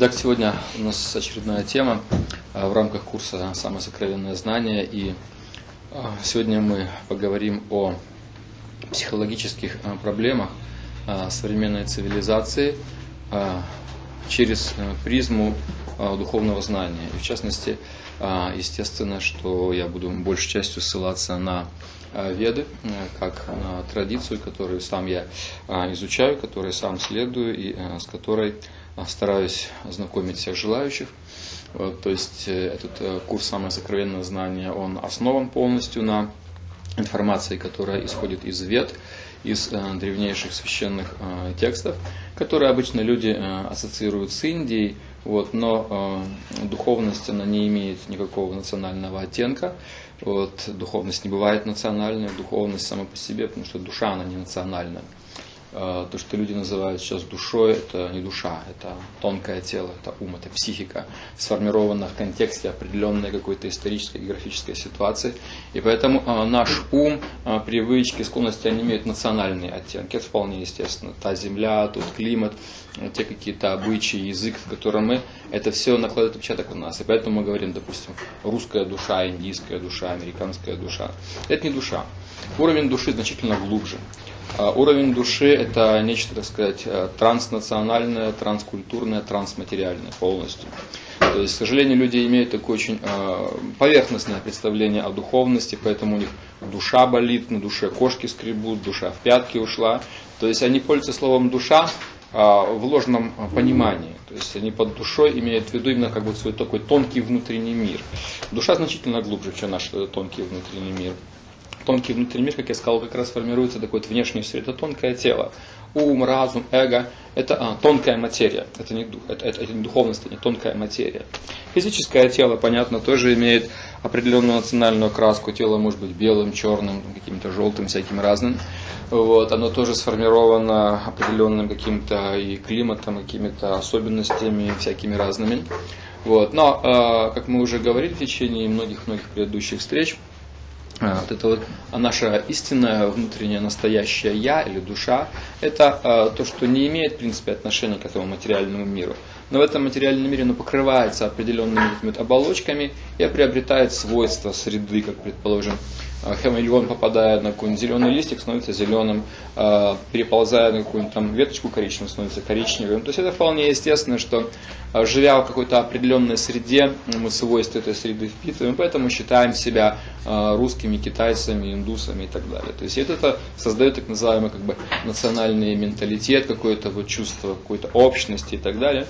Итак, сегодня у нас очередная тема а, в рамках курса «Самое сокровенное знание». И а, сегодня мы поговорим о психологических а, проблемах современной цивилизации через призму духовного знания. И в частности, естественно, что я буду большей частью ссылаться на Веды, как на традицию, которую сам я изучаю, которой сам следую и с которой стараюсь ознакомить всех желающих. То есть э, этот э, курс «Самое сокровенное знание», он основан полностью на информации, которая исходит из вет, из э, древнейших священных текстов, которые обычно люди ассоциируют с Индией, вот, но духовность она не имеет никакого национального оттенка. Вот, духовность не бывает национальной, духовность сама по себе, потому что душа она не национальная. Э, то, что люди называют сейчас душой, это не душа, это тонкое тело, это ум, это психика, сформирована в контексте определенной какой-то исторической, географической ситуации. И поэтому э, наш ум, э, привычки, склонности, они имеют национальные оттенки. Это вполне естественно. Та земля, тот климат, те какие-то обычаи, язык, в котором мы, это все накладывает отпечаток на нас. И поэтому мы говорим, допустим, русская душа, индийская душа, американская душа. Это не душа. Уровень души значительно глубже. А уровень души – это нечто, так сказать, э, транснациональное, транскультурное, трансматериальное полностью. То есть, к сожалению, люди имеют такое очень э, поверхностное представление о духовности, поэтому у них душа болит, на душе кошки скребут, душа в пятки ушла. То есть они пользуются словом душа а, в ложном понимании. То есть они под душой имеют в виду именно как бы свой такой тонкий внутренний мир. Душа значительно глубже, чем наш тонкий внутренний мир тонкий внутренний мир, как я сказал, как раз формируется такой вот внешний свет, это тонкое тело. Ум, разум, эго – это а, тонкая материя, это не, дух, это, это, это не духовность, это не тонкая материя. Физическое тело, понятно, тоже имеет определенную национальную краску. Тело может быть белым, черным, каким-то желтым, всяким разным. Вот, оно тоже сформировано определенным каким-то и климатом, какими-то особенностями всякими разными. Вот. Но, э, как мы уже говорили в течение многих-многих предыдущих встреч, вот это вот а наша истинная внутренняя настоящая я или душа, это э, то, что не имеет, в принципе, отношения к этому материальному миру. Но в этом материальном мире оно покрывается определенными оболочками и приобретает свойства среды, как предположим, а, хамелеон, попадая на какой-нибудь зеленый листик, становится зеленым, а, переползая на какую-нибудь там веточку коричневую, становится коричневым. То есть это вполне естественно, что а, живя в какой-то определенной среде, мы свойства этой среды впитываем, поэтому считаем себя русскими, китайцами, индусами и так далее. То есть это создает так называемый как бы национальный менталитет, какое-то вот чувство какой-то общности и так далее.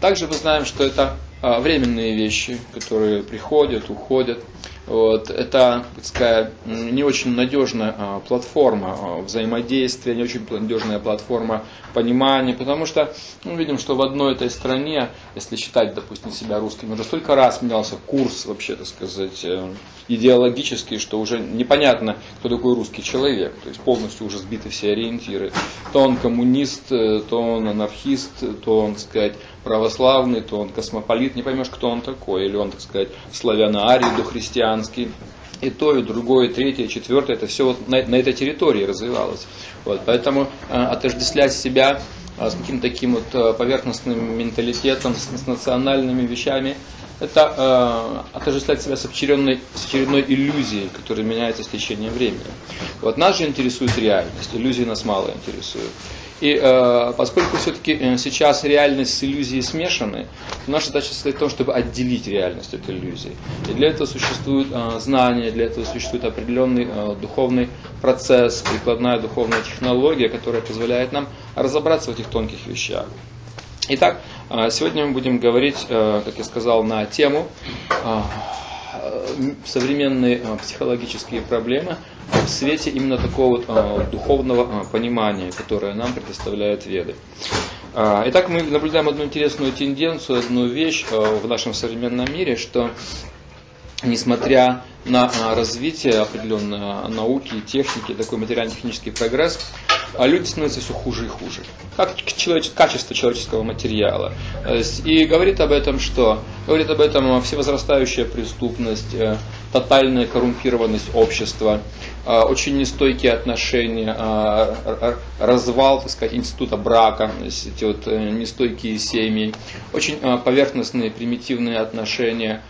Также мы знаем, что это временные вещи, которые приходят, уходят. Вот, это, так сказать, не очень надежная а, платформа а, взаимодействия, не очень надежная платформа понимания, потому что мы видим, что в одной этой стране, если считать, допустим, себя русским, уже столько раз менялся курс, вообще, так сказать, э, идеологический, что уже непонятно, кто такой русский человек, то есть полностью уже сбиты все ориентиры. То он коммунист, э, то он анархист, то он, так сказать, православный, то он космополит, не поймешь, кто он такой, или он, так сказать, славяно-арий, дохристианский. И то, и другое, и третье, и четвертое, это все вот на, на этой территории развивалось. Вот, поэтому э, отождествлять себя э, с каким-то таким вот э, поверхностным менталитетом, с, с национальными вещами, это э, отождествлять себя с с очередной иллюзией, которая меняется с течением времени. Вот нас же интересует реальность, иллюзии нас мало интересуют. И э, поскольку все-таки э, сейчас реальность с иллюзией смешаны, наша задача состоит в том, чтобы отделить реальность от иллюзии. И для этого существует э, знание, для этого существует определенный э, духовный процесс, прикладная духовная технология, которая позволяет нам разобраться в этих тонких вещах. Итак, э, сегодня мы будем говорить, э, как я сказал, на тему современные психологические проблемы в свете именно такого вот, а, духовного а, понимания, которое нам предоставляют веды. А, итак, мы наблюдаем одну интересную тенденцию, одну вещь а, в нашем современном мире, что несмотря на развитие определенной науки, техники, такой материально-технический прогресс, а люди становятся все хуже и хуже. Как человеч... качество человеческого материала. И говорит об этом что? Говорит об этом всевозрастающая преступность, э, тотальная коррумпированность общества, очень нестойкие отношения, развал, так сказать, института брака, эти вот нестойкие семьи, очень поверхностные, примитивные отношения,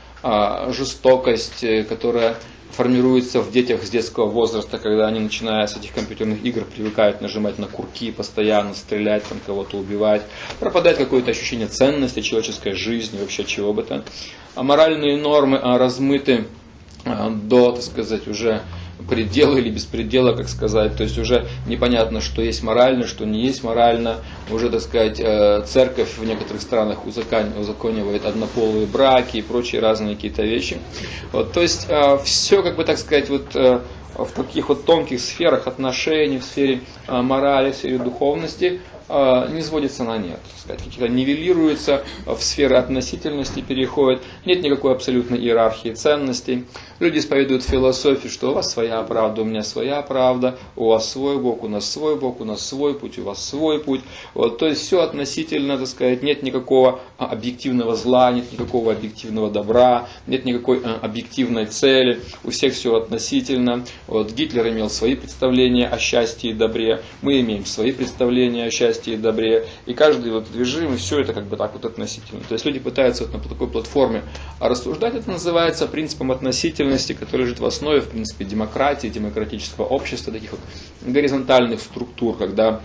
жестокость, которая формируется в детях с детского возраста, когда они, начиная с этих компьютерных игр, привыкают нажимать на курки, постоянно стрелять, там кого-то убивать. Пропадает какое-то ощущение ценности человеческой жизни, вообще чего бы то. А моральные нормы а, размыты а, до, так сказать, уже предела или беспредела, как сказать. То есть уже непонятно, что есть морально, что не есть морально. Уже, так сказать, э, церковь в некоторых странах узаконивает однополые браки и прочие разные какие-то вещи. Вот, то есть э, все, как бы так сказать, вот э, в таких вот тонких сферах отношений, в сфере морали, в сфере духовности – Э, не сводится на нет, сказать, какие-то нивелируются в сферы относительности, переходят, нет никакой абсолютной иерархии ценностей. Люди исповедуют философию, что у вас своя правда, у меня своя правда, у вас свой Бог, у нас свой Бог, у нас свой путь, у вас свой путь. Вот, то есть все относительно, так сказать, нет никакого объективного зла, нет никакого объективного добра, нет никакой объективной цели, у всех все относительно. Вот, Гитлер имел свои представления о счастье и добре, мы имеем свои представления о счастье счастье и добре. И каждый вот движимый, все это как бы так вот относительно. То есть люди пытаются вот на такой платформе а рассуждать. Это называется принципом относительности, который лежит в основе, в принципе, демократии, демократического общества, таких вот горизонтальных структур, когда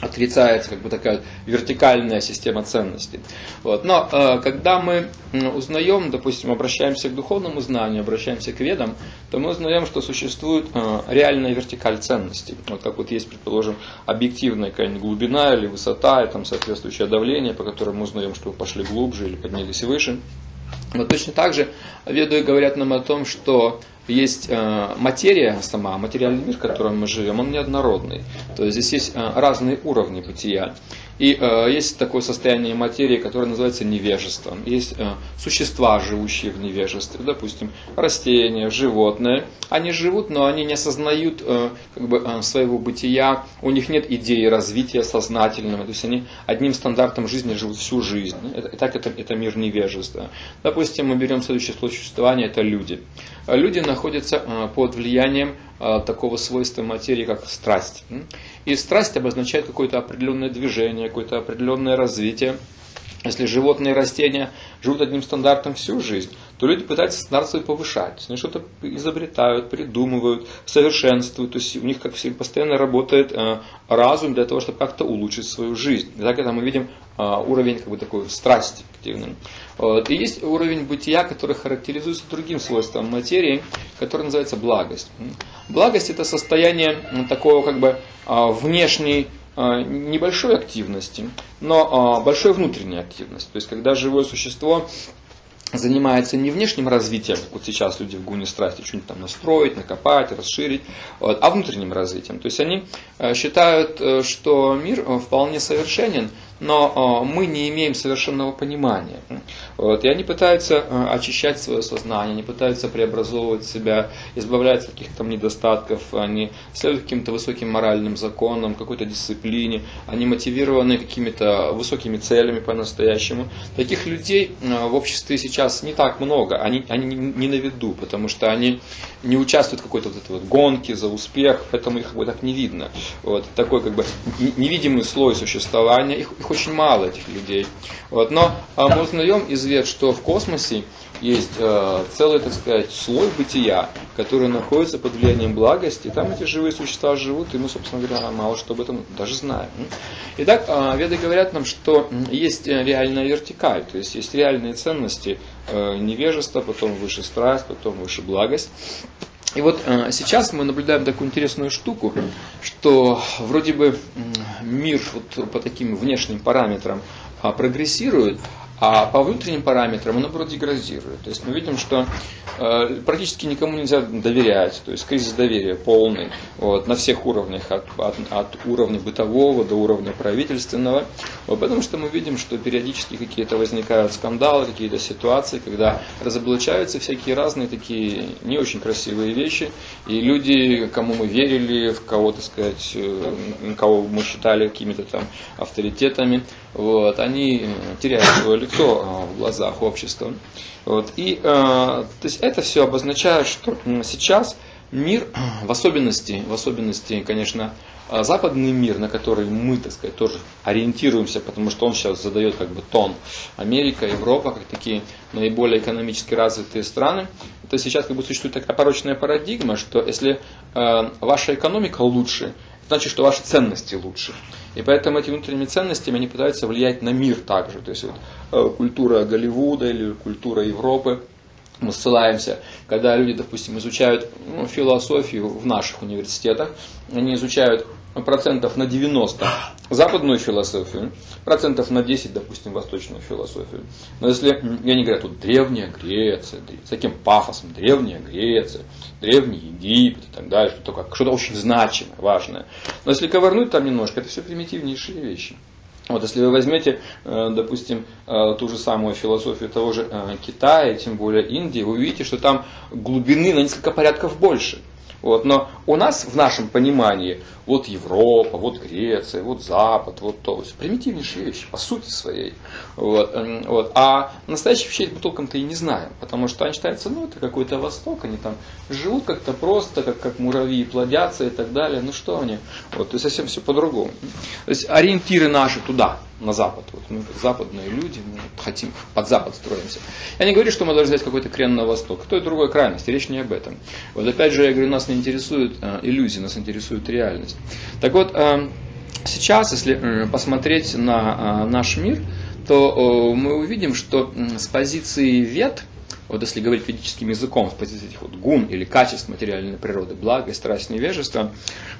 отрицается как бы такая вертикальная система ценностей. Вот. Но э, когда мы узнаем, допустим, обращаемся к духовному знанию, обращаемся к ведам, то мы узнаем, что существует э, реальная вертикаль ценностей. Вот как вот есть, предположим, объективная какая-нибудь глубина или высота, и там соответствующее давление, по которому мы узнаем, что вы пошли глубже или поднялись выше. Но точно так же веды говорят нам о том, что есть э, материя сама, материальный мир, в котором мы живем, он неоднородный. То есть здесь есть э, разные уровни бытия. И э, есть такое состояние материи, которое называется невежеством. Есть э, существа, живущие в невежестве, допустим, растения, животные. Они живут, но они не осознают э, как бы, э, своего бытия, у них нет идеи развития сознательного, то есть они одним стандартом жизни живут всю жизнь. Это, и так это, это мир невежества. Допустим, мы берем следующее существование, это люди. Люди находятся э, под влиянием э, такого свойства материи, как страсть. И страсть обозначает какое-то определенное движение, какое-то определенное развитие. Если животные и растения живут одним стандартом всю жизнь, то люди пытаются стандарт свой повышать. Они что-то изобретают, придумывают, совершенствуют. То есть у них как все постоянно работает э, разум для того, чтобы как-то улучшить свою жизнь. И так это мы видим э, уровень как бы такой страсти активный. Вот. И есть уровень бытия, который характеризуется другим свойством материи, который называется благость. Благость это состояние такого как бы э, внешней небольшой активности, но а, большой внутренней активности. То есть, когда живое существо занимается не внешним развитием, как вот сейчас люди в гуне страсти что-нибудь там настроить, накопать, расширить, вот, а внутренним развитием. То есть они э, считают, э, что мир э, вполне совершенен, но мы не имеем совершенного понимания. Вот, и они пытаются очищать свое сознание, они пытаются преобразовывать себя, избавляться от каких-то недостатков, они следуют каким-то высоким моральным законам, какой-то дисциплине, они мотивированы какими-то высокими целями по-настоящему. Таких людей в обществе сейчас не так много, они, они не на виду, потому что они не участвуют в какой-то вот этой вот гонке за успех, поэтому их как бы так не видно. Вот, такой как бы невидимый слой существования, их очень мало, этих людей. Вот, но а мы узнаем из вет, что в космосе есть э, целый, так сказать, слой бытия, который находится под влиянием благости, там эти живые существа живут, и мы, собственно говоря, мало что об этом даже знаем. Итак, э, веды говорят нам, что есть реальная вертикаль, то есть есть реальные ценности э, невежества, потом выше страсть, потом выше благость. И вот э, сейчас мы наблюдаем такую интересную штуку, что вроде бы мир вот по таким внешним параметрам э, прогрессирует, а по внутренним параметрам он, наоборот, деградирует. То есть мы видим, что э, практически никому нельзя доверять. То есть кризис доверия полный вот, на всех уровнях, от, от, от уровня бытового до уровня правительственного. Вот, потому что мы видим, что периодически какие-то возникают скандалы, какие-то ситуации, когда разоблачаются всякие разные такие не очень красивые вещи. И люди, кому мы верили, в кого, так сказать, э, кого мы считали какими-то там авторитетами, вот, они теряют свое лицо в глазах общества. Вот, и то есть это все обозначает, что сейчас мир, в особенности, в особенности, конечно, а западный мир, на который мы, так сказать, тоже ориентируемся, потому что он сейчас задает как бы тон. Америка, Европа, как такие наиболее экономически развитые страны. Это сейчас как бы существует такая порочная парадигма, что если э, ваша экономика лучше, значит, что ваши ценности лучше. И поэтому эти внутренними ценностями они пытаются влиять на мир также. То есть вот, э, культура Голливуда или культура Европы мы ссылаемся, когда люди, допустим, изучают ну, философию в наших университетах, они изучают процентов на 90 западную философию, процентов на 10, допустим, восточную философию. Но если, они говорят, тут древняя Греция, с таким пафосом, древняя Греция, древний Египет и так далее, что-то, что-то очень значимое, важное. Но если ковырнуть там немножко, это все примитивнейшие вещи. Вот если вы возьмете, э, допустим, э, ту же самую философию того же э, Китая, тем более Индии, вы увидите, что там глубины на несколько порядков больше. Вот, но у нас в нашем понимании вот Европа, вот Греция, вот Запад, вот то. Есть примитивнейшие вещи, по сути своей. Вот, вот. А настоящие вещи мы толком-то и не знаем, потому что они считаются, ну, это какой-то Восток, они там живут как-то просто, как, как муравьи, плодятся и так далее. Ну что они? Вот, то есть совсем все по-другому. То есть ориентиры наши туда, на Запад. Вот мы западные люди, мы хотим под Запад строимся. Я не говорю, что мы должны взять какой-то крен на Восток. То и другой крайность, речь не об этом. Вот опять же, я говорю, нас не интересует э, иллюзии, нас интересует реальность. Так вот, э, сейчас, если э, посмотреть на э, наш мир, то мы увидим, что с позиции вет, вот если говорить физическим языком, с позиции этих вот гун или качеств материальной природы, благо, страсть, невежество,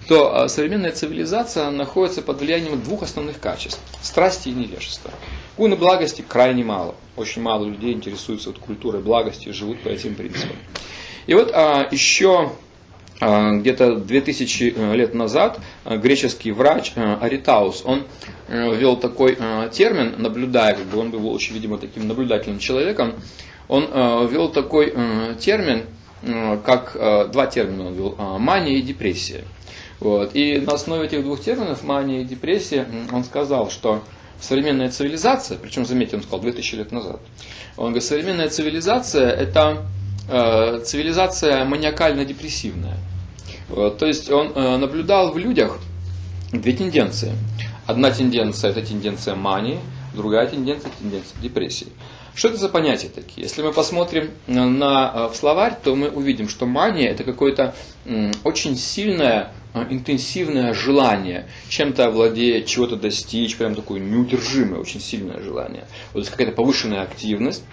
то современная цивилизация находится под влиянием двух основных качеств – страсти и невежества. Гуны благости крайне мало. Очень мало людей интересуются вот культурой благости и живут по этим принципам. И вот а, еще а, где-то 2000 э, лет назад э, греческий врач э, Аритаус, он ввел такой термин, наблюдая, как бы он был очень, видимо, таким наблюдательным человеком, он ввел такой термин, как два термина он ввел, мания и депрессия. Вот. И на основе этих двух терминов, мания и депрессия, он сказал, что современная цивилизация, причем, заметьте, он сказал 2000 лет назад, он говорит, современная цивилизация это Э, цивилизация маниакально-депрессивная. То есть он э, наблюдал в людях две тенденции. Одна тенденция – это тенденция мании, другая тенденция – тенденция депрессии. Что это за понятия такие? Если мы посмотрим на, э, в словарь, то мы увидим, что мания – это какое-то очень сильное, интенсивное желание чем-то овладеть, чего-то достичь, прям такое неудержимое, очень сильное желание. Вот какая-то повышенная активность.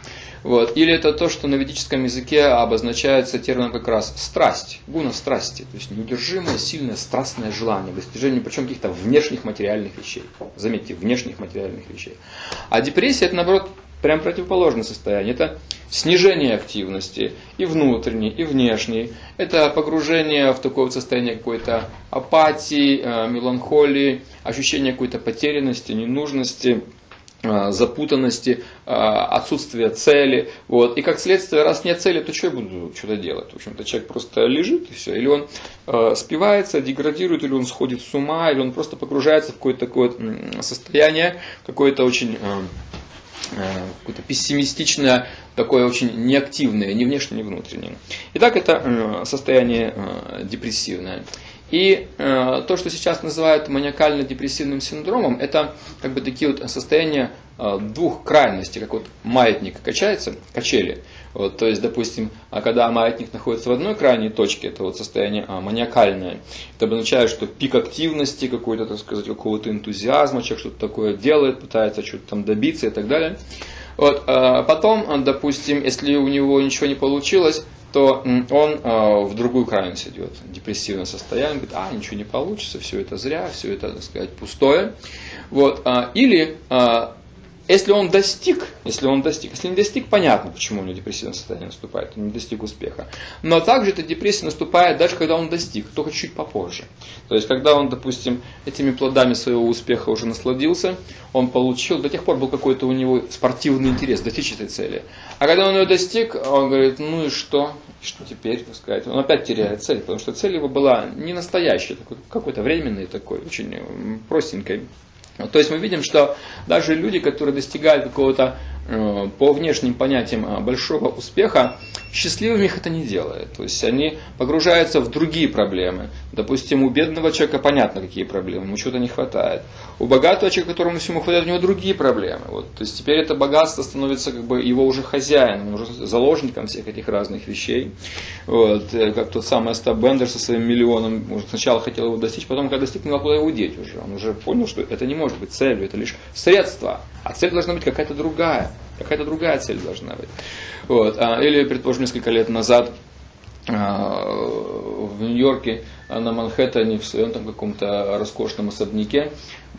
Вот. Или это то, что на ведическом языке обозначается термином как раз страсть, гуна страсти, то есть неудержимое, сильное, страстное желание, достижение причем каких-то внешних материальных вещей. Заметьте, внешних материальных вещей. А депрессия это наоборот прям противоположное состояние. Это снижение активности и внутренней, и внешней. Это погружение в такое вот состояние какой-то апатии, э, меланхолии, ощущение какой-то потерянности, ненужности Э, запутанности, э, отсутствия цели. Вот. И как следствие, раз нет цели, то что я буду что-то делать? В общем-то, человек просто лежит и все. Или он э, спивается, деградирует, или он сходит с ума, или он просто погружается в какое-то такое состояние, какое-то очень какое-то пессимистичное, такое очень неактивное, ни внешнее, ни внутреннее. Итак, это состояние депрессивное. И э, то, что сейчас называют маниакально-депрессивным синдромом, это как бы такие вот состояния э, двух крайностей, как вот маятник качается, качели. Вот, то есть, допустим, а когда маятник находится в одной крайней точке, это вот состояние а, маниакальное. Это обозначает, что пик активности, какой-то, так сказать, какого-то энтузиазма, человек что-то такое делает, пытается что-то там добиться и так далее. Вот, а потом, допустим, если у него ничего не получилось, то он э, в другую крайность идет, депрессивное состояние, говорит, а, ничего не получится, все это зря, все это, так сказать, пустое. Вот, э, или э, если он достиг, если он достиг, если не достиг, понятно, почему у него депрессивное состояние наступает, он не достиг успеха. Но также эта депрессия наступает даже когда он достиг, только чуть попозже. То есть, когда он, допустим, этими плодами своего успеха уже насладился, он получил, до тех пор был какой-то у него спортивный интерес достичь этой цели. А когда он ее достиг, он говорит, ну и что? Что теперь, так сказать? Он опять теряет цель, потому что цель его была не настоящая, какой-то временный такой, очень простенькой То есть мы видим, что даже люди, которые достигают какого-то по внешним понятиям э, большого успеха, счастливыми их это не делает. То есть они погружаются в другие проблемы. Допустим, у бедного человека понятно, какие проблемы, ему чего-то не хватает. У богатого человека, которому всему хватает, у него другие проблемы. Вот. То есть теперь это богатство становится как бы его уже хозяином, уже заложником всех этих разных вещей. Вот. Э, как тот самый Остап Бендер со своим миллионом сначала хотел его достичь, потом, когда достиг, не знал, куда его деть уже. Он уже понял, что это не может быть целью, это лишь средство. А цель должна быть какая-то другая. Какая-то другая цель должна быть. Вот. А, или, предположим, несколько лет назад а, в Нью-Йорке на Манхэттене в своем там каком-то роскошном особняке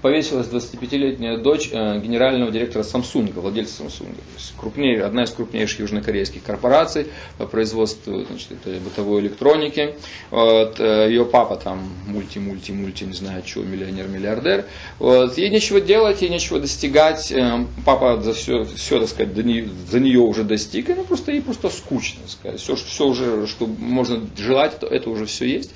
повесилась 25-летняя дочь э, генерального директора Samsung, владельца Samsung. Крупнее, одна из крупнейших южнокорейских корпораций по производству значит, этой бытовой электроники. Вот, э, ее папа там мульти-мульти-мульти, не знаю, чего, миллионер-миллиардер. Вот, ей нечего делать, ей нечего достигать. Э, папа за все, все так сказать, за нее уже достиг, ну, просто ей просто скучно. Сказать. Все, все уже, что можно желать, то это уже все есть.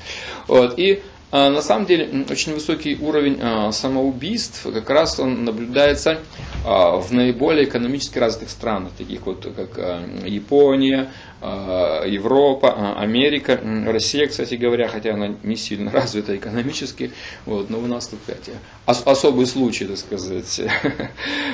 Вот, и на самом деле очень высокий уровень а, самоубийств как раз он наблюдается а, в наиболее экономически развитых странах, таких вот как Япония, Европа, Америка, Россия, кстати говоря, хотя она не сильно развита экономически, вот, но у нас тут эти особые случаи, так сказать.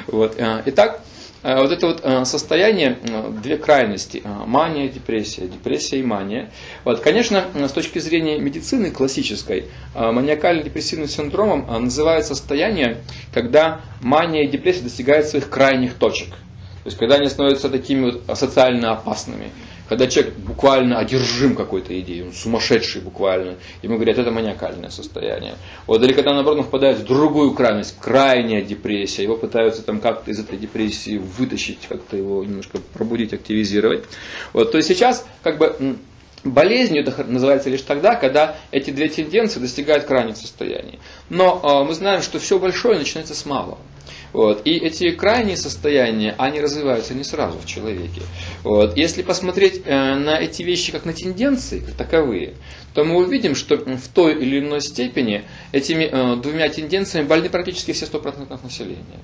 Вот. Итак, вот это вот э, состояние, э, две крайности, мания, депрессия, депрессия и мания. Вот, конечно, с точки зрения медицины классической, маниакально-депрессивным синдромом называют состояние, когда мания и депрессия достигают своих крайних точек. То есть, когда они становятся такими вот социально опасными когда человек буквально одержим какой-то идеей, он сумасшедший буквально, ему говорят, это маниакальное состояние. Вот, или когда, наоборот, он впадает в другую крайность, крайняя депрессия, его пытаются там как-то из этой депрессии вытащить, как-то его немножко пробудить, активизировать. Вот, то есть сейчас как бы Болезнью это называется лишь тогда, когда эти две тенденции достигают крайних состояний. Но э, мы знаем, что все большое начинается с малого. Вот. И эти крайние состояния, они развиваются не сразу в человеке. Вот. Если посмотреть э, на эти вещи как на тенденции, как таковые, то мы увидим, что в той или иной степени этими э, двумя тенденциями больны практически все 100% населения.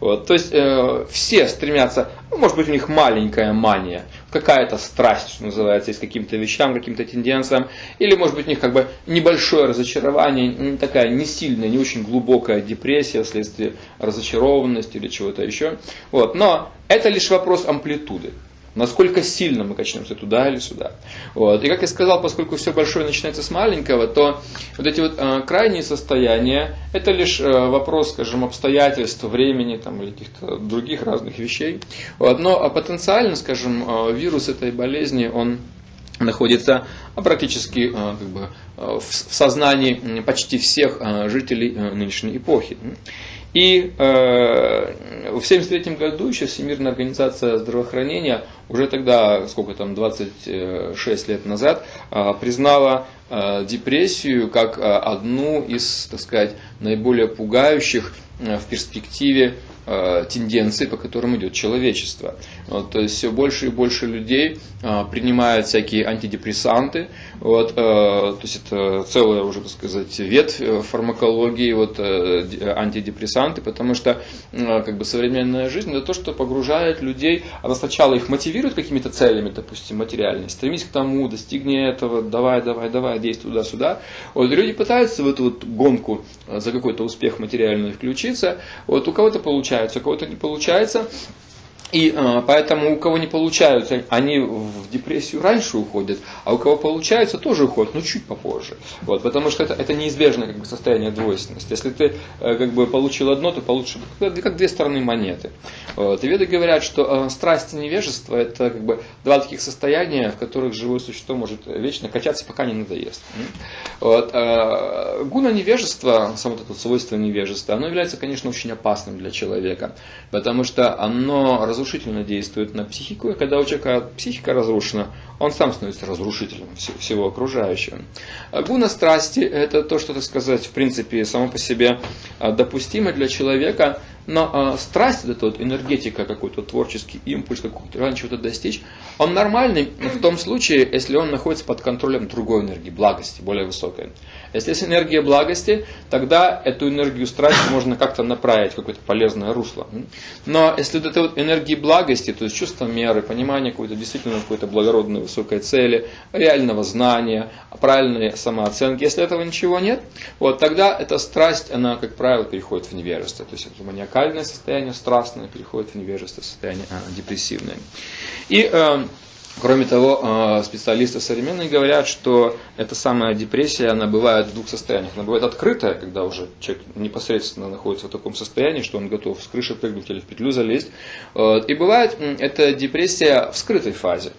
Вот. То есть э, все стремятся, ну, может быть у них маленькая мания, какая-то страсть, что называется, есть каким-то вещам, каким-то тенденциям, или может быть у них как бы небольшое разочарование, такая не сильная, не очень глубокая депрессия вследствие разочарованности или чего-то еще. Вот. Но это лишь вопрос амплитуды насколько сильно мы качнемся туда или сюда. Вот. И как я сказал, поскольку все большое начинается с маленького, то вот эти вот э, крайние состояния, это лишь э, вопрос, скажем, обстоятельств, времени там, или каких-то других разных вещей. Вот. Но а потенциально, скажем, э, вирус этой болезни, он находится практически как бы, в сознании почти всех жителей нынешней эпохи. И э, в 1973 году еще Всемирная организация здравоохранения уже тогда, сколько там, 26 лет назад, э, признала э, депрессию как э, одну из, так сказать, наиболее пугающих э, в перспективе Э, тенденции, по которым идет человечество. Вот, то есть все больше и больше людей а, принимают всякие антидепрессанты. Вот, а, то есть это целая уже, так сказать, ветвь фармакологии, вот, а, антидепрессанты, потому что как бы современная жизнь это то, что погружает людей, она сначала их мотивирует какими-то целями, допустим, материальными, стремись к тому, достигни этого, давай, давай, давай, действуй туда-сюда. Вот, люди пытаются в эту вот гонку за какой-то успех материальный включиться, вот у кого-то получается, у кого-то не получается. И э, поэтому у кого не получаются, они в депрессию раньше уходят, а у кого получается, тоже уходят, но чуть попозже. Вот, потому что это, это неизбежное как бы, состояние двойственности. Если ты э, как бы, получил одно, то получишь как, как две стороны монеты. Вот. И веды говорят, что э, страсть и невежество это как бы, два таких состояния, в которых живое существо может вечно качаться, пока не надоест. Вот. Э, гуна невежества, само это свойство невежества, оно является, конечно, очень опасным для человека, потому что оно разрушительно действует на психику, и когда у человека психика разрушена, он сам становится разрушителем всего окружающего. Гуна страсти – это то, что, так сказать, в принципе, само по себе а, допустимо для человека, Но э, страсть, вот эта вот энергетика, какой-то творческий импульс, какой-то желание чего-то достичь, он нормальный в том случае, если он находится под контролем другой энергии, благости, более высокой. Если есть энергия благости, тогда эту энергию страсти можно как-то направить в какое-то полезное русло. Но если вот этой вот энергии благости, то есть чувство меры, понимание какой-то действительно какой-то благородной высокой цели, реального знания, правильной самооценки, если этого ничего нет, вот тогда эта страсть, она, как правило, переходит в невежество. То есть это маниакальное состояние, страстное, переходит в невежество, состояние а, депрессивное. И э, Кроме того, э, специалисты современные говорят, что эта самая депрессия, она бывает в двух состояниях. Она бывает открытая, когда уже человек непосредственно находится в таком состоянии, что он готов с крыши прыгнуть или в петлю залезть. И бывает эта депрессия в скрытой фазе.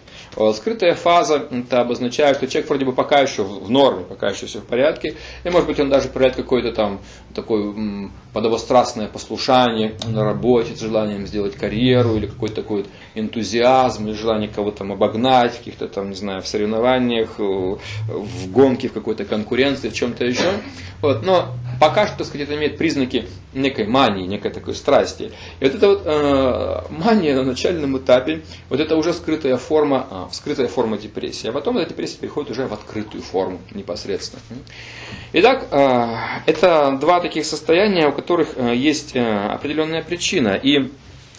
Скрытая фаза, это обозначает, что человек вроде бы пока еще в норме, пока еще все в порядке, и может быть он даже проявляет какое-то там такое подобострастное послушание на работе, с желанием сделать карьеру, или какой-то такой энтузиазм, или желание кого-то там обогнать, каких-то там, не знаю, в соревнованиях, в гонке, в какой-то конкуренции, в чем-то еще. Вот. Но пока что, так сказать, это имеет признаки некой мании, некой такой страсти. И вот эта вот э, мания на начальном этапе, вот это уже скрытая форма, а, скрытая форма депрессии. А потом эта депрессия переходит уже в открытую форму непосредственно. Итак, э, это два таких состояния, у которых э, есть э, определенная причина. И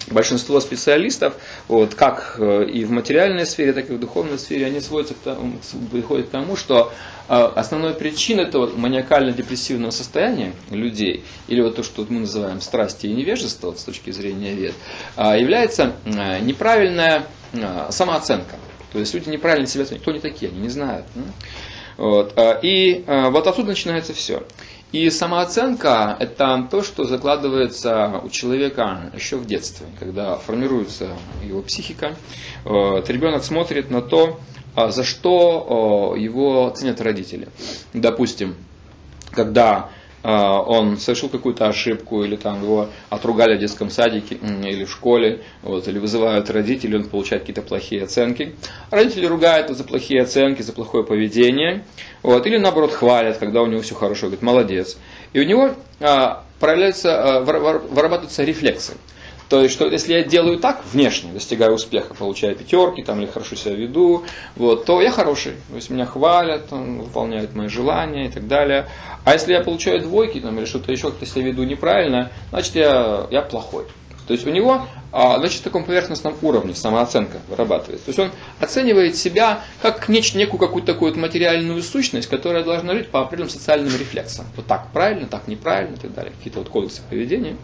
большинство специалистов, вот, как э, и в материальной сфере, так и в духовной сфере, они сводятся к тому, приходят к тому, что а, основной причиной этого маниакально-депрессивного состояния людей, или вот то, что мы называем страсти и невежество вот, с точки зрения вед, а, является а, неправильная самооценка. То есть люди неправильно себя оценивают. Кто они такие, они не знают. Вот. И вот отсюда начинается все. И самооценка – это то, что закладывается у человека еще в детстве, когда формируется его психика. Вот. Ребенок смотрит на то, а за что его ценят родители. Допустим, когда а, он совершил какую-то ошибку, или там его отругали в детском садике или в школе, вот, или вызывают родители, он получает какие-то плохие оценки. Родители ругают за плохие оценки, за плохое поведение, вот, или наоборот хвалят, когда у него все хорошо, говорит, молодец. И у него а, проявляются, а, вырабатываются рефлексы. То есть, что если я делаю так внешне, достигаю успеха, получаю пятерки там, или хорошо себя веду, вот, то я хороший. То есть меня хвалят, там, выполняют мои желания и так далее. А если я получаю двойки там, или что-то еще, как-то себя веду неправильно, значит я, я плохой. То есть у него а, значит, в таком поверхностном уровне самооценка вырабатывается. То есть он оценивает себя как неч, некую какую-то такую вот материальную сущность, которая должна жить по определенным социальным рефлексам. Вот так правильно, так неправильно и так далее. Какие-то вот кодексы поведения.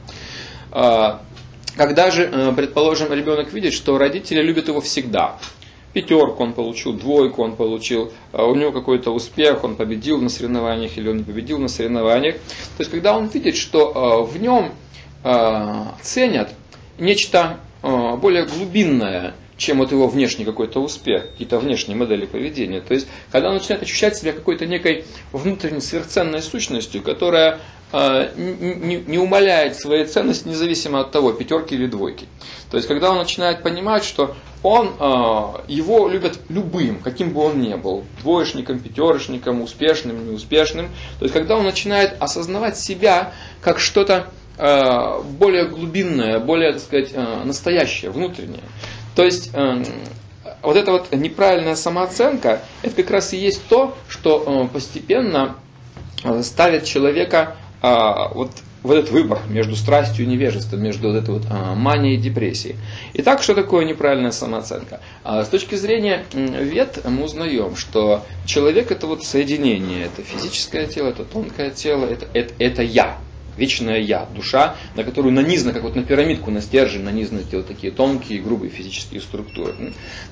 А, когда же, э, предположим, ребенок видит, что родители любят его всегда, пятерку он получил, двойку он получил, а у него какой-то успех, он победил на соревнованиях или он не победил на соревнованиях. То есть, когда он видит, что э, в нем э, ценят нечто более глубинное, чем вот его внешний какой-то успех, какие-то внешние модели поведения. То есть, когда он начинает ощущать себя какой-то некой внутренней сверхценной сущностью, которая э, не, не умаляет своей ценности независимо от того, пятерки или двойки. То есть, когда он начинает понимать, что он, э, его любят любым, каким бы он ни был, двоечником, пятерочником, успешным, неуспешным. То есть, когда он начинает осознавать себя как что-то э, более глубинное, более, так сказать, настоящее, внутреннее. То есть вот эта вот неправильная самооценка, это как раз и есть то, что постепенно ставит человека а, вот в этот выбор между страстью и невежеством, между вот этой вот а, манией и депрессией. Итак, что такое неправильная самооценка? А, с точки зрения вет мы узнаем, что человек это вот соединение, это физическое тело, это тонкое тело, это, это, это я вечное я, душа, на которую нанизано, как вот на пирамидку, на стержень нанизаны эти вот такие тонкие, грубые физические структуры.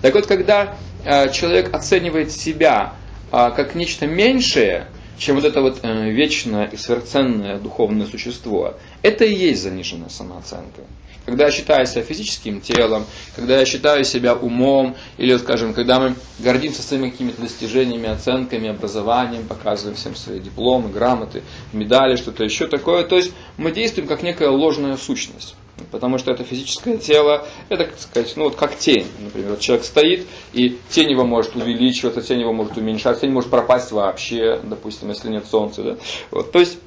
Так вот, когда э, человек оценивает себя э, как нечто меньшее, чем вот это вот э, вечное и сверхценное духовное существо, это и есть заниженная самооценка. Когда я считаю себя физическим телом, когда я считаю себя умом, или, скажем, когда мы гордимся своими какими-то достижениями, оценками, образованием, показываем всем свои дипломы, грамоты, медали, что-то еще такое. То есть мы действуем как некая ложная сущность. Потому что это физическое тело, это, так сказать, ну вот как тень. Например, человек стоит, и тень его может увеличиваться, тень его может уменьшаться, тень может пропасть вообще, допустим, если нет солнца. Да? Вот, то есть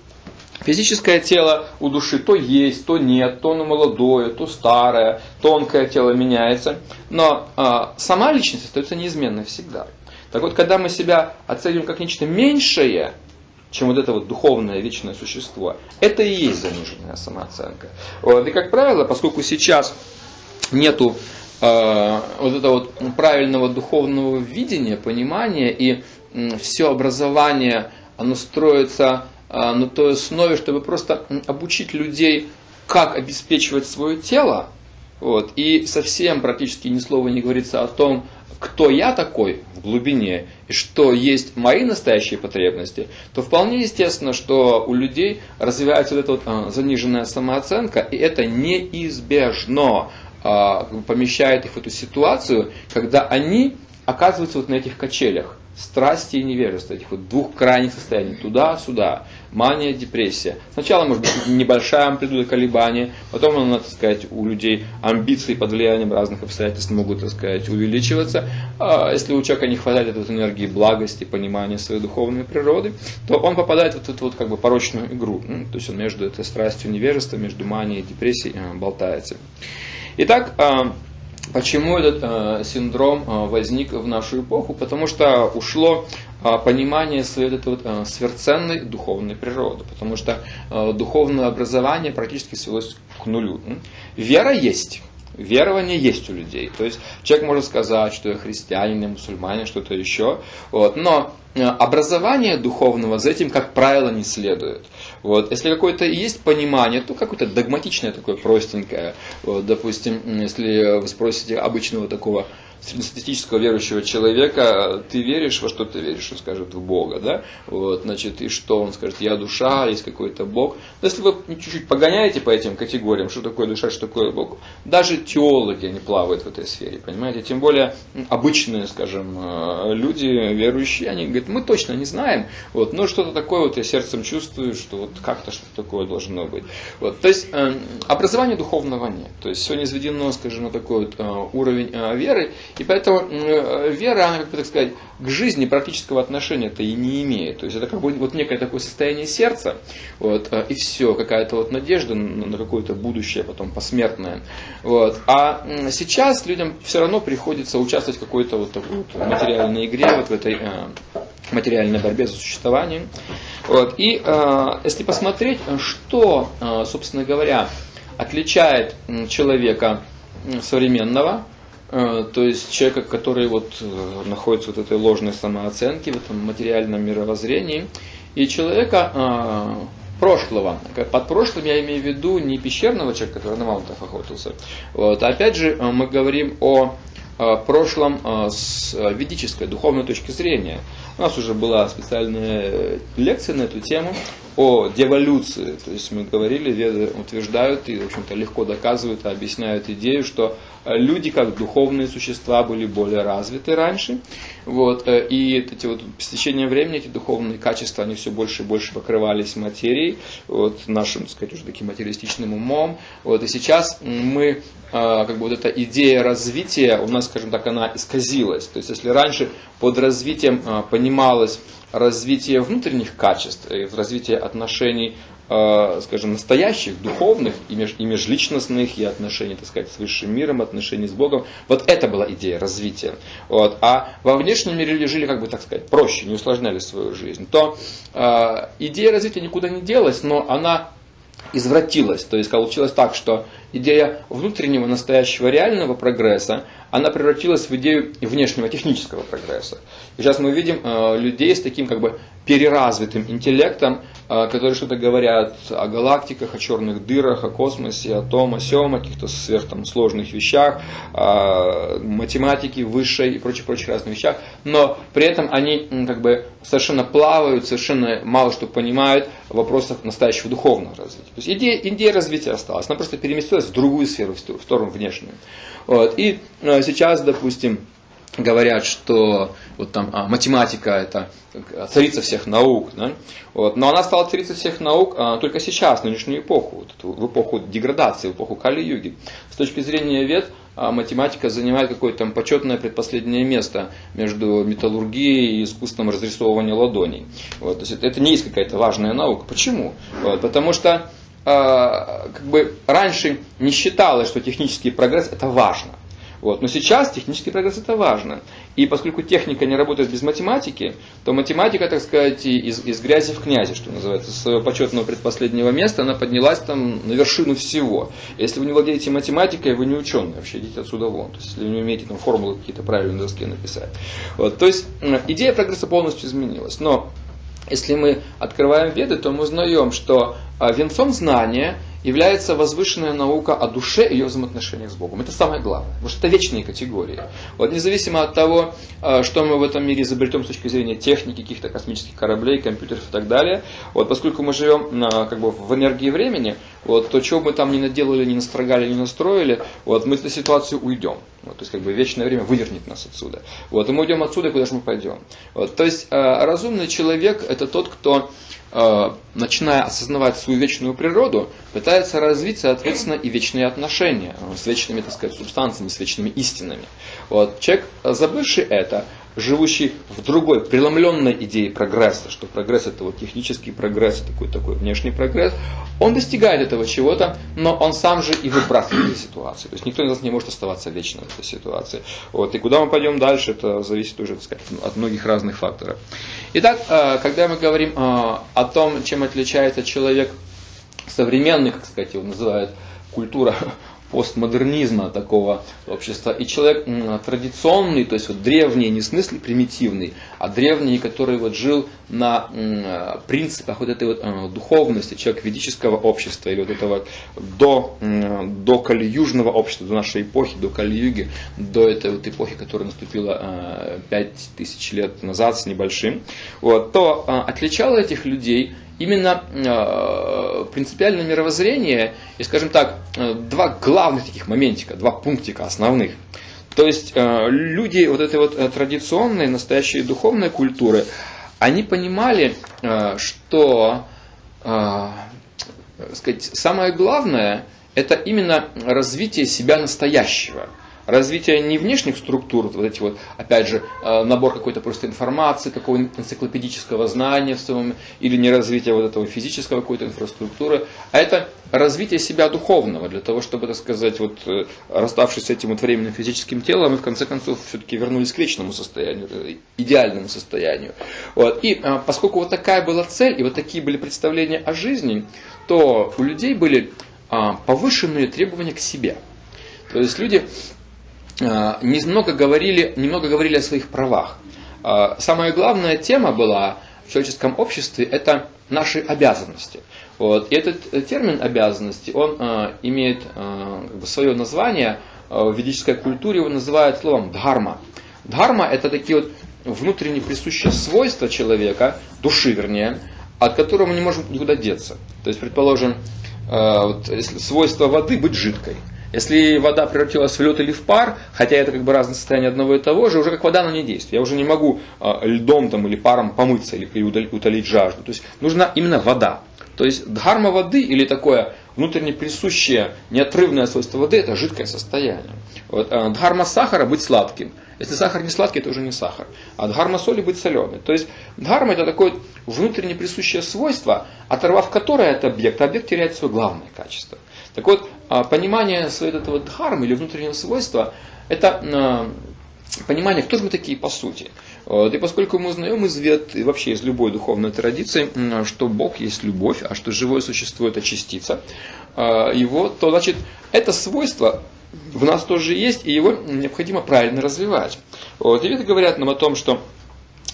Физическое тело у души то есть, то нет, то оно молодое, то старое, тонкое тело меняется. Но э, сама личность остается неизменной всегда. Так вот, когда мы себя оцениваем как нечто меньшее, чем вот это вот духовное вечное существо, это и есть заниженная самооценка. Вот. И, как правило, поскольку сейчас нету э, вот этого вот правильного духовного видения, понимания, и э, все образование, оно строится э, на той основе, чтобы просто обучить людей, как обеспечивать свое тело, вот, и совсем практически ни слова не говорится о том, кто я такой в глубине и что есть мои настоящие потребности, то вполне естественно, что у людей развивается вот эта вот а, заниженная самооценка, и это неизбежно а, помещает их в эту ситуацию, когда они оказываются вот на этих качелях страсти и невежества, этих вот двух крайних состояний, туда-сюда, мания, депрессия. Сначала может быть небольшая амплитуда колебания, потом, надо сказать, у людей амбиции под влиянием разных обстоятельств могут, так сказать, увеличиваться. А если у человека не хватает этой энергии благости, понимания своей духовной природы, то он попадает в эту вот как бы порочную игру. Ну, то есть он между этой страстью невежества, между манией и депрессией э, болтается. Итак, а, Почему этот э, синдром э, возник в нашу эпоху? Потому что ушло понимание своей этой вот, э, сверхценной духовной природы. Потому что э, духовное образование практически свелось к нулю. Вера есть. Верование есть у людей. То есть человек может сказать, что я христианин, я мусульманин, что-то еще. Вот. Но образование духовного за этим, как правило, не следует. Вот. Если какое-то есть понимание, то какое-то догматичное такое простенькое. Вот, допустим, если вы спросите обычного такого среднестатистического верующего человека, ты веришь, во что ты веришь, он скажет в Бога, да, вот, значит, и что он скажет, я душа, есть какой-то Бог. Но если вы чуть-чуть погоняете по этим категориям, что такое душа, что такое Бог, даже теологи, они плавают в этой сфере, понимаете, тем более обычные, скажем, э, люди, верующие, они говорят, мы точно не знаем, вот, но что-то такое вот я сердцем чувствую, что вот как-то что-то такое должно быть. Вот, то есть э, образования духовного нет, то есть все низведено, скажем, на такой вот э, уровень веры, и поэтому э, вера, она, как бы так сказать, к жизни практического отношения-то и не имеет. То есть это как бы вот некое такое состояние сердца, вот, э, и все, какая-то вот надежда на какое-то будущее потом посмертное. Вот. А сейчас людям все равно приходится участвовать в какой-то вот такой вот материальной игре, вот в этой э, материальной борьбе за существование. Вот. И э, если посмотреть, что, э, собственно говоря, отличает человека современного то есть человека, который вот э, находится в этой ложной самооценке, в этом материальном мировоззрении, и человека э, прошлого. Под прошлым я имею в виду не пещерного человека, который на мамонтов охотился. Вот. Опять же, мы говорим о прошлом с ведической, духовной точки зрения. У нас уже была специальная лекция на эту тему о деволюции. То есть мы говорили, веды утверждают и, в общем-то, легко доказывают объясняют идею, что люди, как духовные существа, были более развиты раньше. Вот, э, и эти вот, с течением времени эти духовные качества, они все больше и больше покрывались материей, вот, нашим, так сказать, уже таким материалистичным умом. Вот, и сейчас мы, э, как бы вот эта идея развития, у нас, скажем так, она исказилась. То есть, если раньше под развитием э, понималось развитие внутренних качеств, развитие отношений Э, скажем, настоящих, духовных и, меж, и межличностных, и отношений, так сказать, с высшим миром, отношений с Богом. Вот это была идея развития. Вот. А во внешнем мире люди жили, как бы так сказать, проще, не усложняли свою жизнь. То э, идея развития никуда не делась, но она извратилась. То есть получилось так, что идея внутреннего, настоящего, реального прогресса, она превратилась в идею внешнего технического прогресса. И сейчас мы видим э, людей с таким как бы переразвитым интеллектом, э, которые что-то говорят о галактиках, о черных дырах, о космосе, о том, о сем, о каких-то сверх там, сложных вещах, о математике высшей и прочих, прочих разных вещах, но при этом они как бы совершенно плавают, совершенно мало что понимают в вопросах настоящего духовного развития. То есть идея, идея развития осталась, она просто переместилась в другую сферу, в сторону внешнюю. Вот. И э, сейчас, допустим, говорят, что вот там а, математика это царица всех наук, да? вот. но она стала царицей всех наук а, только сейчас, в нынешнюю эпоху, вот, в эпоху деградации, в эпоху Кали-юги. С точки зрения вет, а математика занимает какое-то там почетное предпоследнее место между металлургией и искусством разрисовывания ладоней. Вот, то есть это, это не есть какая-то важная наука. Почему? Вот, потому что э, как бы раньше не считалось, что технический прогресс это важно. Вот. Но сейчас технический прогресс это важно. И поскольку техника не работает без математики, то математика, так сказать, из, из грязи в князи, что называется, с своего почетного предпоследнего места, она поднялась там на вершину всего. Если вы не владеете математикой, вы не ученый, вообще идите отсюда вон. То есть, если вы не умеете там формулы какие-то правильно на доске написать. Вот. То есть, идея прогресса полностью изменилась. Но если мы открываем веды, то мы узнаем, что а, венцом знания является возвышенная наука о душе и ее взаимоотношениях с Богом. Это самое главное, потому что это вечные категории. Вот независимо от того, э, что мы в этом мире изобретем с точки зрения техники, каких-то космических кораблей, компьютеров и так далее, вот поскольку мы живем на, как бы, в энергии времени, вот, то чего мы там ни наделали, ни настрогали, ни настроили, вот, мы из этой ситуации уйдем. Вот, то есть как бы вечное время вывернет нас отсюда. Вот, и мы уйдем отсюда, куда же мы пойдем. Вот, то есть э, разумный человек это тот, кто Э, начиная осознавать свою вечную природу, пытается развить, соответственно, и вечные отношения с вечными, так сказать, субстанциями, с вечными истинами. Вот. Человек, забывший это, живущий в другой, преломленной идее прогресса, что прогресс это вот технический прогресс, такой, такой внешний прогресс, он достигает этого чего-то, но он сам же и выбрасывает из ситуации. То есть никто из нас не может оставаться вечно в этой ситуации. Вот. И куда мы пойдем дальше, это зависит уже так сказать, от многих разных факторов. Итак, э, когда мы говорим э, о том, чем отличается человек современный, как сказать, его называют культура постмодернизма такого общества. И человек традиционный, то есть вот древний, не в смысле примитивный, а древний, который вот жил на принципах вот этой вот э, духовности, человек ведического общества, или вот этого до, до кали-южного общества, до нашей эпохи, до кали-юги, до этой вот эпохи, которая наступила 5000 э, лет назад с небольшим, вот, то э, отличало этих людей именно э, принципиальное мировоззрение и, скажем так, э, два главных таких моментика, два пунктика основных. То есть э, люди вот этой вот традиционной, настоящей духовной культуры, они понимали, что сказать, самое главное это именно развитие себя настоящего – развитие не внешних структур, вот эти вот, опять же, э, набор какой-то просто информации, какого энциклопедического знания в своем, или не развитие вот этого физического какой-то инфраструктуры, а это развитие себя духовного, для того, чтобы, так сказать, вот, э, расставшись с этим вот временным физическим телом, мы в конце концов все-таки вернулись к вечному состоянию, э, идеальному состоянию. Вот. И поскольку вот такая была цель, и вот такие были представления о жизни, то у людей были повышенные требования к себе. То есть люди а, немного говорили, немного говорили о своих правах. А, самая главная тема была в человеческом обществе – это наши обязанности. Вот. И этот э, термин обязанности, он э, имеет э, как бы свое название, в ведической культуре его называют словом дхарма. Дхарма – это такие вот внутренне присущие свойства человека, души вернее, от которого мы не можем никуда деться. То есть, предположим, вот, свойство воды быть жидкой – если вода превратилась в лед или в пар, хотя это как бы разное состояние одного и того же, уже как вода она не действует. Я уже не могу э, льдом там, или паром помыться или, утолить, жажду. То есть нужна именно вода. То есть дхарма воды или такое внутренне присущее неотрывное свойство воды это жидкое состояние. Вот, э, дхарма сахара быть сладким. Если сахар не сладкий, это уже не сахар. А дхарма соли быть соленой. То есть дхарма это такое внутренне присущее свойство, оторвав которое от объекта, объект теряет свое главное качество. Так вот, а, понимание своего этого дхармы или внутреннего свойства, это а, понимание, кто же мы такие по сути. Вот, и поскольку мы узнаем из вет и вообще из любой духовной традиции, что Бог есть любовь, а что живое существо это частица а, его, то значит это свойство в нас тоже есть, и его необходимо правильно развивать. Вот, и веды говорят нам о том, что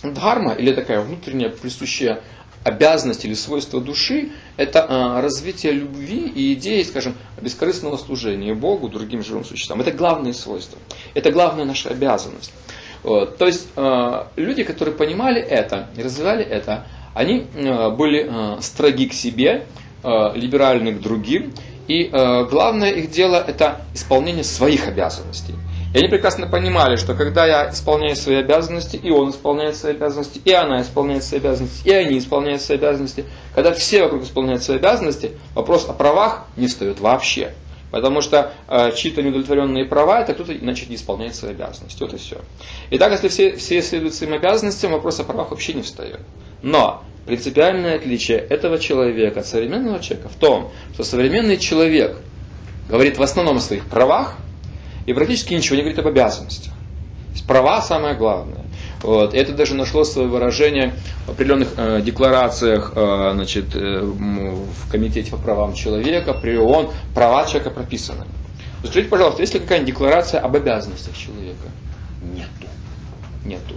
дхарма, или такая внутренняя присущая обязанность или свойство души – это а, развитие любви и идеи, скажем, бескорыстного служения Богу, другим живым существам. Это главные свойства. Это главная наша обязанность. Вот. То есть а, люди, которые понимали это и развивали это, они а, были строги к себе, либеральны к другим, и главное их дело – это исполнение своих обязанностей. И они прекрасно понимали, что когда я исполняю свои обязанности, и он исполняет свои обязанности, и она исполняет свои обязанности, и они исполняют свои обязанности, когда все вокруг исполняют свои обязанности, вопрос о правах не встает вообще. Потому что э, чьи-то неудовлетворенные права, это кто-то, значит, не исполняет свои обязанности. Вот и все. Итак, если все, все следуют своим обязанностям, вопрос о правах вообще не встает. Но принципиальное отличие этого человека от современного человека в том, что современный человек говорит в основном о своих правах и практически ничего не говорит об обязанностях. Права самое главное. Вот. Это даже нашло свое выражение в определенных э, декларациях э, значит, э, в Комитете по правам человека, при ООН, права человека прописаны. Скажите, пожалуйста, есть ли какая-нибудь декларация об обязанностях человека? Нету. Нету.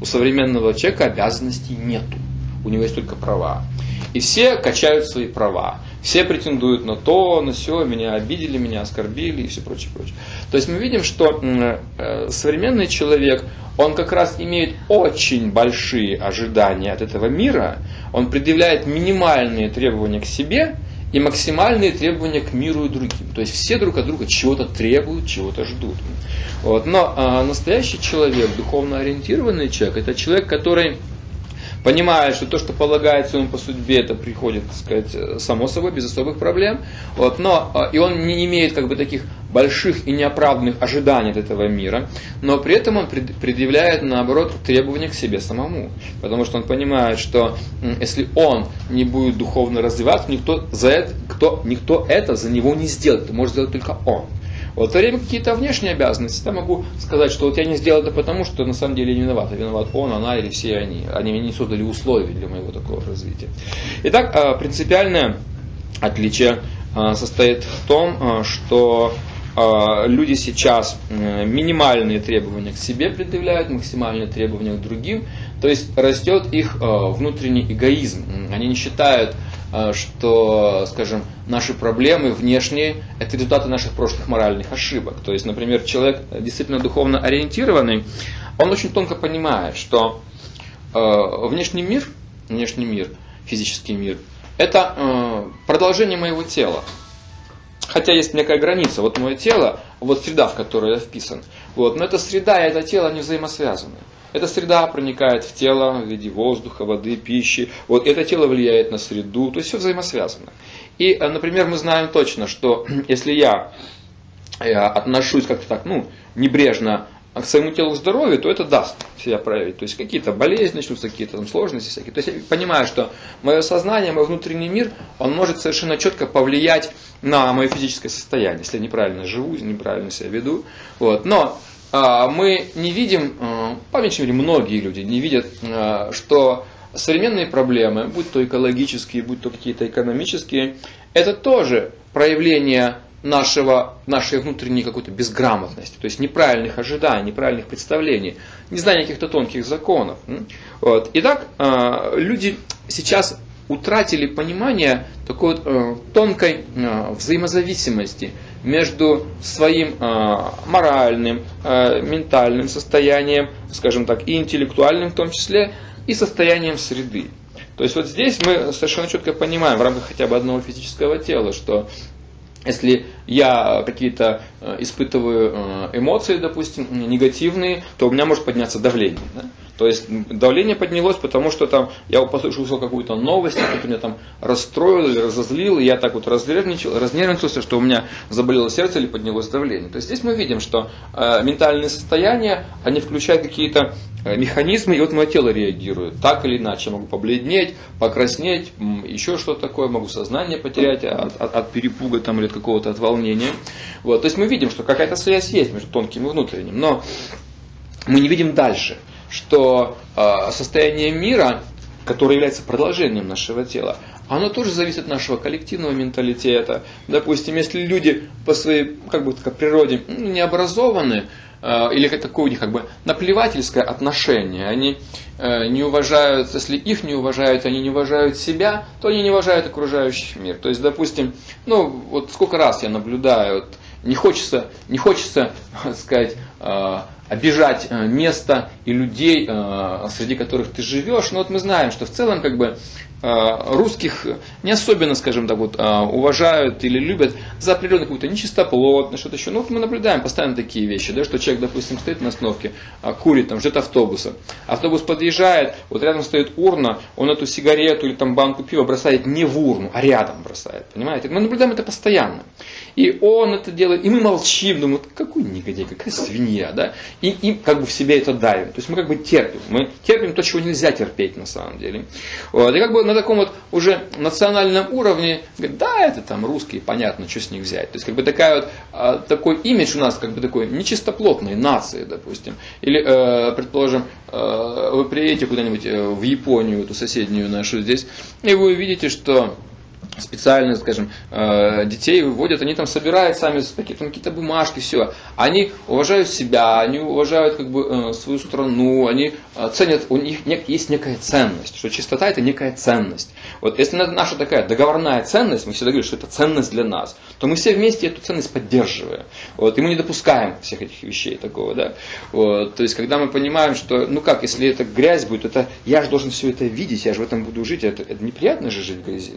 У современного человека обязанностей нету. У него есть только права. И все качают свои права. Все претендуют на то, на все, меня обидели, меня оскорбили и все прочее, прочее. То есть мы видим, что э, современный человек, он как раз имеет очень большие ожидания от этого мира, он предъявляет минимальные требования к себе и максимальные требования к миру и другим. То есть все друг от друга чего-то требуют, чего-то ждут. Вот. Но а, настоящий человек, духовно ориентированный человек, это человек, который понимает, что то, что полагается ему по судьбе, это приходит, так сказать, само собой, без особых проблем. Вот, но, а, и он не имеет как бы таких больших и неоправданных ожиданий от этого мира, но при этом он предъявляет, наоборот, требования к себе самому. Потому что он понимает, что если он не будет духовно развиваться, никто, за это, кто, никто это за него не сделает. Это может сделать только он. Вот в то время какие-то внешние обязанности, я могу сказать, что вот я не сделал это потому, что на самом деле не виноват. А виноват он, она или все они. Они мне не создали условия для моего такого развития. Итак, а, принципиальное отличие а, состоит в том, а, что люди сейчас минимальные требования к себе предъявляют, максимальные требования к другим, то есть растет их внутренний эгоизм. Они не считают что, скажем, наши проблемы внешние – это результаты наших прошлых моральных ошибок. То есть, например, человек действительно духовно ориентированный, он очень тонко понимает, что э, внешний мир, внешний мир, физический мир, это э, продолжение моего тела. Хотя есть некая граница. Вот мое тело, вот среда, в которой я вписан. Вот, но эта среда и это тело не взаимосвязаны. Эта среда проникает в тело в виде воздуха, воды, пищи. Вот это тело влияет на среду, то есть все взаимосвязано. И, э, например, мы знаем точно, что если я э, отношусь как-то так, ну, небрежно к своему телу здоровью, то это даст себя проявить. То есть какие-то болезни начнутся, какие-то там сложности всякие. То есть я понимаю, что мое сознание, мой внутренний мир, он может совершенно четко повлиять на мое физическое состояние, если я неправильно живу, неправильно себя веду. Вот. Но мы не видим, а, по меньшей мере многие люди не видят, а, что современные проблемы, будь то экологические, будь то какие-то экономические, это тоже проявление нашего, нашей внутренней какой-то безграмотности, то есть неправильных ожиданий, неправильных представлений, не знания каких-то тонких законов. Вот. Итак, люди сейчас утратили понимание такой вот э, тонкой э, взаимозависимости между своим э, моральным, э, ментальным состоянием, скажем так, и интеллектуальным в том числе, и состоянием среды. То есть вот здесь мы совершенно четко понимаем в рамках хотя бы одного физического тела, что если я какие-то э, испытываю эмоции, допустим, негативные, то у меня может подняться давление. Да? То есть давление поднялось, потому что там я послушал какую-то новость, кто-то меня там расстроил или разозлил, и я так вот разнервничал, разнервничался, что у меня заболело сердце или поднялось давление. То есть здесь мы видим, что э, ментальные состояния, они включают какие-то э, механизмы, и вот мое тело реагирует так или иначе. Я могу побледнеть, покраснеть, еще что-то такое, могу сознание потерять от, от, от перепуга там, или от какого-то от волнения. Вот. То есть мы видим, что какая-то связь есть между тонким и внутренним, но мы не видим дальше – что э, состояние мира, которое является продолжением нашего тела, оно тоже зависит от нашего коллективного менталитета. Допустим, если люди по своей как бы, так, природе ну, не образованы, э, или такое у них как бы наплевательское отношение, они э, не уважают, если их не уважают, они не уважают себя, то они не уважают окружающий мир. То есть, допустим, ну вот сколько раз я наблюдаю, вот, не хочется, не хочется сказать, обижать место и людей, среди которых ты живешь. Но вот мы знаем, что в целом как бы Э, русских не особенно, скажем так, вот, э, уважают или любят за определенную какую-то нечистоплотность, что-то еще. Ну, вот мы наблюдаем постоянно такие вещи, да, что человек, допустим, стоит на остановке, э, курит, там, ждет автобуса. Автобус подъезжает, вот рядом стоит урна, он эту сигарету или там банку пива бросает не в урну, а рядом бросает, понимаете? Мы наблюдаем это постоянно. И он это делает, и мы молчим, думаем, какой негодяй, какая свинья, да? И, и как бы в себе это давим. То есть мы как бы терпим. Мы терпим то, чего нельзя терпеть на самом деле. Вот. И как бы на таком вот уже национальном уровне, да, это там русские, понятно, что с них взять. То есть как бы такая вот, а, такой имидж у нас как бы такой нечистоплотной нации, допустим. Или, э, предположим, э, вы приедете куда-нибудь э, в Японию, эту соседнюю нашу здесь, и вы увидите, что специально, скажем, э, детей выводят, они там собирают сами какие-то, какие-то бумажки, все. Они уважают себя, они уважают как бы э, свою страну, они э, ценят, у них есть некая ценность, что чистота это некая ценность. Вот если наша такая договорная ценность, мы всегда говорим, что это ценность для нас, то мы все вместе эту ценность поддерживаем. Вот, и мы не допускаем всех этих вещей такого, да. Вот, то есть, когда мы понимаем, что, ну как, если это грязь будет, это я же должен все это видеть, я же в этом буду жить, это, это неприятно же жить в грязи.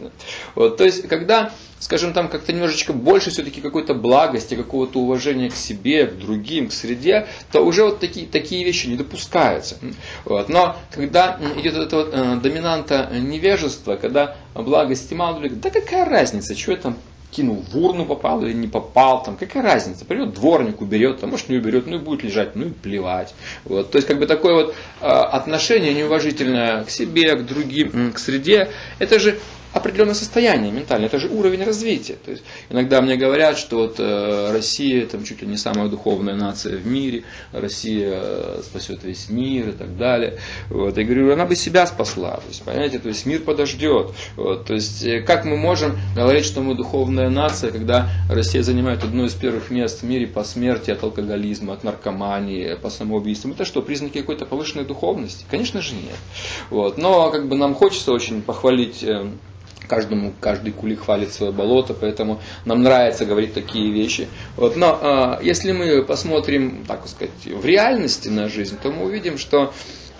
Вот, то есть, когда, скажем, там как-то немножечко больше все-таки какой-то благости, какого-то уважения к себе, к другим, к среде, то уже вот такие, такие вещи не допускаются. Вот. Но когда идет это вот, э, доминанта невежества, когда благости мало, говорят, да какая разница, что я там кинул в урну попал или не попал, там, какая разница, придет дворник, уберет, а может не уберет, ну и будет лежать, ну и плевать. Вот. То есть как бы такое вот э, отношение неуважительное к себе, к другим, к среде, это же определенное состояние ментальное, это же уровень развития. То есть, иногда мне говорят, что вот, э, Россия там, чуть ли не самая духовная нация в мире, Россия э, спасет весь мир и так далее. Вот, я говорю, она бы себя спасла. То есть, понимаете, то есть мир подождет. Вот, то есть, э, как мы можем говорить, что мы духовная нация, когда Россия занимает одно из первых мест в мире по смерти от алкоголизма, от наркомании, по самоубийствам? Это что, признаки какой-то повышенной духовности? Конечно же нет. Вот, но как бы нам хочется очень похвалить э, каждому, каждый кули хвалит свое болото, поэтому нам нравится говорить такие вещи. Вот. Но э, если мы посмотрим, так сказать, в реальности на жизнь, то мы увидим, что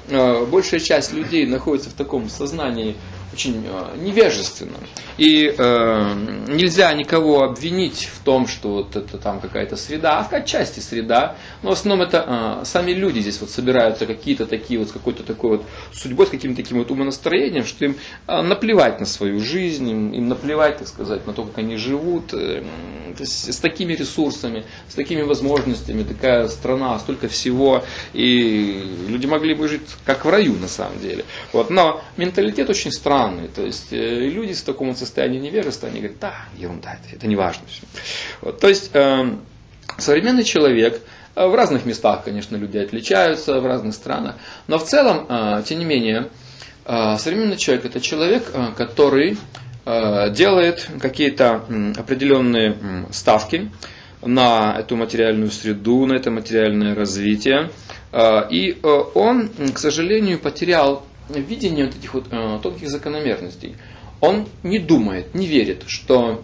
э, большая часть людей находится в таком сознании очень э, невежественным. И э, нельзя никого обвинить в том, что вот это там какая-то среда, а отчасти среда, но в основном это э, сами люди здесь вот собираются какие-то такие вот с какой-то такой вот судьбой, с каким-то таким вот умонастроением, что им э, наплевать на свою жизнь, им, им наплевать, так сказать, на то, как они живут, э, с такими ресурсами, с такими возможностями, такая страна, столько всего, и люди могли бы жить как в раю на самом деле. Вот, но менталитет очень странный странные. То есть э, люди в таком состоянии невежества, они говорят, да, ерунда, это, это не важно. Вот, то есть э, современный человек, э, в разных местах, конечно, люди отличаются, в разных странах, но в целом, э, тем не менее, э, современный человек это человек, э, который э, делает какие-то определенные ставки на эту материальную среду, на это материальное развитие. Э, и он, к сожалению, потерял видение вот этих вот э, тонких закономерностей. Он не думает, не верит, что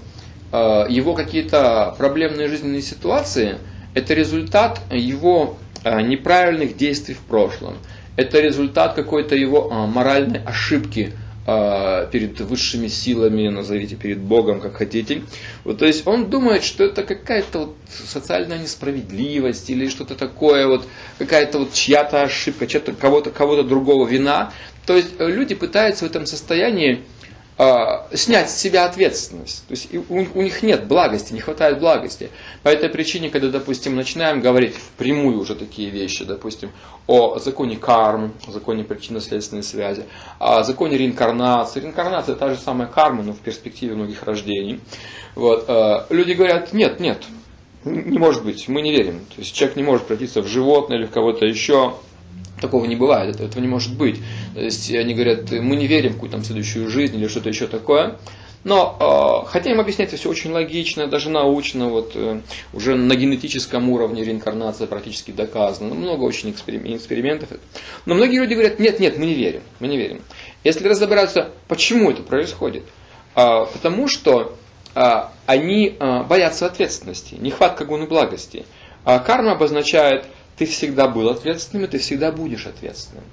э, его какие-то проблемные жизненные ситуации это результат его э, неправильных действий в прошлом. Это результат какой-то его э, моральной ошибки э, перед высшими силами, назовите перед Богом, как хотите. Вот, то есть он думает, что это какая-то вот социальная несправедливость или что-то такое, вот какая-то вот чья-то ошибка, чья-то кого-то кого-то другого вина. То есть э, люди пытаются в этом состоянии э, снять с себя ответственность. То есть у, у них нет благости, не хватает благости. По этой причине, когда, допустим, начинаем говорить впрямую уже такие вещи, допустим, о законе кармы, о законе причинно-следственной связи, о законе реинкарнации. Реинкарнация та же самая карма, но в перспективе многих рождений. Вот, э, люди говорят, нет, нет, не может быть, мы не верим. То есть человек не может превратиться в животное или в кого-то еще. Такого не бывает, этого не может быть. То есть они говорят, мы не верим в какую-то следующую жизнь или что-то еще такое. Но, э, хотя им объяснять это все очень логично, даже научно, вот, э, уже на генетическом уровне реинкарнация практически доказана, много очень экспериментов. Но многие люди говорят, нет, нет, мы не верим, мы не верим. Если разобраться, почему это происходит, э, потому что э, они э, боятся ответственности, нехватка гуны благости. А карма обозначает, ты всегда был ответственным, и ты всегда будешь ответственным.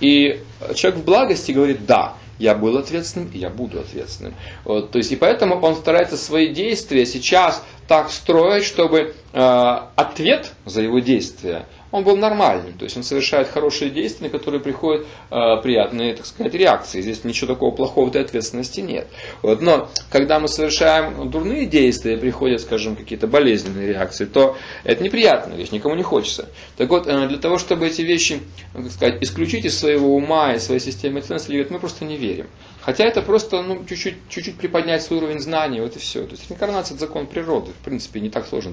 И человек в благости говорит, да, я был ответственным, и я буду ответственным. Вот, то есть, и поэтому он старается свои действия сейчас так строить, чтобы ответ за его действия он был нормальным. То есть он совершает хорошие действия, на которые приходят э, приятные, так сказать, реакции. Здесь ничего такого плохого в этой ответственности нет. Вот. Но когда мы совершаем дурные действия, приходят, скажем, какие-то болезненные реакции, то это неприятная вещь, никому не хочется. Так вот, э, для того, чтобы эти вещи, так сказать, исключить из своего ума и своей системы ценностей, мы просто не верим. Хотя это просто ну, чуть-чуть, чуть-чуть приподнять свой уровень знаний, вот и все. То есть реинкарнация это закон природы, в принципе, не так сложно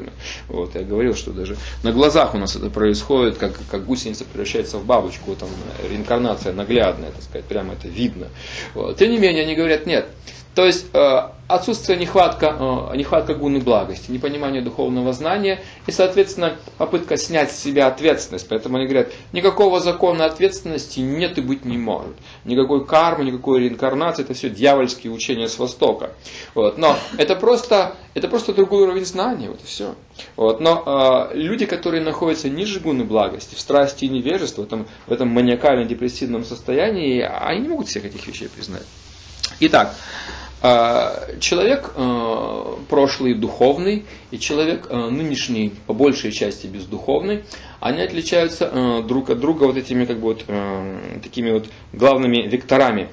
доказуемо. Вот, я говорил, что даже на глазах у нас это происходит, как, как гусеница превращается в бабочку, там реинкарнация наглядная, так сказать, прямо это видно. Вот. Тем не менее, они говорят, нет, то есть э, отсутствие нехватка, э, нехватка гуны благости, непонимание духовного знания и, соответственно, попытка снять с себя ответственность. Поэтому они говорят, никакого закона ответственности нет и быть не может. Никакой кармы, никакой реинкарнации, это все дьявольские учения с Востока. Вот. Но это просто, это просто другой уровень знания, вот и все. Вот. Но э, люди, которые находятся ниже гуны благости, в страсти и невежестве, в этом, в этом маниакально-депрессивном состоянии, они не могут всех этих вещей признать. Итак, человек э, прошлый духовный и человек э, нынешний по большей части бездуховный, они отличаются друг от друга вот этими как бы вот такими вот главными векторами.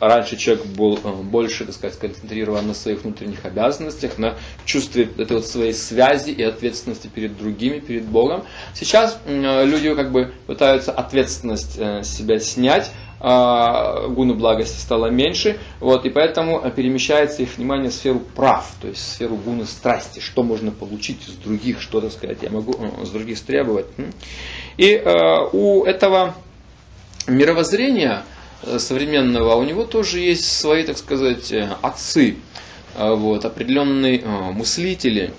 Раньше человек был больше, так сказать, сконцентрирован на своих внутренних обязанностях, на чувстве этой вот своей связи и ответственности перед другими, перед Богом. Сейчас люди как бы пытаются ответственность себя снять, а, гуны благости стало меньше, вот, и поэтому перемещается их внимание в сферу прав, то есть в сферу гуны страсти, что можно получить с других, что, так сказать, я могу э, с других требовать. И э, у этого мировоззрения э, современного, у него тоже есть свои, так сказать, отцы, вот, определенные мыслители,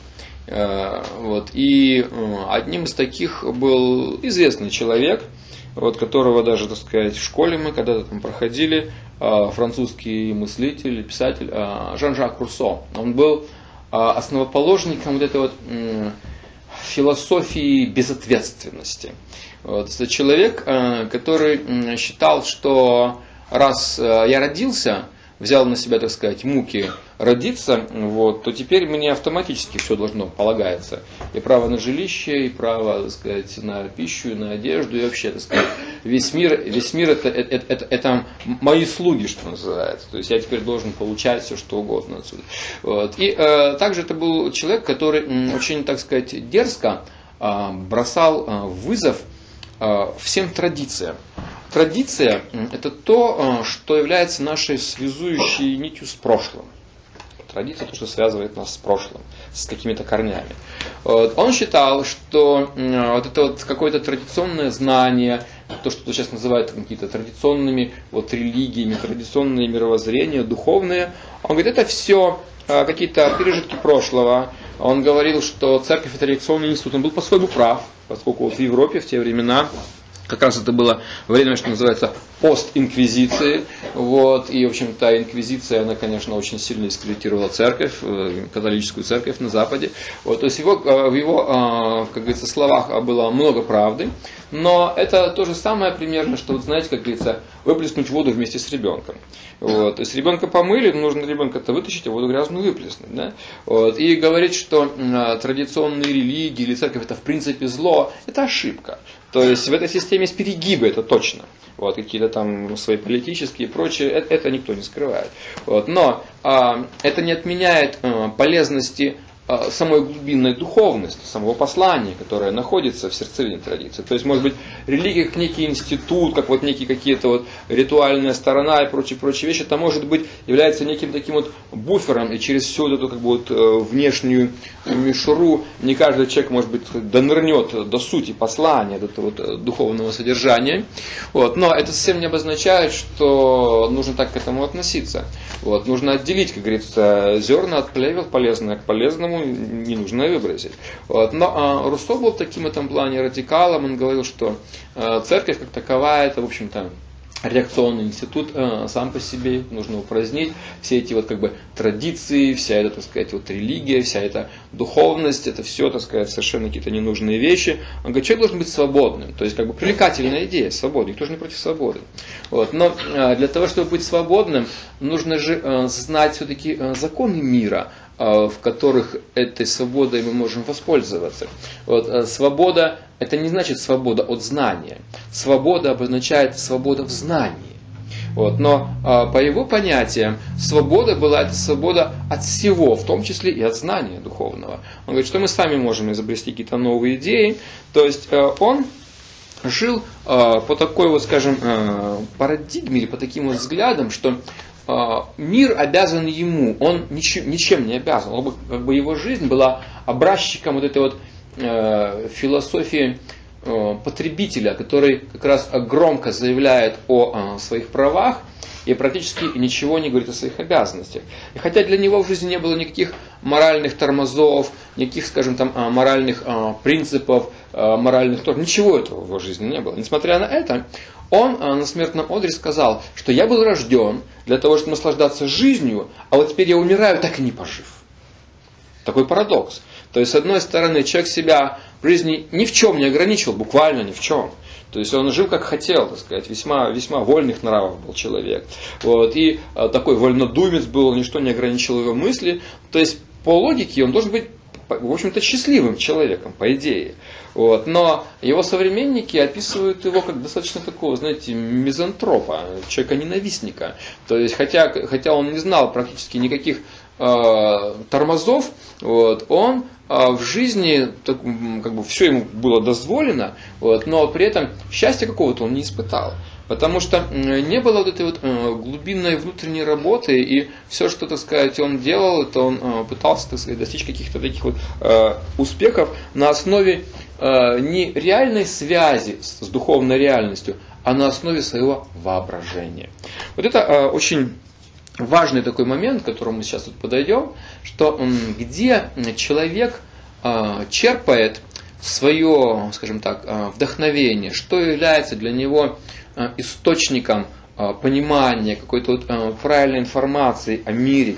вот, и одним из таких был известный человек – вот которого даже, так сказать, в школе мы когда-то там проходили, а, французский мыслитель, писатель а, Жан-Жак Руссо. Он был а, основоположником вот этой вот философии безответственности. Вот. Это человек, который считал, что раз я родился, взял на себя, так сказать, муки родиться, вот, то теперь мне автоматически все должно полагается. И право на жилище, и право, так сказать, на пищу, и на одежду, и вообще, так сказать, весь мир, весь мир это, это, это, это мои слуги, что называется. То есть я теперь должен получать все, что угодно отсюда. Вот. И э, также это был человек, который очень, так сказать, дерзко э, бросал э, вызов э, всем традициям. Традиция – это то, э, что является нашей связующей нитью с прошлым. Традиция – то, что связывает нас с прошлым, с какими-то корнями. Он считал, что вот это вот какое-то традиционное знание, то, что сейчас называют какими-то традиционными вот, религиями, традиционные мировоззрения, духовные, он говорит, это все э, какие-то пережитки прошлого. Он говорил, что церковь это реакционный институт. Он был по-своему прав, поскольку вот в Европе в те времена как раз это было время, что называется, постинквизиции. Вот, и, в общем-то, инквизиция, она, конечно, очень сильно дискредитировала церковь, э, католическую церковь на Западе. Вот, то есть его, э, в его, э, как говорится, словах было много правды, но это то же самое примерно, что, вот, знаете, как говорится, выплеснуть воду вместе с ребенком. Вот. То есть ребенка помыли, нужно ребенка-то вытащить, а воду грязную выплеснуть. Да? Вот. И говорить, что традиционные религии или церковь это в принципе зло, это ошибка. То есть в этой системе есть перегибы, это точно. Вот, какие-то там свои политические и прочее, это, это никто не скрывает. Вот. Но а, это не отменяет а, полезности самой глубинной духовности, самого послания, которое находится в сердцевине традиции. То есть, может быть, религия как некий институт, как вот некие какие-то вот ритуальная сторона и прочие, прочие вещи, это может быть является неким таким вот буфером, и через всю эту как бы вот э, внешнюю мишуру не каждый человек, может быть, донырнет до сути послания, до этого вот э, духовного содержания. Вот. Но это совсем не обозначает, что нужно так к этому относиться. Вот. Нужно отделить, как говорится, зерна от плевел, полезное к полезному, ему не нужно выбросить. Вот. Но а, Руссо был таким в этом плане радикалом, он говорил, что а, церковь как таковая, это, в общем-то, реакционный институт э, сам по себе нужно упразднить. Все эти вот как бы традиции, вся эта, так сказать, вот религия, вся эта духовность, это все, так сказать, совершенно какие-то ненужные вещи. Он говорит, человек должен быть свободным. То есть как бы привлекательная идея, свобода. Никто же не против свободы. Вот. Но э, для того, чтобы быть свободным, нужно же э, знать все-таки э, законы мира, э, в которых этой свободой мы можем воспользоваться. Вот, э, свобода это не значит свобода от знания. Свобода обозначает свобода в знании. Вот. Но э, по его понятиям, свобода была это свобода от всего, в том числе и от знания духовного. Он говорит, что мы сами можем изобрести какие-то новые идеи. То есть он жил по такой вот, скажем, э, парадигме или по таким вот взглядам, что мир обязан ему, он ничем, ничем не обязан. Он, как бы его жизнь была образчиком вот этой вот Э, философии э, потребителя, который как раз громко заявляет о э, своих правах и практически ничего не говорит о своих обязанностях. И хотя для него в жизни не было никаких моральных тормозов, никаких, скажем там, моральных принципов, моральных тор, ничего этого в его жизни не было. Несмотря на это, он на смертном одре сказал, что я был рожден для того, чтобы наслаждаться жизнью, а вот теперь я умираю, так и не пожив. Такой парадокс. То есть, с одной стороны, человек себя в жизни ни в чем не ограничивал, буквально ни в чем. То есть он жил как хотел, так сказать, весьма, весьма вольных нравов был человек. Вот, и а, такой вольнодумец был, ничто не ограничило его мысли. То есть по логике он должен быть, в общем-то, счастливым человеком, по идее. Вот. Но его современники описывают его как достаточно такого, знаете, мизантропа, человека-ненавистника. То есть, хотя, хотя он не знал практически никаких тормозов, вот, он а в жизни так, как бы все ему было дозволено, вот, но при этом счастья какого-то он не испытал. Потому что не было вот этой вот э, глубинной внутренней работы, и все, что, так сказать, он делал, это он э, пытался, так сказать, достичь каких-то таких вот э, успехов на основе не реальной связи с духовной реальностью, а на основе своего воображения. Вот это очень важный такой момент, к которому мы сейчас тут подойдем, что где человек а, черпает свое, скажем так, а, вдохновение, что является для него а, источником понимания, какой-то вот правильной информации о мире.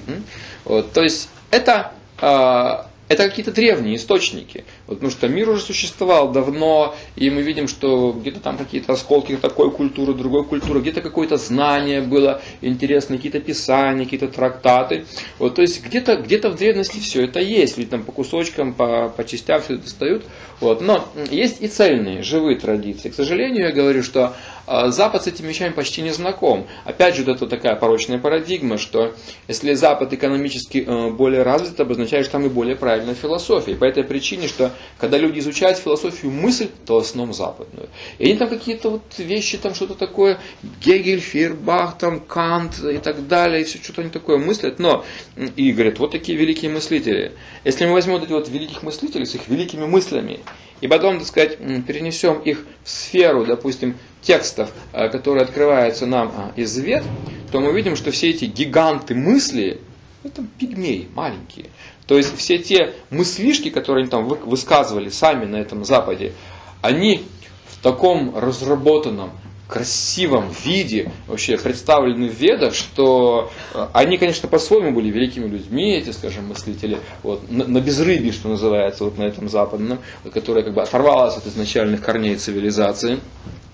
То есть это это какие-то древние источники. Вот, потому что мир уже существовал давно, и мы видим, что где-то там какие-то осколки такой культуры, другой культуры, где-то какое-то знание было интересное, какие-то писания, какие-то трактаты. Вот, то есть где-то где в древности все это есть, ведь там по кусочкам, по, по частям все это достают. Вот. Но есть и цельные, живые традиции. К сожалению, я говорю, что а, Запад с этими вещами почти не знаком. Опять же, это такая порочная парадигма, что если Запад экономически э, более развит, это обозначает, что там и более правильная философия. И по этой причине, что когда люди изучают философию мысль, то в основном западную. И они там какие-то вот вещи, там что-то такое, Гегель, Фейербах, там Кант и так далее, и все что-то они такое мыслят. Но, и говорят, вот такие великие мыслители. Если мы возьмем вот эти вот великих мыслителей с их великими мыслями, и потом, так сказать, перенесем их в сферу, допустим, текстов, э, которые открываются нам а, из вет, то мы видим, что все эти гиганты мысли, это пигмеи маленькие. То есть все те мыслишки, которые они там высказывали сами на этом Западе, они в таком разработанном, красивом виде вообще представлены в Ведах, что э, они, конечно, по-своему были великими людьми, эти, скажем, мыслители, вот, на, на безрыбье, что называется, вот на этом западном, которое как бы оторвалось от изначальных корней цивилизации.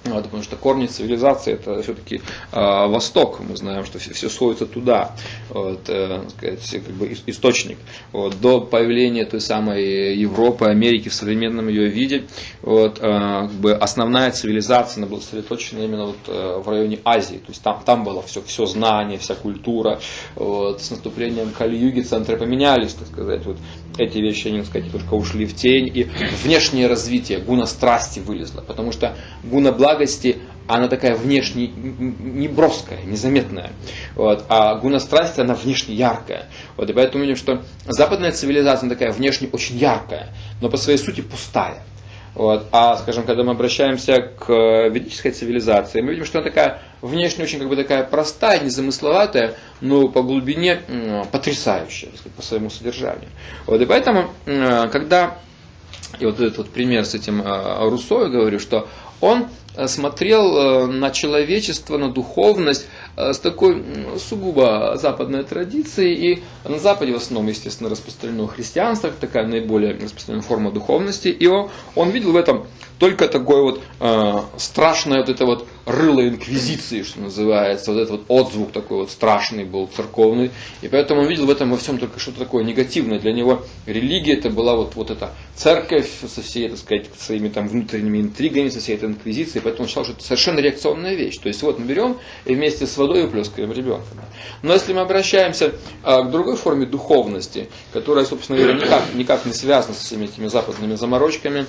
Вот, потому что корни цивилизации это все-таки э, Восток. Мы знаем, что все, все сводится туда. Вот, э, сказать, как бы источник. Вот, до появления той самой Европы, Америки в современном ее виде, вот, э, как бы основная цивилизация она была сосредоточена именно вот, э, в районе Азии. То есть там, там было все, все знание, вся культура. Вот, с наступлением Кали-Юги центры поменялись, так сказать. Вот, эти вещи, они, так сказать, только ушли в тень. И внешнее развитие гуна страсти вылезло. Потому что гуна благости, она такая внешне неброская, незаметная. Вот. А гуна страсти, она внешне яркая. Вот. И поэтому видим, что западная цивилизация такая внешне очень яркая, но по своей сути пустая. Вот. А, скажем, когда мы обращаемся к ведической цивилизации, мы видим, что она такая внешне очень как бы такая простая, незамысловатая, но по глубине потрясающая, сказать, по своему содержанию. Вот. И поэтому, когда и вот этот вот пример с этим э, Руссо, я говорю, что он э, смотрел э, на человечество, на духовность с такой сугубо западной традицией. И на Западе в основном, естественно, распространено христианство, такая наиболее распространенная форма духовности. И он, он видел в этом только такое вот э, страшное вот это вот рыло инквизиции, что называется, вот этот вот отзвук такой вот страшный был церковный, и поэтому он видел в этом во всем только что-то такое негативное. Для него религия это была вот, вот эта церковь со всей, так сказать, своими там внутренними интригами, со всей этой инквизицией, поэтому он считал, что это совершенно реакционная вещь. То есть вот мы берем и вместе с водой уплескиваем ребенка. Но если мы обращаемся а, к другой форме духовности, которая, собственно говоря, никак, никак не связана с всеми этими западными заморочками,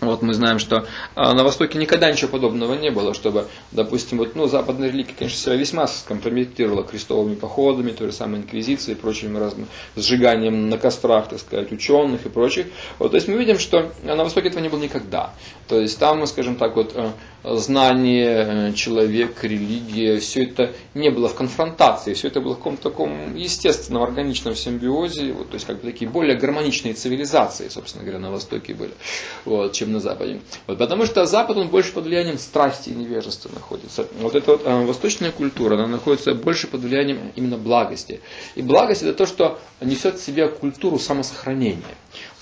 вот мы знаем, что а, на Востоке никогда ничего подобного не было, чтобы, допустим, вот, ну, западная религия, конечно, себя весьма скомпрометировала крестовыми походами, той же самой инквизицией и прочими разными сжиганием на кострах, так сказать, ученых и прочих. Вот, то есть мы видим, что на Востоке этого не было никогда. То есть там, скажем так, вот э, знание, э, человек, религия, все это не было в конфронтации, все это было в каком-то таком естественном, органичном симбиозе, вот, то есть как бы такие более гармоничные цивилизации, собственно говоря, на Востоке были, вот, чем на Западе. Вот, потому что Запад, он больше под влиянием страсти и невежества находится. Вот эта вот э, восточная культура, она находится больше под влиянием именно благости. И благость это то, что несет в себе культуру самосохранения.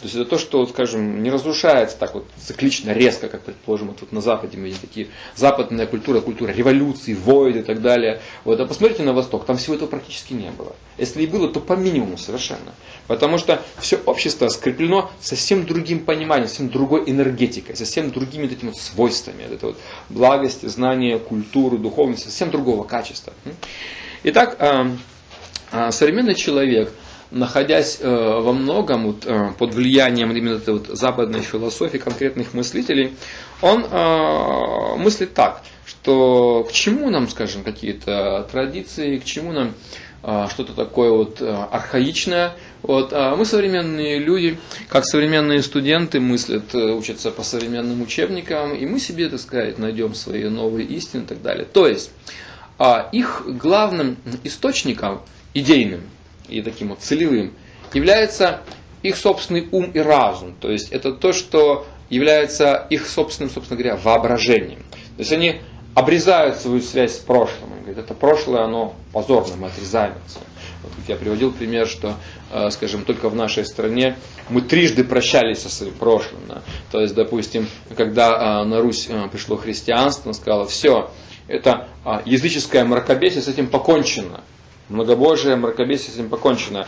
То есть это то, что, скажем, не разрушается так вот циклично, резко, как, предположим, вот, вот на Западе мы видим такие западная культура, культура революции, войн и так далее. Вот, а посмотрите на Восток, там всего этого практически не было. Если и было, то по минимуму совершенно. Потому что все общество скреплено совсем другим пониманием, совсем другой энергетикой, совсем другими вот этими вот свойствами. Это вот благость, знание, культуру, духовность, совсем другого качества. Итак, а, современный человек – находясь э, во многом вот, э, под влиянием именно этой вот западной философии конкретных мыслителей, он э, мыслит так, что к чему нам, скажем, какие-то традиции, к чему нам что-то такое вот архаичное. Вот, а мы современные люди, как современные студенты мыслят, учатся по современным учебникам, и мы себе, так сказать, найдем свои новые истины и так далее. То есть, их главным источником идейным и таким вот целевым, является их собственный ум и разум. То есть это то, что является их собственным, собственно говоря, воображением. То есть они обрезают свою связь с прошлым. Они говорят, это прошлое, оно позорно, мы отрезаем это. Вот я приводил пример, что, э, скажем, только в нашей стране мы трижды прощались со своим прошлым. Да. То есть, допустим, когда э, на Русь э, пришло христианство, он сказал, все, это языческое мракобесие, с этим покончено многобожие, мракобесие с этим покончено.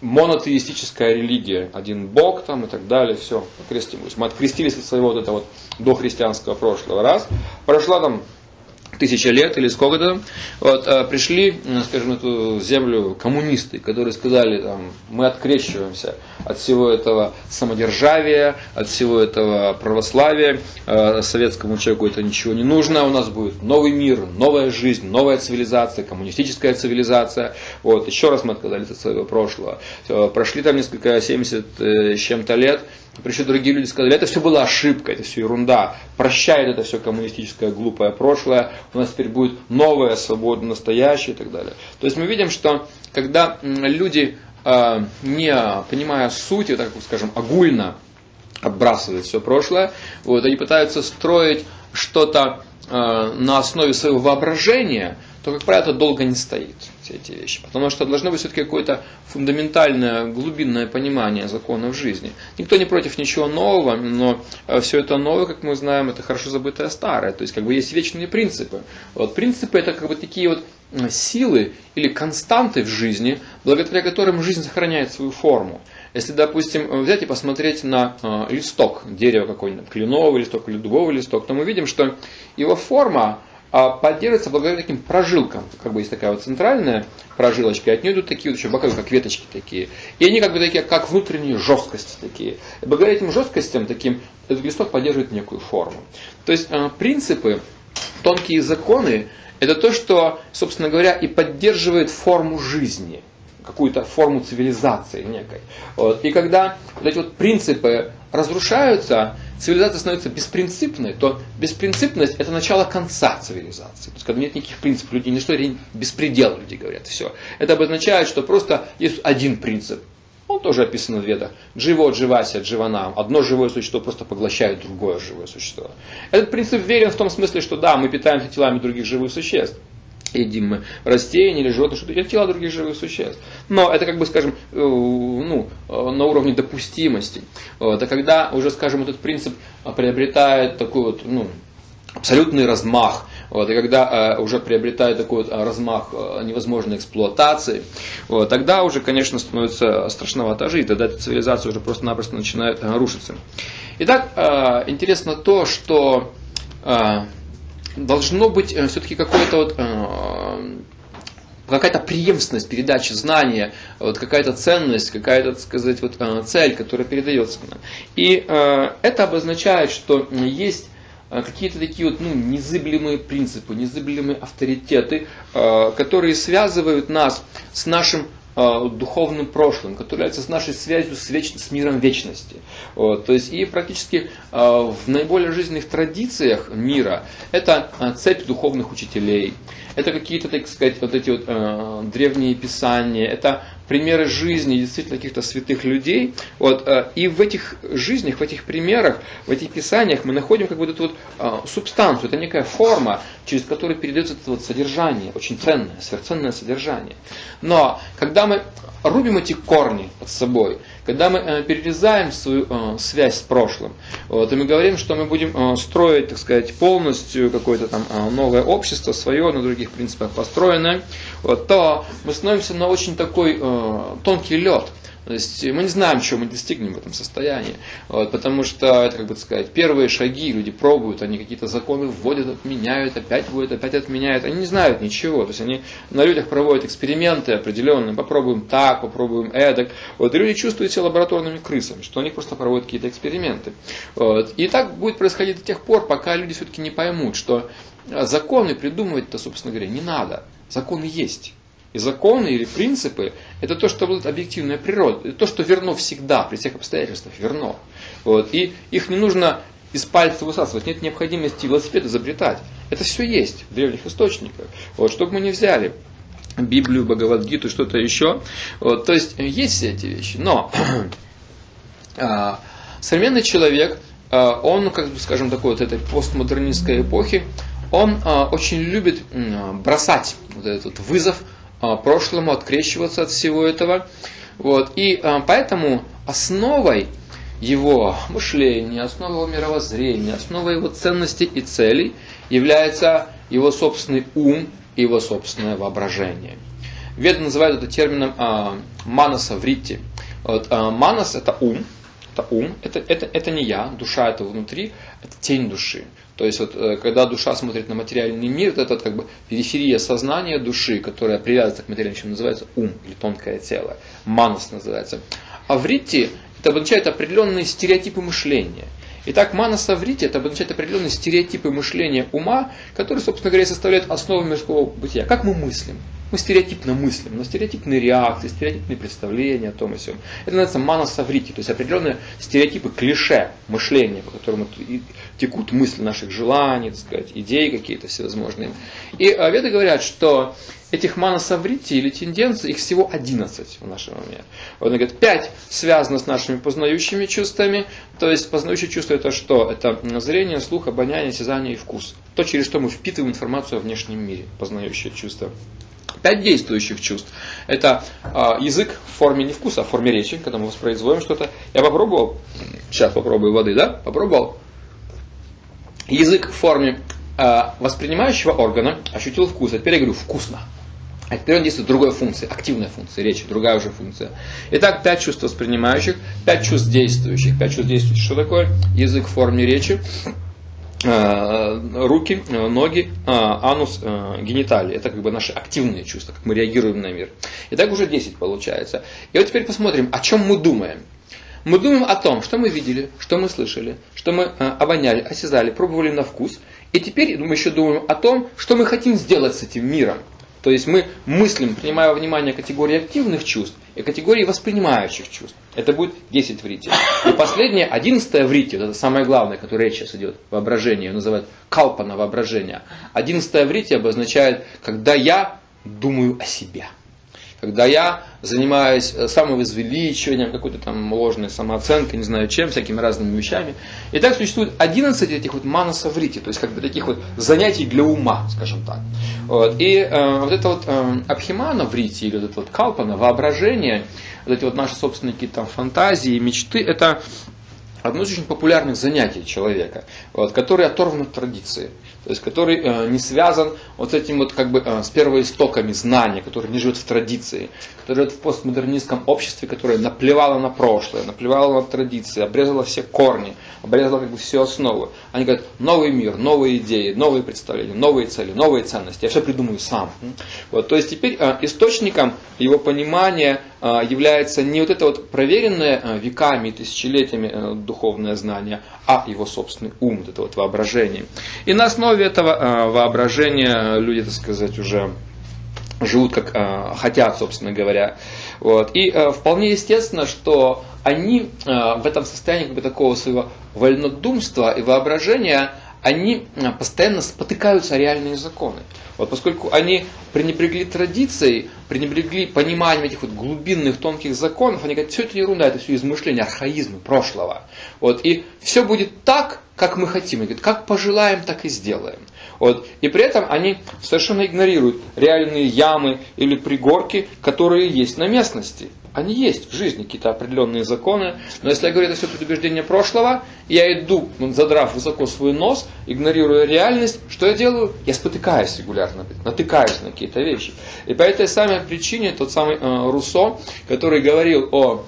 Монотеистическая религия, один бог там и так далее, все, крестимся. Мы открестились от своего вот этого вот дохристианского прошлого. Раз. Прошла там тысяча лет или сколько-то, вот, а, пришли, скажем, на эту землю коммунисты, которые сказали, там, мы открещиваемся от всего этого самодержавия, от всего этого православия, а, советскому человеку это ничего не нужно, у нас будет новый мир, новая жизнь, новая цивилизация, коммунистическая цивилизация. Вот, еще раз мы отказались от своего прошлого. Прошли там несколько, 70 э, с чем-то лет, Пришли другие люди сказали, это все была ошибка, это все ерунда. Прощает это все коммунистическое глупое прошлое. У нас теперь будет новое, свободное, настоящее и так далее. То есть мы видим, что когда люди, а, не понимая сути, так скажем, огульно отбрасывают все прошлое, вот, они пытаются строить что-то а, на основе своего воображения, то, как правило, это долго не стоит все эти вещи. Потому что должно быть все-таки какое-то фундаментальное, глубинное понимание законов жизни. Никто не против ничего нового, но э, все это новое, как мы знаем, это хорошо забытое старое. То есть как бы есть вечные принципы. Вот принципы это как бы такие вот силы или константы в жизни, благодаря которым жизнь сохраняет свою форму. Если, допустим, взять и посмотреть на э, листок дерева какой-нибудь, кленовый листок или дубовый листок, то мы видим, что его форма, а поддерживается благодаря таким прожилкам. Как бы есть такая вот центральная прожилочка, и от нее идут такие вот еще боковые, как веточки такие. И они как бы такие, как внутренние жесткости такие. И благодаря этим жесткостям таким этот листок поддерживает некую форму. То есть э, принципы, тонкие законы, это то, что, собственно говоря, и поддерживает форму жизни какую-то форму цивилизации некой. Вот. И когда вот эти вот принципы разрушаются, цивилизация становится беспринципной, то беспринципность это начало конца цивилизации. То есть, когда нет никаких принципов, люди не что беспредел, люди говорят, все. Это обозначает, что просто есть один принцип. Он тоже описан в ведах. Дживо дживася дживанам. Одно живое существо просто поглощает другое живое существо. Этот принцип верен в том смысле, что да, мы питаемся телами других живых существ едим мы растения или животные, что-то, это тела других живых существ. Но это, как бы, скажем, э, ну, э, на уровне допустимости. Вот. А когда уже, скажем, этот принцип приобретает такой вот, ну, абсолютный размах, вот, и когда э, уже приобретает такой вот размах э, невозможной эксплуатации, вот, тогда уже, конечно, становится страшновато жить, тогда эта цивилизация уже просто-напросто начинает э, рушиться. Итак, э, интересно то, что э, должно быть э, все-таки какое-то вот э, какая-то преемственность передачи знания, вот какая-то ценность, какая-то, так сказать, вот э, цель, которая передается нам. И это обозначает, что есть какие-то такие вот ну, незыблемые принципы, незыблемые авторитеты, которые связывают нас с нашим Э, духовным прошлым, который является нашей связью с, веч... с миром вечности. Вот, то есть и практически э, в наиболее жизненных традициях мира это э, цепь духовных учителей, это какие-то, так сказать, вот эти вот э, древние писания, это примеры жизни действительно каких-то святых людей. Вот, э, и в этих жизнях, в этих примерах, в этих писаниях мы находим как бы эту вот э, субстанцию, это некая форма, через которую передается это вот содержание, очень ценное, сверхценное содержание. Но когда мы рубим эти корни под собой, когда мы э, перерезаем свою э, связь с прошлым, и мы говорим, что мы будем э, строить, так сказать, полностью какое-то там э, новое общество, свое, на других принципах построенное, то мы становимся на очень такой э, тонкий лед. То есть мы не знаем, чего мы достигнем в этом состоянии. Вот, потому что, это, как бы сказать, первые шаги люди пробуют, они какие-то законы вводят, отменяют, опять вводят, опять отменяют. Они не знают ничего. То есть они на людях проводят эксперименты определенные, попробуем так, попробуем эдак. Вот, и люди чувствуют себя лабораторными крысами, что они просто проводят какие-то эксперименты. Вот. И так будет происходить до тех пор, пока люди все-таки не поймут, что законы придумывать-то, собственно говоря, не надо. Законы есть. И законы или принципы – это то, что будет объективная природа. Это то, что верно всегда, при всех обстоятельствах верно. Вот. И их не нужно из пальца высасывать, нет необходимости велосипед изобретать. Это все есть в древних источниках. Вот, что бы мы ни взяли, Библию, Бхагавадгиту, что-то еще. Вот, то есть есть все эти вещи. Но а, современный человек, а, он, как бы, скажем, такой вот этой постмодернистской эпохи, он а, очень любит бросать вот этот вызов прошлому, открещиваться от всего этого. Вот. И а, поэтому основой его мышления, основой его мировоззрения, основой его ценностей и целей является его собственный ум и его собственное воображение. Веды называют это термином а, манаса вритти. Вот, а, манас это ум, это ум, это, это, это не я, душа это внутри, это тень души. То есть, вот, э, когда душа смотрит на материальный мир, вот это как бы периферия сознания души, которая привязана к материальному, чем называется ум или тонкое тело. Манус называется. А вритти это обозначает определенные стереотипы мышления. Итак, манаса врити это обозначает определенные стереотипы мышления ума, которые, собственно говоря, составляют основу мирского бытия. Как мы мыслим? Мы стереотипно мыслим, но стереотипные реакции, стереотипные представления о том и сём. Это называется манасаврити, то есть определенные стереотипы, клише мышления, по которым текут мысли наших желаний, так сказать, идей какие-то всевозможные. И а, веды говорят, что этих манасаврити или тенденций, их всего 11 в нашем уме. Вот он говорит, 5 связано с нашими познающими чувствами, то есть познающие чувства это что? Это зрение, слух, обоняние, осязание и вкус. То, через что мы впитываем информацию о внешнем мире, познающие чувства. Пять действующих чувств. Это э, язык в форме не вкуса, а в форме речи, когда мы воспроизводим что-то. Я попробовал, сейчас попробую воды, да? Попробовал. Язык в форме э, воспринимающего органа ощутил вкус. А теперь я говорю вкусно. А теперь он действует другой функции, активная функция речи, другая уже функция. Итак, пять чувств воспринимающих, пять чувств действующих. Пять чувств действующих, что такое? Язык в форме речи, руки, э, ноги, э, анус, гениталии. Это как бы наши активные чувства, как мы реагируем на мир. И так уже 10 получается. И вот теперь посмотрим, о чем мы думаем. Мы думаем о том, что мы видели, что мы слышали, что мы обоняли, осязали, пробовали на вкус. И теперь мы еще думаем о том, что мы хотим сделать с этим миром. То есть мы мыслим, принимая во внимание категории активных чувств и категории воспринимающих чувств. Это будет 10 в рите. И последнее, 11 в рите, вот это самое главное, которое речь сейчас идет, воображение, его называют калпана воображение. 11 в рите обозначает, когда я думаю о себе. Когда я занимаюсь э, самовозвеличиванием, какой-то там ложной самооценкой, не знаю чем, всякими разными вещами. И так существует 11 этих вот манасаврити, то есть как бы таких вот занятий для ума, скажем так. Вот. И э, вот это вот э, абхимана врити, или вот это вот калпана, воображение, вот эти вот наши собственные какие-то там фантазии, мечты, это одно из очень популярных занятий человека, вот, который оторван от традиции то есть который э, не связан вот с этим вот как бы э, с первоистоками знания, который не живет в традиции, который живет в постмодернистском обществе, которое наплевало на прошлое, наплевало на традиции, обрезало все корни, обрезало как бы все основы. Они говорят, новый мир, новые идеи, новые представления, новые цели, новые ценности. Я все придумаю сам. Вот, то есть теперь э, источником его понимания является не вот это вот проверенное э, веками тысячелетиями э, духовное знание, а его собственный ум, вот это вот воображение. И на основе этого воображения люди, так сказать, уже живут как хотят, собственно говоря. Вот. И вполне естественно, что они в этом состоянии как бы, такого своего вольнодумства и воображения, они постоянно спотыкаются о реальные законы. Вот поскольку они пренебрегли традицией, пренебрегли пониманием этих вот глубинных тонких законов, они говорят, все это ерунда, это все измышления, архаизмы прошлого. Вот, и все будет так, как мы хотим. И говорят, как пожелаем, так и сделаем. Вот. И при этом они совершенно игнорируют реальные ямы или пригорки, которые есть на местности. Они есть в жизни, какие-то определенные законы. Но если я говорю, это все предубеждение прошлого, я иду, задрав высоко свой нос, игнорируя реальность, что я делаю? Я спотыкаюсь регулярно, натыкаюсь на какие-то вещи. И по этой самой причине тот самый э, Руссо, который говорил о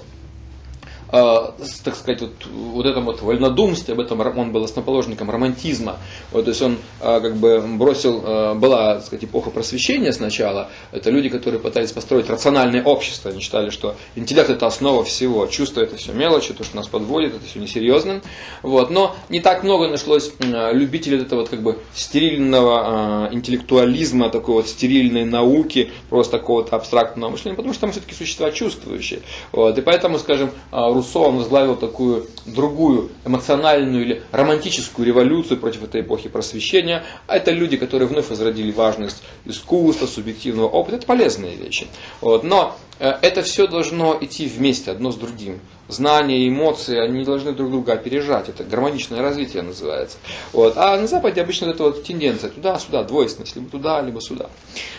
так сказать, вот, вот этом вот вольнодумстве, об этом он был основоположником романтизма. Вот, то есть он э, как бы бросил, э, была так сказать, эпоха просвещения сначала. Это люди, которые пытались построить рациональное общество. Они считали, что интеллект это основа всего, чувство это все мелочи, то, что нас подводит, это все несерьезно. Вот. Но не так много нашлось любителей этого вот, как бы стерильного интеллектуализма, такой вот стерильной науки, просто такого вот абстрактного мышления, потому что мы все-таки существа чувствующие. Вот. И поэтому, скажем, Руссо, он возглавил такую другую эмоциональную или романтическую революцию против этой эпохи просвещения. А это люди, которые вновь возродили важность искусства, субъективного опыта. Это полезные вещи. Вот. Но э, это все должно идти вместе, одно с другим. Знания, эмоции, они должны друг друга опережать. Это гармоничное развитие называется. Вот. А на Западе обычно это вот тенденция туда-сюда, двойственность, либо туда, либо сюда.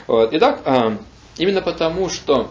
Вот. Итак, э, именно потому, что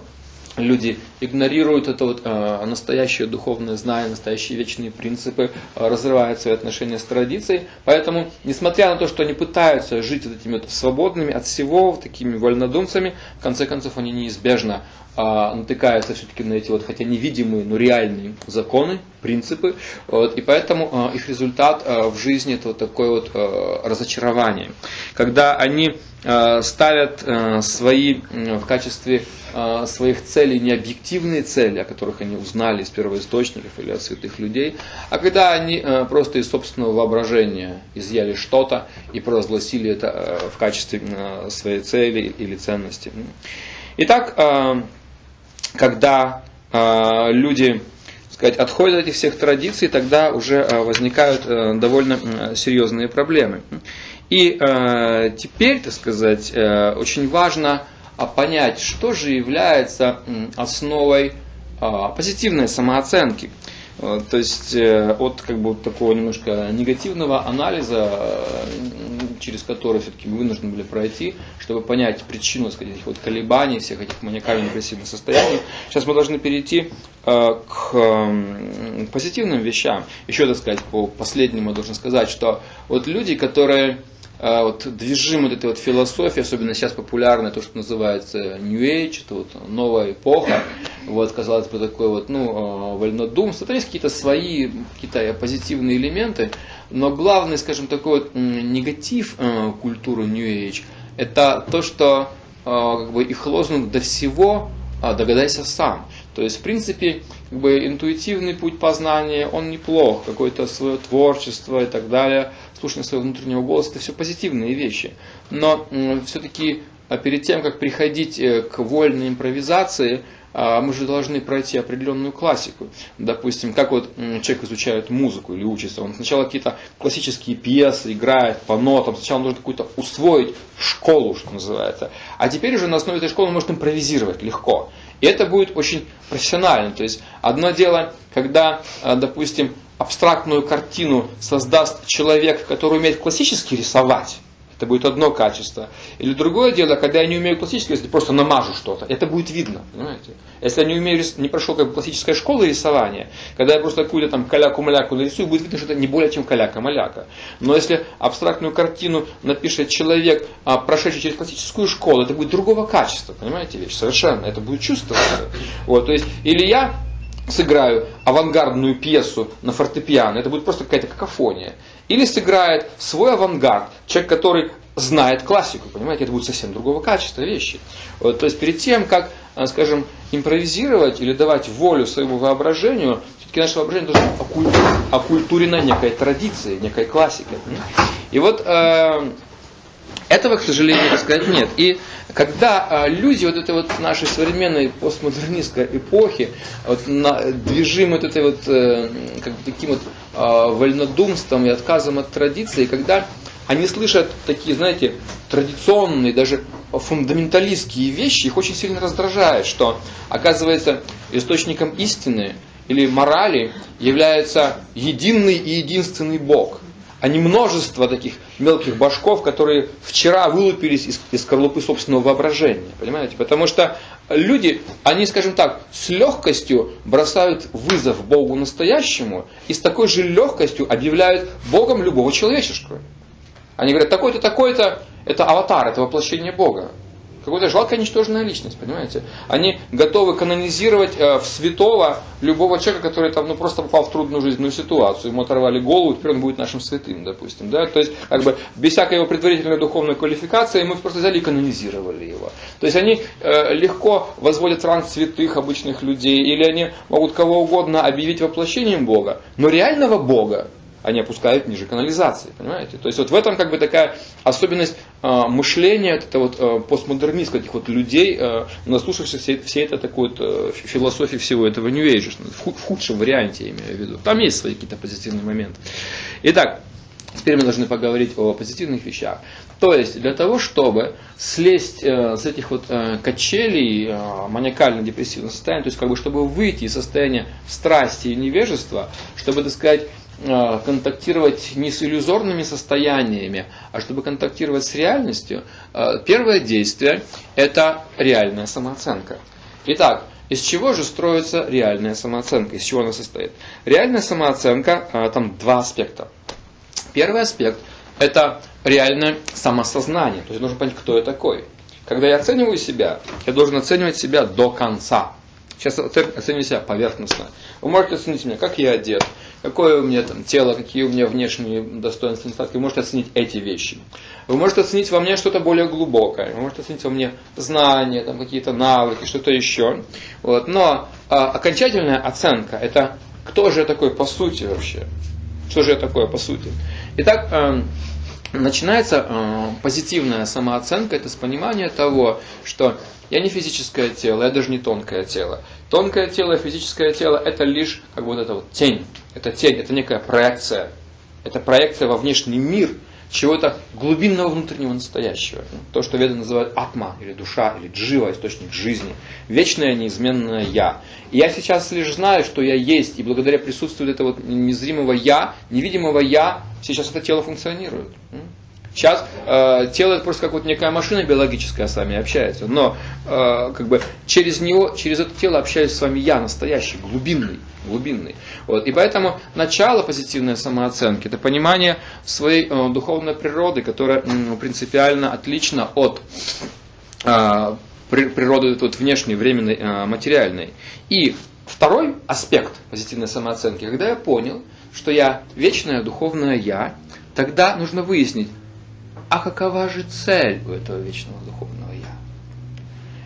люди игнорируют это вот, э, настоящее духовное знание, настоящие вечные принципы, э, разрывают свои отношения с традицией. Поэтому, несмотря на то, что они пытаются жить вот этими вот свободными от всего, такими вольнодумцами, в конце концов они неизбежно э, натыкаются все-таки на эти вот, хотя невидимые, но реальные законы, принципы. Вот, и поэтому э, их результат э, в жизни это вот такое вот э, разочарование. Когда они э, ставят э, свои э, в качестве э, своих целей не объективные цели, о которых они узнали из первоисточников или от святых людей, а когда они э, просто из собственного воображения изъяли что-то и провозгласили это э, в качестве э, своей цели или ценности. Итак, когда люди сказать, отходят от этих всех традиций, тогда уже возникают довольно серьезные проблемы. И теперь, так сказать, очень важно понять, что же является основой позитивной самооценки. То есть от как бы такого немножко негативного анализа через который все-таки мы вынуждены были пройти, чтобы понять причину сказать, этих вот колебаний, всех этих маниакально-депрессивных состояний. Сейчас мы должны перейти э, к э, позитивным вещам. Еще, так сказать, по последнему должен сказать, что вот люди, которые э, вот, движим вот этой вот философией, особенно сейчас популярная то, что называется New Age, это вот новая эпоха, вот, казалось бы, такой вот, ну, э, вольнодумство, там есть какие-то свои, какие-то позитивные элементы, но главный, скажем, такой вот негатив э, культуры New Age, это то, что э, как бы их лозунг до всего а, догадайся сам. То есть, в принципе, как бы интуитивный путь познания, он неплох, какое-то свое творчество и так далее, слушание своего внутреннего голоса, это все позитивные вещи. Но все-таки а перед тем, как приходить э, к вольной импровизации, а, мы же должны пройти определенную классику. Допустим, как вот человек изучает музыку или учится, он сначала какие-то классические пьесы играет по нотам, сначала должен какую-то усвоить школу, что называется. А теперь уже на основе этой школы он может импровизировать легко. И это будет очень профессионально. То есть одно дело, когда, а, допустим, абстрактную картину создаст человек, который умеет классически рисовать, это будет одно качество. Или другое дело, когда я не умею классически, если просто намажу что-то, это будет видно, понимаете? Если я не умею, не прошел как бы классическая школа рисования, когда я просто какую-то там каляку-маляку нарисую, будет видно, что это не более чем каляка-маляка. Но если абстрактную картину напишет человек, а, прошедший через классическую школу, это будет другого качества, понимаете вещь? Совершенно, это будет чувствоваться. Вот, то есть, или я сыграю авангардную пьесу на фортепиано, это будет просто какая-то какофония. Или сыграет свой авангард, человек, который знает классику, понимаете, это будет совсем другого качества вещи. Вот, то есть перед тем, как, э, скажем, импровизировать или давать волю своему воображению, все-таки наше воображение должно быть оккультурено некой традицией, некой классикой. И вот э, этого, к сожалению, сказать, нет. И когда а, люди вот этой вот нашей современной постмодернистской эпохи, вот, на, движимы вот этой вот, э, как бы таким вот э, вольнодумством и отказом от традиции, когда они слышат такие, знаете, традиционные, даже фундаменталистские вещи, их очень сильно раздражает, что, оказывается, источником истины или морали является единый и единственный Бог – а не множество таких мелких башков, которые вчера вылупились из, из скорлупы собственного воображения. Понимаете? Потому что люди, они, скажем так, с легкостью бросают вызов Богу настоящему и с такой же легкостью объявляют Богом любого человеческого. Они говорят, такой-то, такой-то, это аватар, это воплощение Бога. Какая-то жалкая, ничтожная личность, понимаете? Они готовы канонизировать э, в святого любого человека, который там ну, просто попал в трудную жизненную ситуацию. Ему оторвали голову, теперь он будет нашим святым, допустим. Да? То есть, как бы, без всякой его предварительной духовной квалификации мы просто взяли и канонизировали его. То есть, они э, легко возводят ранг святых обычных людей, или они могут кого угодно объявить воплощением Бога, но реального Бога они опускают ниже канализации, понимаете? То есть вот в этом как бы такая особенность э, мышления, это вот э, постмодернистских этих вот людей, э, наслушавшихся всей, всей этой такой вот э, философии всего этого New Age, в, в худшем варианте я имею в виду. Там есть свои какие-то позитивные моменты. Итак, Теперь мы должны поговорить о позитивных вещах. То есть, для того, чтобы слезть э, с этих вот э, качелей э, маниакально-депрессивного состояния, то есть, как бы, чтобы выйти из состояния страсти и невежества, чтобы, так сказать, контактировать не с иллюзорными состояниями, а чтобы контактировать с реальностью, э, первое действие – это реальная самооценка. Итак, из чего же строится реальная самооценка? Из чего она состоит? Реальная самооценка, э, там два аспекта. Первый аспект – это реальное самосознание. То есть нужно понять, кто я такой. Когда я оцениваю себя, я должен оценивать себя до конца. Сейчас оцениваю себя поверхностно. Вы можете оценить меня, как я одет, какое у меня там тело, какие у меня внешние достоинства, недостатки. Вы можете оценить эти вещи. Вы можете оценить во мне что-то более глубокое. Вы можете оценить во мне знания, там, какие-то навыки, что-то еще. Вот. Но а, окончательная оценка – это кто же я такой по сути вообще? Что же я такое по сути? Итак, э, начинается э, позитивная самооценка, это с понимания того, что я не физическое тело, я даже не тонкое тело. Тонкое тело и физическое тело это лишь как вот эта вот тень. Это тень, это некая проекция. Это проекция во внешний мир чего-то глубинного внутреннего настоящего. То, что веды называют атма, или душа, или джива, источник жизни. Вечное, неизменное я. И я сейчас лишь знаю, что я есть, и благодаря присутствию этого вот незримого я, невидимого я, сейчас это тело функционирует. Сейчас э, тело это просто как вот некая машина биологическая с вами общается, но э, как бы через него, через это тело общаюсь с вами я, настоящий, глубинный, глубинный. Вот. И поэтому начало позитивной самооценки это понимание своей э, духовной природы, которая э, принципиально отлична от э, природы вот, внешней, временной, э, материальной. И второй аспект позитивной самооценки, когда я понял, что я вечное духовное я, тогда нужно выяснить, а какова же цель у этого вечного духовного я?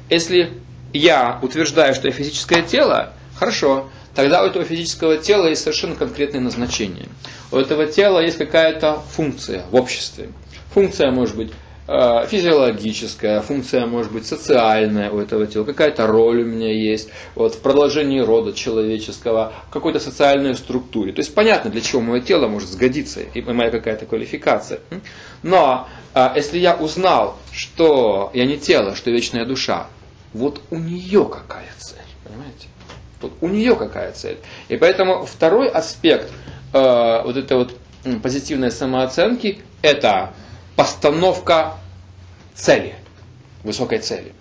Если я утверждаю, что я физическое тело, хорошо, тогда у этого физического тела есть совершенно конкретное назначение. У этого тела есть какая-то функция в обществе. Функция может быть физиологическая, функция может быть социальная у этого тела, какая-то роль у меня есть вот, в продолжении рода человеческого, в какой-то социальной структуре. То есть понятно, для чего мое тело может сгодиться, и моя какая-то квалификация. Но э, если я узнал, что я не тело, что вечная душа, вот у нее какая цель, понимаете? Вот у нее какая цель. И поэтому второй аспект э, вот этой вот позитивной самооценки – это постановка цели, высокой цели.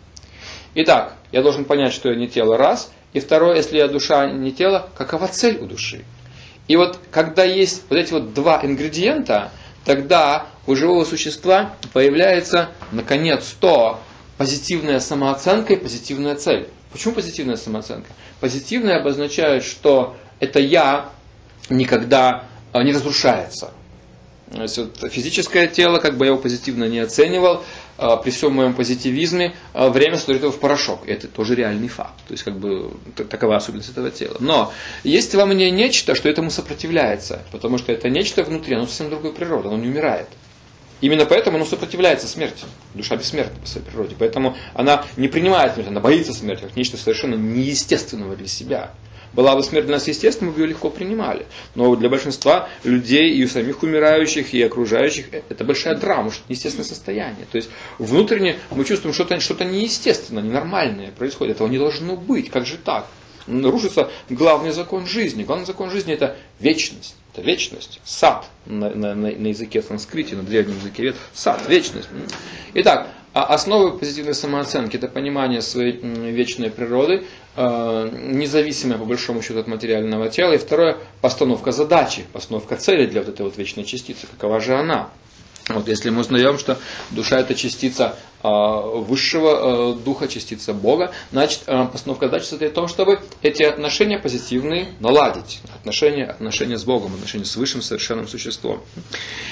Итак, я должен понять, что я не тело, раз. И второе, если я душа, не тело, какова цель у души? И вот когда есть вот эти вот два ингредиента, тогда у живого существа появляется наконец-то позитивная самооценка и позитивная цель. Почему позитивная самооценка? Позитивная обозначает, что это я никогда а, не разрушается. То есть вот физическое тело, как бы я его позитивно не оценивал, а, при всем моем позитивизме а, время стоит его в порошок. Это тоже реальный факт. То есть как бы такова особенность этого тела. Но есть во мне нечто, что этому сопротивляется. Потому что это нечто внутри, оно совсем другой природы, оно не умирает. Именно поэтому оно сопротивляется смерти. Душа бессмертна по своей природе. Поэтому она не принимает смерть, она боится смерти, как нечто совершенно неестественного для себя. Была бы смерть для нас естественной, мы бы ее легко принимали. Но для большинства людей, и у самих умирающих, и окружающих, э, это большая драма, что естественное состояние. То есть внутренне мы чувствуем что-то что неестественное, ненормальное происходит. Этого не должно быть. Как же так? Рушится главный закон жизни. Главный закон жизни это вечность. Это вечность. Сад на, на, на языке санскрите, на древнем языке. Сад, вечность. Итак, а основы позитивной самооценки – это понимание своей вечной природы, э, независимое по большому счету от материального тела. И второе – постановка задачи, постановка цели для вот этой вот вечной частицы. Какова же она? Вот если мы узнаем, что душа это частица э, высшего э, духа, частица Бога, значит постановка задачи состоит в том, чтобы эти отношения позитивные наладить. Отношения, отношения с Богом, отношения с высшим совершенным существом.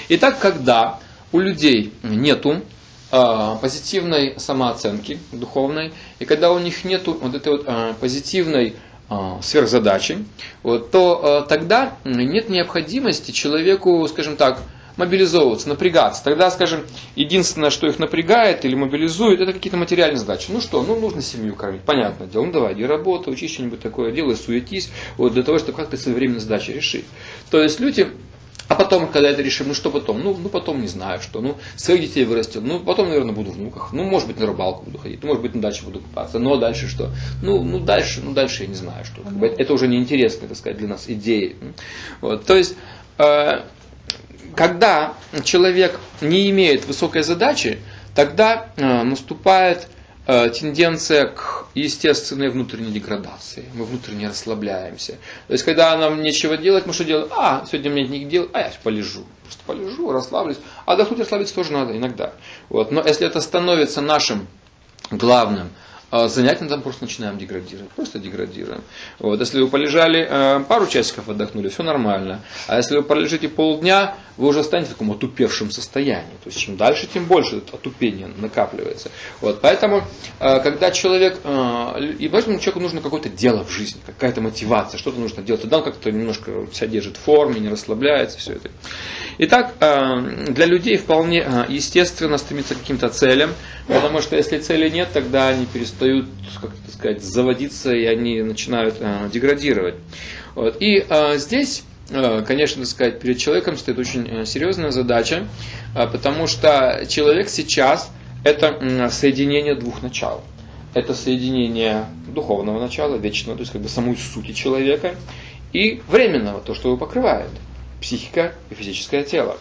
Итак, когда у людей нету позитивной самооценки духовной, и когда у них нет вот этой вот а, позитивной а, сверхзадачи, вот, то тогда нет необходимости человеку, скажем так, мобилизовываться, напрягаться. Тогда, скажем, единственное, что их напрягает или мобилизует, это какие-то материальные задачи. Ну что, ну нужно семью кормить, понятное дело. Ну давай, иди работай, учи что-нибудь такое, делай, суетись, вот для того, чтобы как-то своевременно задачи решить. То есть люди а потом, когда это решим, ну что потом? Ну, ну потом не знаю что. Ну, своих детей вырастил. Ну, потом, наверное, буду в внуках. Ну, может быть, на рыбалку буду ходить. Ну, может быть, на даче буду купаться. Но дальше что? Ну, ну дальше, ну дальше я не знаю что. Как бы, это уже неинтересно, так сказать, для нас идеи. Вот. То есть, э, когда человек не имеет высокой задачи, тогда э, наступает тенденция к естественной внутренней деградации. Мы внутренне расслабляемся. То есть, когда нам нечего делать, мы что делаем? А, сегодня мне нет дел, а я полежу. Просто полежу, расслаблюсь. А отдохнуть, расслабиться тоже надо иногда. Вот. Но если это становится нашим главным а занятием там просто начинаем деградировать. Просто деградируем. Вот. Если вы полежали э, пару часиков отдохнули, все нормально. А если вы полежите полдня, вы уже станете в таком отупевшем состоянии. То есть чем дальше, тем больше отупение накапливается. Вот. Поэтому, э, когда человек, э, и поэтому человеку нужно какое-то дело в жизни, какая-то мотивация, что-то нужно делать. Тогда он как-то немножко себя держит в форме, не расслабляется, все это. Итак, для людей вполне естественно стремиться к каким-то целям, потому что если цели нет, тогда они перестают перестают, как это сказать, заводиться, и они начинают э, деградировать. Вот. И э, здесь, э, конечно, так сказать, перед человеком стоит очень э, серьезная задача, э, потому что человек сейчас это соединение двух начал. Это соединение духовного начала, вечного, то есть как бы самой сути человека, и временного, то, что его покрывает, психика и физическое тело.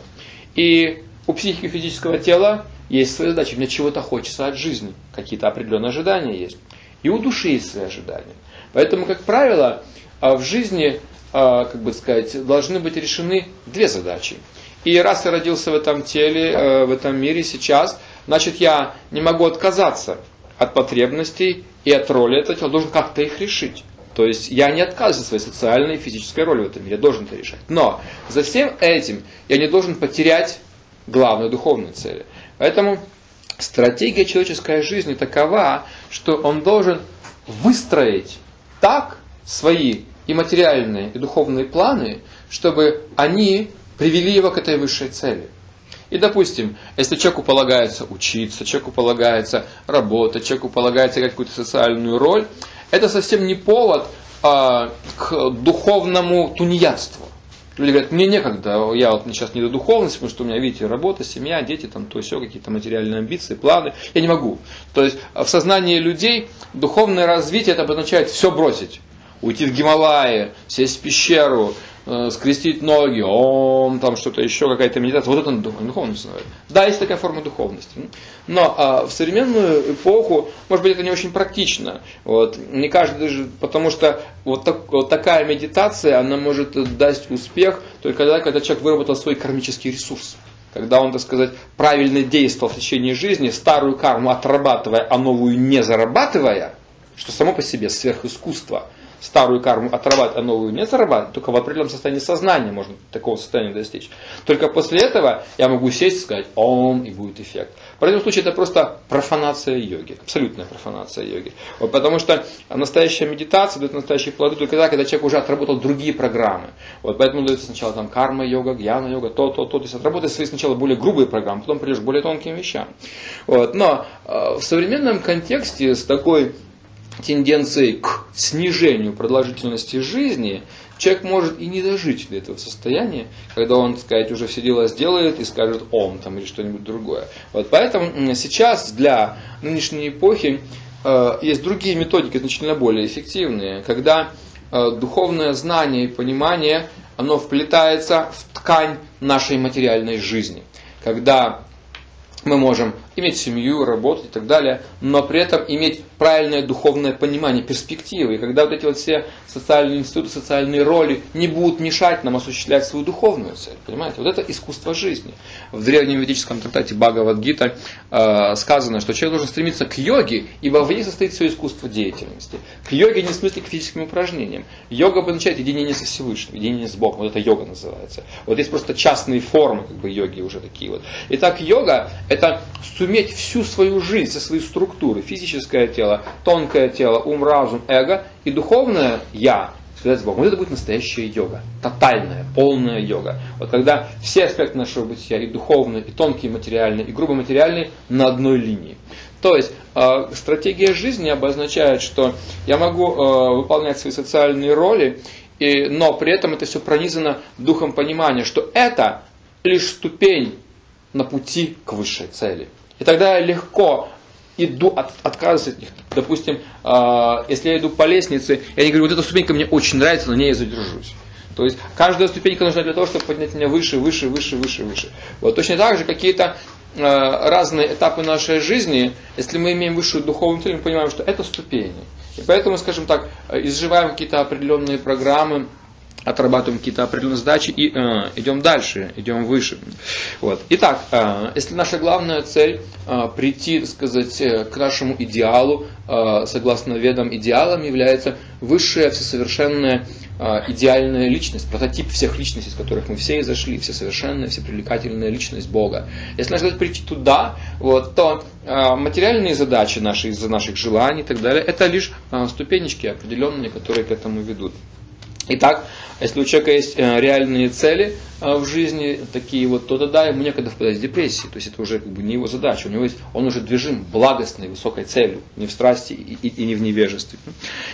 И у психики и физического тела есть свои задачи, мне чего-то хочется от жизни, какие-то определенные ожидания есть. И у души есть свои ожидания. Поэтому, как правило, а, в жизни, а, как бы сказать, должны быть решены две задачи. И раз я родился в этом теле, а, в этом мире сейчас, значит, я не могу отказаться от потребностей и от роли этого тела, должен как-то их решить. То есть я не отказываюсь от своей социальной и физической роли в этом мире, я должен это решать. Но за всем этим я не должен потерять главной духовной цели. Поэтому стратегия человеческой жизни такова, что он должен выстроить так свои и материальные, и духовные планы, чтобы они привели его к этой высшей цели. И, допустим, если человеку полагается учиться, человеку полагается работать, человеку полагается играть какую-то социальную роль, это совсем не повод а, к духовному тунеядству. Люди говорят, мне некогда, я вот сейчас не до духовности, потому что у меня, видите, работа, семья, дети, там, то все, какие-то материальные амбиции, планы. Я не могу. То есть в сознании людей духовное развитие это обозначает все бросить. Уйти в Гималаи, сесть в пещеру, Э, скрестить ноги, ом, там что-то еще, какая-то медитация. Вот это духовность называют. Да, есть такая форма духовности. Но а, в современную эпоху, может быть, это не очень практично. Вот. Не каждый даже, потому что вот, так, вот такая медитация, она может дать успех только тогда, когда человек выработал свой кармический ресурс когда он, так сказать, правильно действовал в течение жизни, старую карму отрабатывая, а новую не зарабатывая, что само по себе сверхискусство – старую карму отрабатывать, а новую не зарабатывать, только в определенном состоянии сознания можно такого состояния достичь. Только после этого я могу сесть и сказать «Ом» и будет эффект. В этом случае это просто профанация йоги, абсолютная профанация йоги. Вот, потому что настоящая медитация дает настоящие плоды только тогда, когда человек уже отработал другие программы. Вот, поэтому дается сначала там карма-йога, гьяна-йога, то, то, то. То есть отработай свои сначала более грубые программы, потом придешь к более тонким вещам. Вот, но э, в современном контексте с такой тенденцией к снижению продолжительности жизни, человек может и не дожить до этого состояния, когда он, так сказать, уже все дела сделает и скажет «ом» там, или что-нибудь другое. Вот поэтому сейчас для нынешней эпохи э, есть другие методики, значительно более эффективные, когда э, духовное знание и понимание, оно вплетается в ткань нашей материальной жизни. Когда мы можем иметь семью, работать и так далее, но при этом иметь правильное духовное понимание, перспективы. И когда вот эти вот все социальные институты, социальные роли не будут мешать нам осуществлять свою духовную цель. Понимаете? Вот это искусство жизни. В древнем ведическом трактате Бхагавадгита э, сказано, что человек должен стремиться к йоге, ибо в ней состоит все искусство деятельности. К йоге не в смысле к физическим упражнениям. Йога обозначает единение со Всевышним, единение с Богом. Вот это йога называется. Вот есть просто частные формы как бы йоги уже такие вот. Итак, йога это суметь всю свою жизнь, со своей структуры, физическое тело, тонкое тело, ум, разум, эго и духовное я, связать с Богом. Вот это будет настоящая йога, тотальная, полная йога. Вот когда все аспекты нашего бытия, и духовные, и тонкие материальные, и грубо материальные, на одной линии. То есть э, стратегия жизни обозначает, что я могу э, выполнять свои социальные роли, и, но при этом это все пронизано духом понимания, что это лишь ступень на пути к высшей цели. И тогда я легко иду, от, отказываюсь от них. Допустим, э, если я иду по лестнице, я не говорю, вот эта ступенька мне очень нравится, на ней я задержусь. То есть каждая ступенька нужна для того, чтобы поднять меня выше, выше, выше, выше, выше. Вот точно так же какие-то э, разные этапы нашей жизни, если мы имеем высшую духовную цель, мы понимаем, что это ступени. И поэтому, скажем так, изживаем какие-то определенные программы, отрабатываем какие-то определенные задачи и э, идем дальше, идем выше. Вот. Итак, э, если наша главная цель э, прийти, так сказать, э, к нашему идеалу, э, согласно ведам идеалом является высшая всесовершенная э, идеальная личность, прототип всех личностей, из которых мы все и зашли, все совершенная, все привлекательная личность Бога. Если наша цель прийти туда, вот, то э, материальные задачи наши из-за наших желаний и так далее, это лишь ступенечки определенные, которые к этому ведут. Итак, если у человека есть э, реальные цели э, в жизни, такие вот, то тогда ему некогда впадать в депрессию. То есть это уже как бы не его задача. У него есть, он уже движим благостной, высокой целью, не в страсти и, и, и не в невежестве.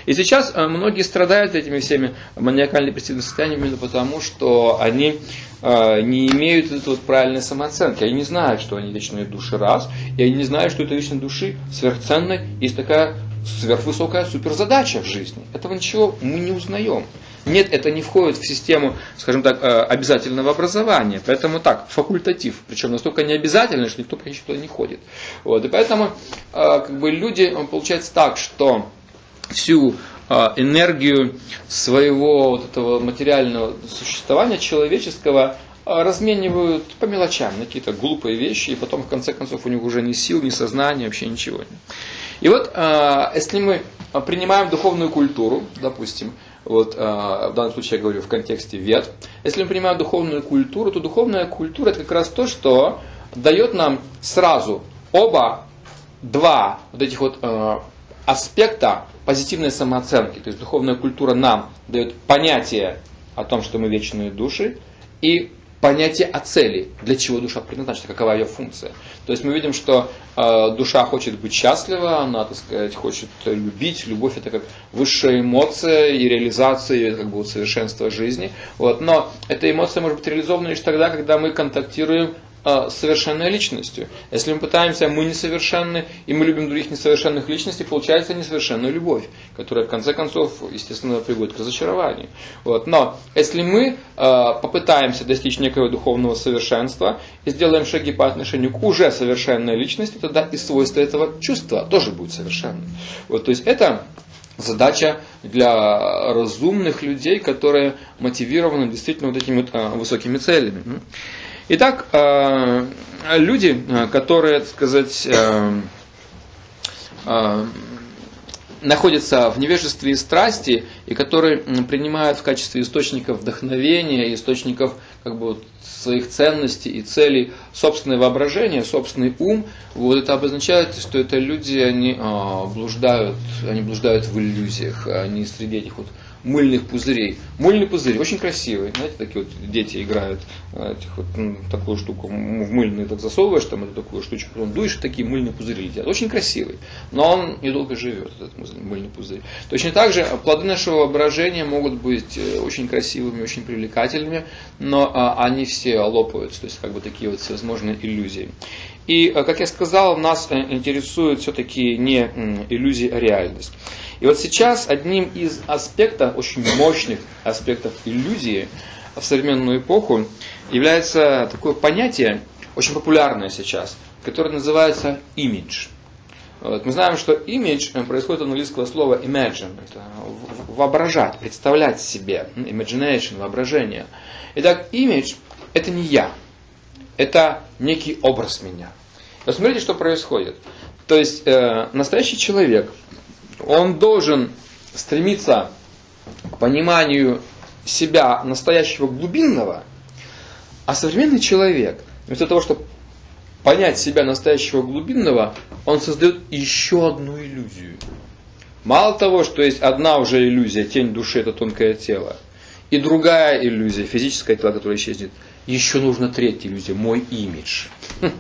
И сейчас э, многие страдают этими всеми маниакально-депрессивными состояниями именно потому, что они не имеют этой вот правильной самооценки. Они не знают, что они вечные души раз, и они не знают, что это вечной души сверхценной. Есть такая сверхвысокая суперзадача в жизни. Этого ничего мы не узнаем. Нет, это не входит в систему, скажем так, э, обязательного образования. Поэтому так, факультатив. Причем настолько не обязательно, что никто почти туда не ходит. Вот. И поэтому э, как бы люди, получается так, что всю э, энергию своего вот этого материального существования человеческого разменивают по мелочам на какие-то глупые вещи, и потом в конце концов у них уже ни сил, ни сознания, вообще ничего. И вот если мы принимаем духовную культуру, допустим, вот, а, в данном случае я говорю в контексте вет. Если мы понимаем духовную культуру, то духовная культура это как раз то, что дает нам сразу оба, два вот этих вот э, аспекта позитивной самооценки. То есть духовная культура нам дает понятие о том, что мы вечные души, и понятие о цели, для чего душа предназначена, какова ее функция. То есть мы видим, что э, душа хочет быть счастлива, она, так сказать, хочет любить. Любовь это как высшая эмоция и реализация, как бы совершенства жизни. Вот. Но эта эмоция может быть реализована лишь тогда, когда мы контактируем совершенной личностью. Если мы пытаемся, мы несовершенны, и мы любим других несовершенных личностей, получается несовершенная любовь, которая в конце концов, естественно, приводит к разочарованию. Вот. Но если мы э, попытаемся достичь некого духовного совершенства и сделаем шаги по отношению к уже совершенной личности, тогда и свойства этого чувства тоже будут совершенны. Вот, то есть это задача для разумных людей, которые мотивированы действительно вот этими вот, а, высокими целями. Итак, э, люди, э, которые, так сказать, э, находятся в невежестве и страсти, и которые принимают в качестве источников вдохновения, источников как бы, своих ценностей и целей собственное воображение, собственный ум, вот это обозначает, что это люди, они а, блуждают, они блуждают в иллюзиях, они среди этих вот мыльных пузырей. Мыльный пузырь очень красивый. Знаете, такие вот дети играют э, этих вот, ну, такую штуку в мыльный так засовываешь, там эту такую штучку, потом дуешь, и такие мыльные пузыри летят. Очень красивый. Но он недолго живет, этот мыльный пузырь. Точно так же плоды нашего воображения могут быть э, очень красивыми, очень привлекательными, но а, они все лопаются, то есть как бы такие вот всевозможные иллюзии. И, э, как я сказал, нас интересует все-таки не иллюзии, а реальность. И вот сейчас одним из аспектов, очень мощных аспектов иллюзии в современную эпоху является такое понятие, очень популярное сейчас, которое называется image. Вот. Мы знаем, что image э, происходит от английского слова imagine, это воображать, представлять себе, imagination, воображение. Итак, image это не я, это некий образ меня. Посмотрите, что происходит. То есть э, настоящий человек – он должен стремиться к пониманию себя настоящего глубинного, а современный человек, вместо того, чтобы понять себя настоящего глубинного, он создает еще одну иллюзию. Мало того, что есть одна уже иллюзия, тень души это тонкое тело, и другая иллюзия, физическое тело, которое исчезнет – еще нужна третья иллюзия, мой имидж.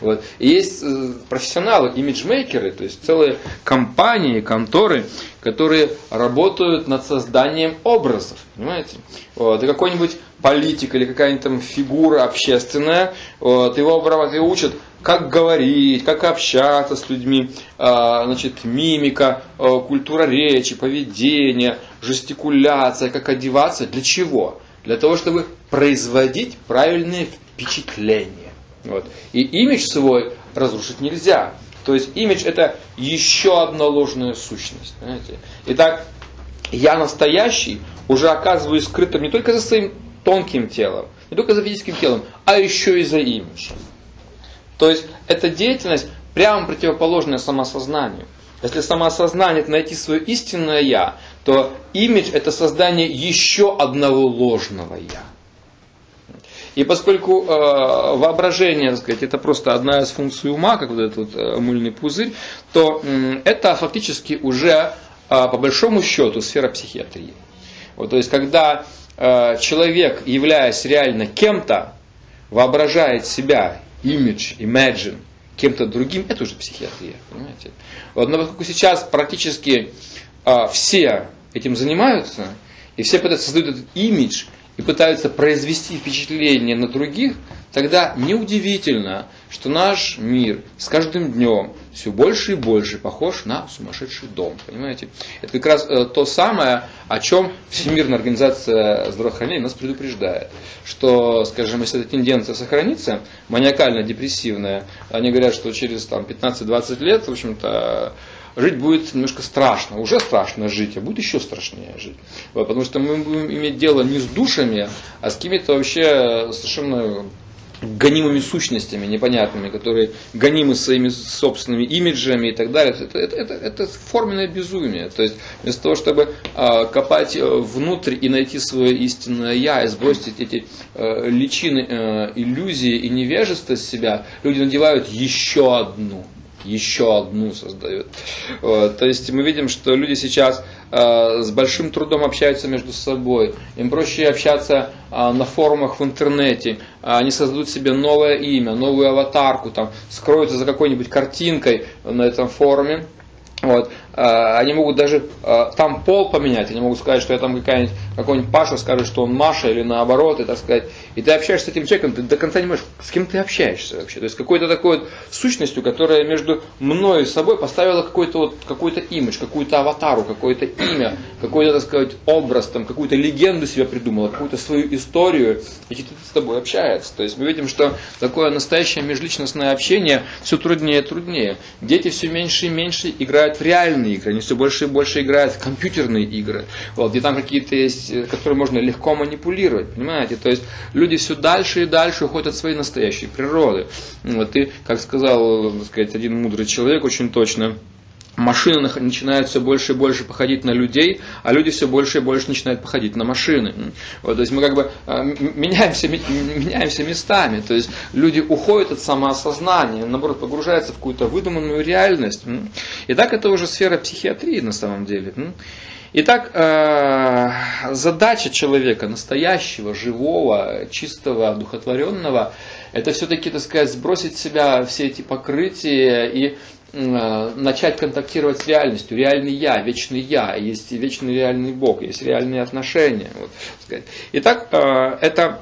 Вот. Есть э, профессионалы, имиджмейкеры, то есть целые компании, конторы, которые работают над созданием образов. Понимаете? Вот. И какой-нибудь политик или какая-нибудь там фигура общественная, вот, его обрабатывают и учат, как говорить, как общаться с людьми, а, значит, мимика, а, культура речи, поведение, жестикуляция, как одеваться. Для чего? Для того, чтобы производить правильные впечатления. Вот. И имидж свой разрушить нельзя. То есть имидж это еще одна ложная сущность. Понимаете? Итак, я настоящий уже оказываюсь скрытым не только за своим тонким телом, не только за физическим телом, а еще и за имиджем. То есть эта деятельность прямо противоположная самосознанию. Если самоосознание это найти свое истинное я, то имидж это создание еще одного ложного я. И поскольку э, воображение, так сказать, это просто одна из функций ума, как вот этот вот, э, мыльный пузырь, то э, это фактически уже э, по большому счету сфера психиатрии. Вот, то есть, когда э, человек, являясь реально кем-то, воображает себя, имидж, imagine, кем-то другим, это уже психиатрия, понимаете? Вот, но поскольку сейчас практически э, все этим занимаются, и все пытаются создать этот имидж, и пытаются произвести впечатление на других, тогда неудивительно, что наш мир с каждым днем все больше и больше похож на сумасшедший дом. Понимаете? Это как раз э, то самое, о чем Всемирная организация здравоохранения нас предупреждает. Что, скажем, если эта тенденция сохранится, маниакально-депрессивная, они говорят, что через там, 15-20 лет, в общем-то, жить будет немножко страшно. Уже страшно жить, а будет еще страшнее жить. Потому что мы будем иметь дело не с душами, а с какими-то вообще совершенно гонимыми сущностями непонятными, которые гонимы своими собственными имиджами и так далее. Это, это, это, это форменное безумие. То есть вместо того, чтобы э, копать внутрь и найти свое истинное я, и сбросить эти э, личины э, иллюзии и невежества с себя, люди надевают еще одну еще одну создают. Вот. То есть мы видим, что люди сейчас с большим трудом общаются между собой, им проще общаться э, на форумах в интернете, они создадут себе новое имя, новую аватарку, там, скроются за какой-нибудь картинкой на этом форуме, вот. А, они могут даже а, там пол поменять, они могут сказать, что я там какая-нибудь, какой-нибудь Паша скажет, что он Маша или наоборот, и так сказать. И ты общаешься с этим человеком, ты до конца не можешь, с кем ты общаешься вообще. То есть какой-то такой вот сущностью, которая между мной и собой поставила какой-то вот, какой-то имидж, какую-то аватару, какое-то имя, какой-то, так сказать, образ, там, какую-то легенду себе придумала, какую-то свою историю, и ты с тобой общается. То есть мы видим, что такое настоящее межличностное общение все труднее и труднее. Дети все меньше и меньше играют в реальные игры, они все больше и больше играют в компьютерные игры, вот, где там какие-то есть, э, которые можно легко манипулировать, понимаете? То есть люди все дальше и дальше уходят от своей настоящей природы. Вот, и, как сказал, так сказать, один мудрый человек очень точно, машины начинают все больше и больше походить на людей, а люди все больше и больше начинают походить на машины. Вот, то есть мы как бы а, меняемся, меняемся местами. То есть люди уходят от самоосознания, наоборот, погружаются в какую-то выдуманную реальность. И так это уже сфера психиатрии на самом деле. Итак, э, задача человека, настоящего, живого, чистого, одухотворенного, это все-таки, так сказать, сбросить с себя все эти покрытия и начать контактировать с реальностью. Реальный я, вечный я, есть вечный реальный Бог, есть реальные отношения. Вот. Итак, э, это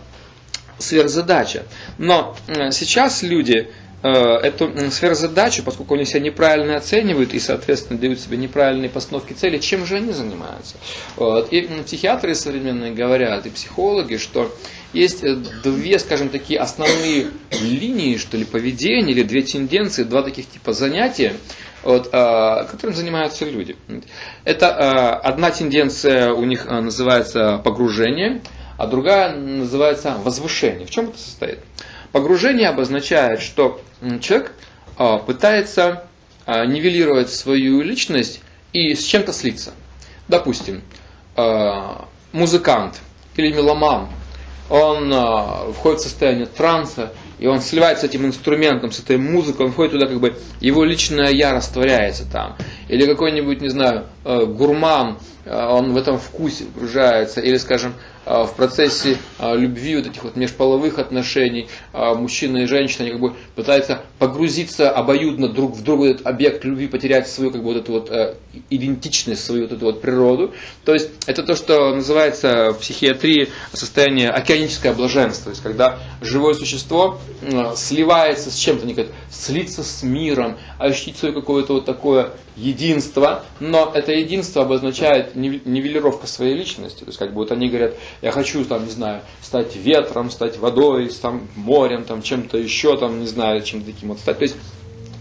сверхзадача. Но э, сейчас люди эту сверхзадачу, поскольку они себя неправильно оценивают и, соответственно, дают себе неправильные постановки цели, чем же они занимаются? Вот. И психиатры современные говорят, и психологи, что есть э, две, скажем, такие основные линии, что ли, поведения, или две тенденции, два таких типа занятия, вот, а, которым занимаются люди. Это а, одна тенденция у них а, называется погружение, а другая называется возвышение. В чем это состоит? Погружение обозначает, что человек пытается нивелировать свою личность и с чем-то слиться. Допустим, музыкант или меломан он а, входит в состояние транса, и он сливается с этим инструментом, с этой музыкой, он входит туда, как бы его личное я растворяется там. Или какой-нибудь, не знаю, э, гурман, он в этом вкусе погружается, или, скажем, э, в процессе любви, вот этих вот межполовых отношений, мужчина и женщина, они как бы пытаются погрузиться обоюдно друг в друга, этот объект любви, потерять свою как бы вот эту вот идентичность, свою вот эту вот природу. То есть это то, что называется в психиатрии состояние океаническое блаженство, то есть когда живое существо сливается с чем-то, не говорят, слиться с миром, ощутить свое какое-то вот такое единство, но это единство обозначает нивелировка своей личности. То есть, как бы вот они говорят, я хочу, там, не знаю, стать ветром, стать водой, там, морем, там, чем-то еще, там, не знаю, чем-то таким вот стать. То есть,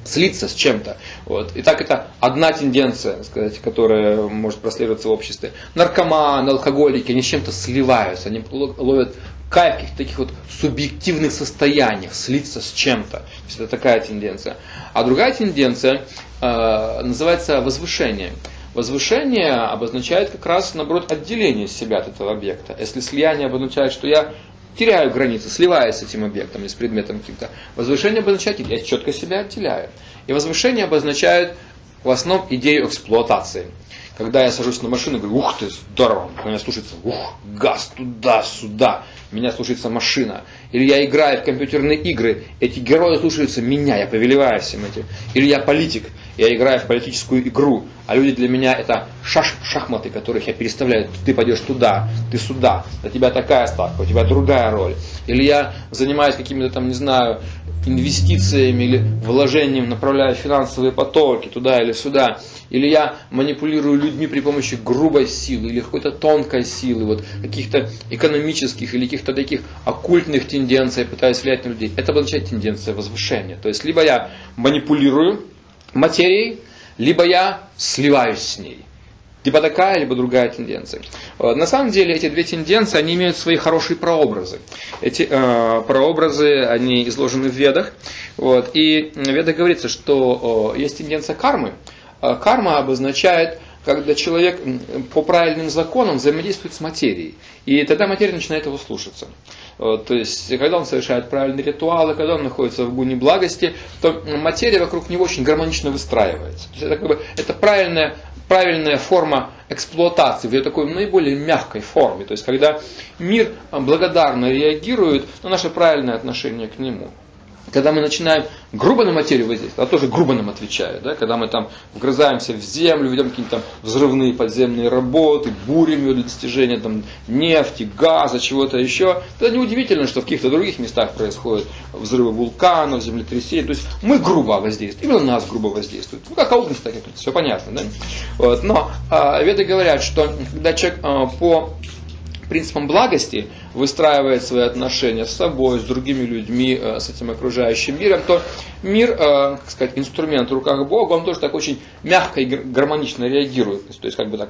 слиться с чем-то. Вот. И так это одна тенденция, сказать, которая может прослеживаться в обществе. Наркоманы, алкоголики, они с чем-то сливаются, они ловят кайф каких-то таких вот субъективных состояниях, слиться с чем-то. То есть это такая тенденция. А другая тенденция э, называется возвышение. Возвышение обозначает как раз, наоборот, отделение себя от этого объекта. Если слияние обозначает, что я теряю границы, сливаюсь с этим объектом или с предметом каким-то, возвышение обозначает, я четко себя отделяю. И возвышение обозначает в основном идею эксплуатации. Когда я сажусь на машину, говорю, ух ты, здорово, меня слушается, ух, газ туда-сюда, меня слушается машина. Или я играю в компьютерные игры, эти герои слушаются меня, я повелеваю всем этим. Или я политик, я играю в политическую игру, а люди для меня это шаш, шахматы, которых я переставляю, ты пойдешь туда, ты сюда, для тебя такая ставка, у тебя другая роль. Или я занимаюсь какими-то там, не знаю, инвестициями или вложением, направляю финансовые потоки туда или сюда. Или я манипулирую людьми при помощи грубой силы или какой-то тонкой силы, вот каких-то экономических или каких-то таких оккультных тенденций, пытаюсь влиять на людей. Это обозначает тенденция возвышения. То есть либо я манипулирую материей, либо я сливаюсь с ней. Либо такая, либо другая тенденция. На самом деле эти две тенденции, они имеют свои хорошие прообразы. Эти э, прообразы, они изложены в ведах. Вот, и в ведах говорится, что э, есть тенденция кармы. Э, карма обозначает когда человек по правильным законам взаимодействует с материей. И тогда материя начинает его слушаться. То есть, когда он совершает правильные ритуалы, когда он находится в гуне благости, то материя вокруг него очень гармонично выстраивается. То есть, это, как бы, это правильная правильная форма эксплуатации в ее такой наиболее мягкой форме. То есть, когда мир благодарно реагирует на наше правильное отношение к нему когда мы начинаем грубо на материю воздействовать, а тоже грубо нам отвечают, да, когда мы там вгрызаемся в землю, ведем какие-то там взрывные подземные работы, бурим ее для достижения там, нефти, газа, чего-то еще, тогда неудивительно, что в каких-то других местах происходят взрывы вулканов, землетрясения. То есть мы грубо воздействуем, именно нас грубо воздействуют. Ну, как ауденс, так это все понятно. Да? Вот. Но а, веды говорят, что когда человек а, по принципам благости выстраивает свои отношения с собой, с другими людьми, э, с этим окружающим миром, то мир, э, как сказать, инструмент в руках Бога, он тоже так очень мягко и гармонично реагирует. То есть, как бы так,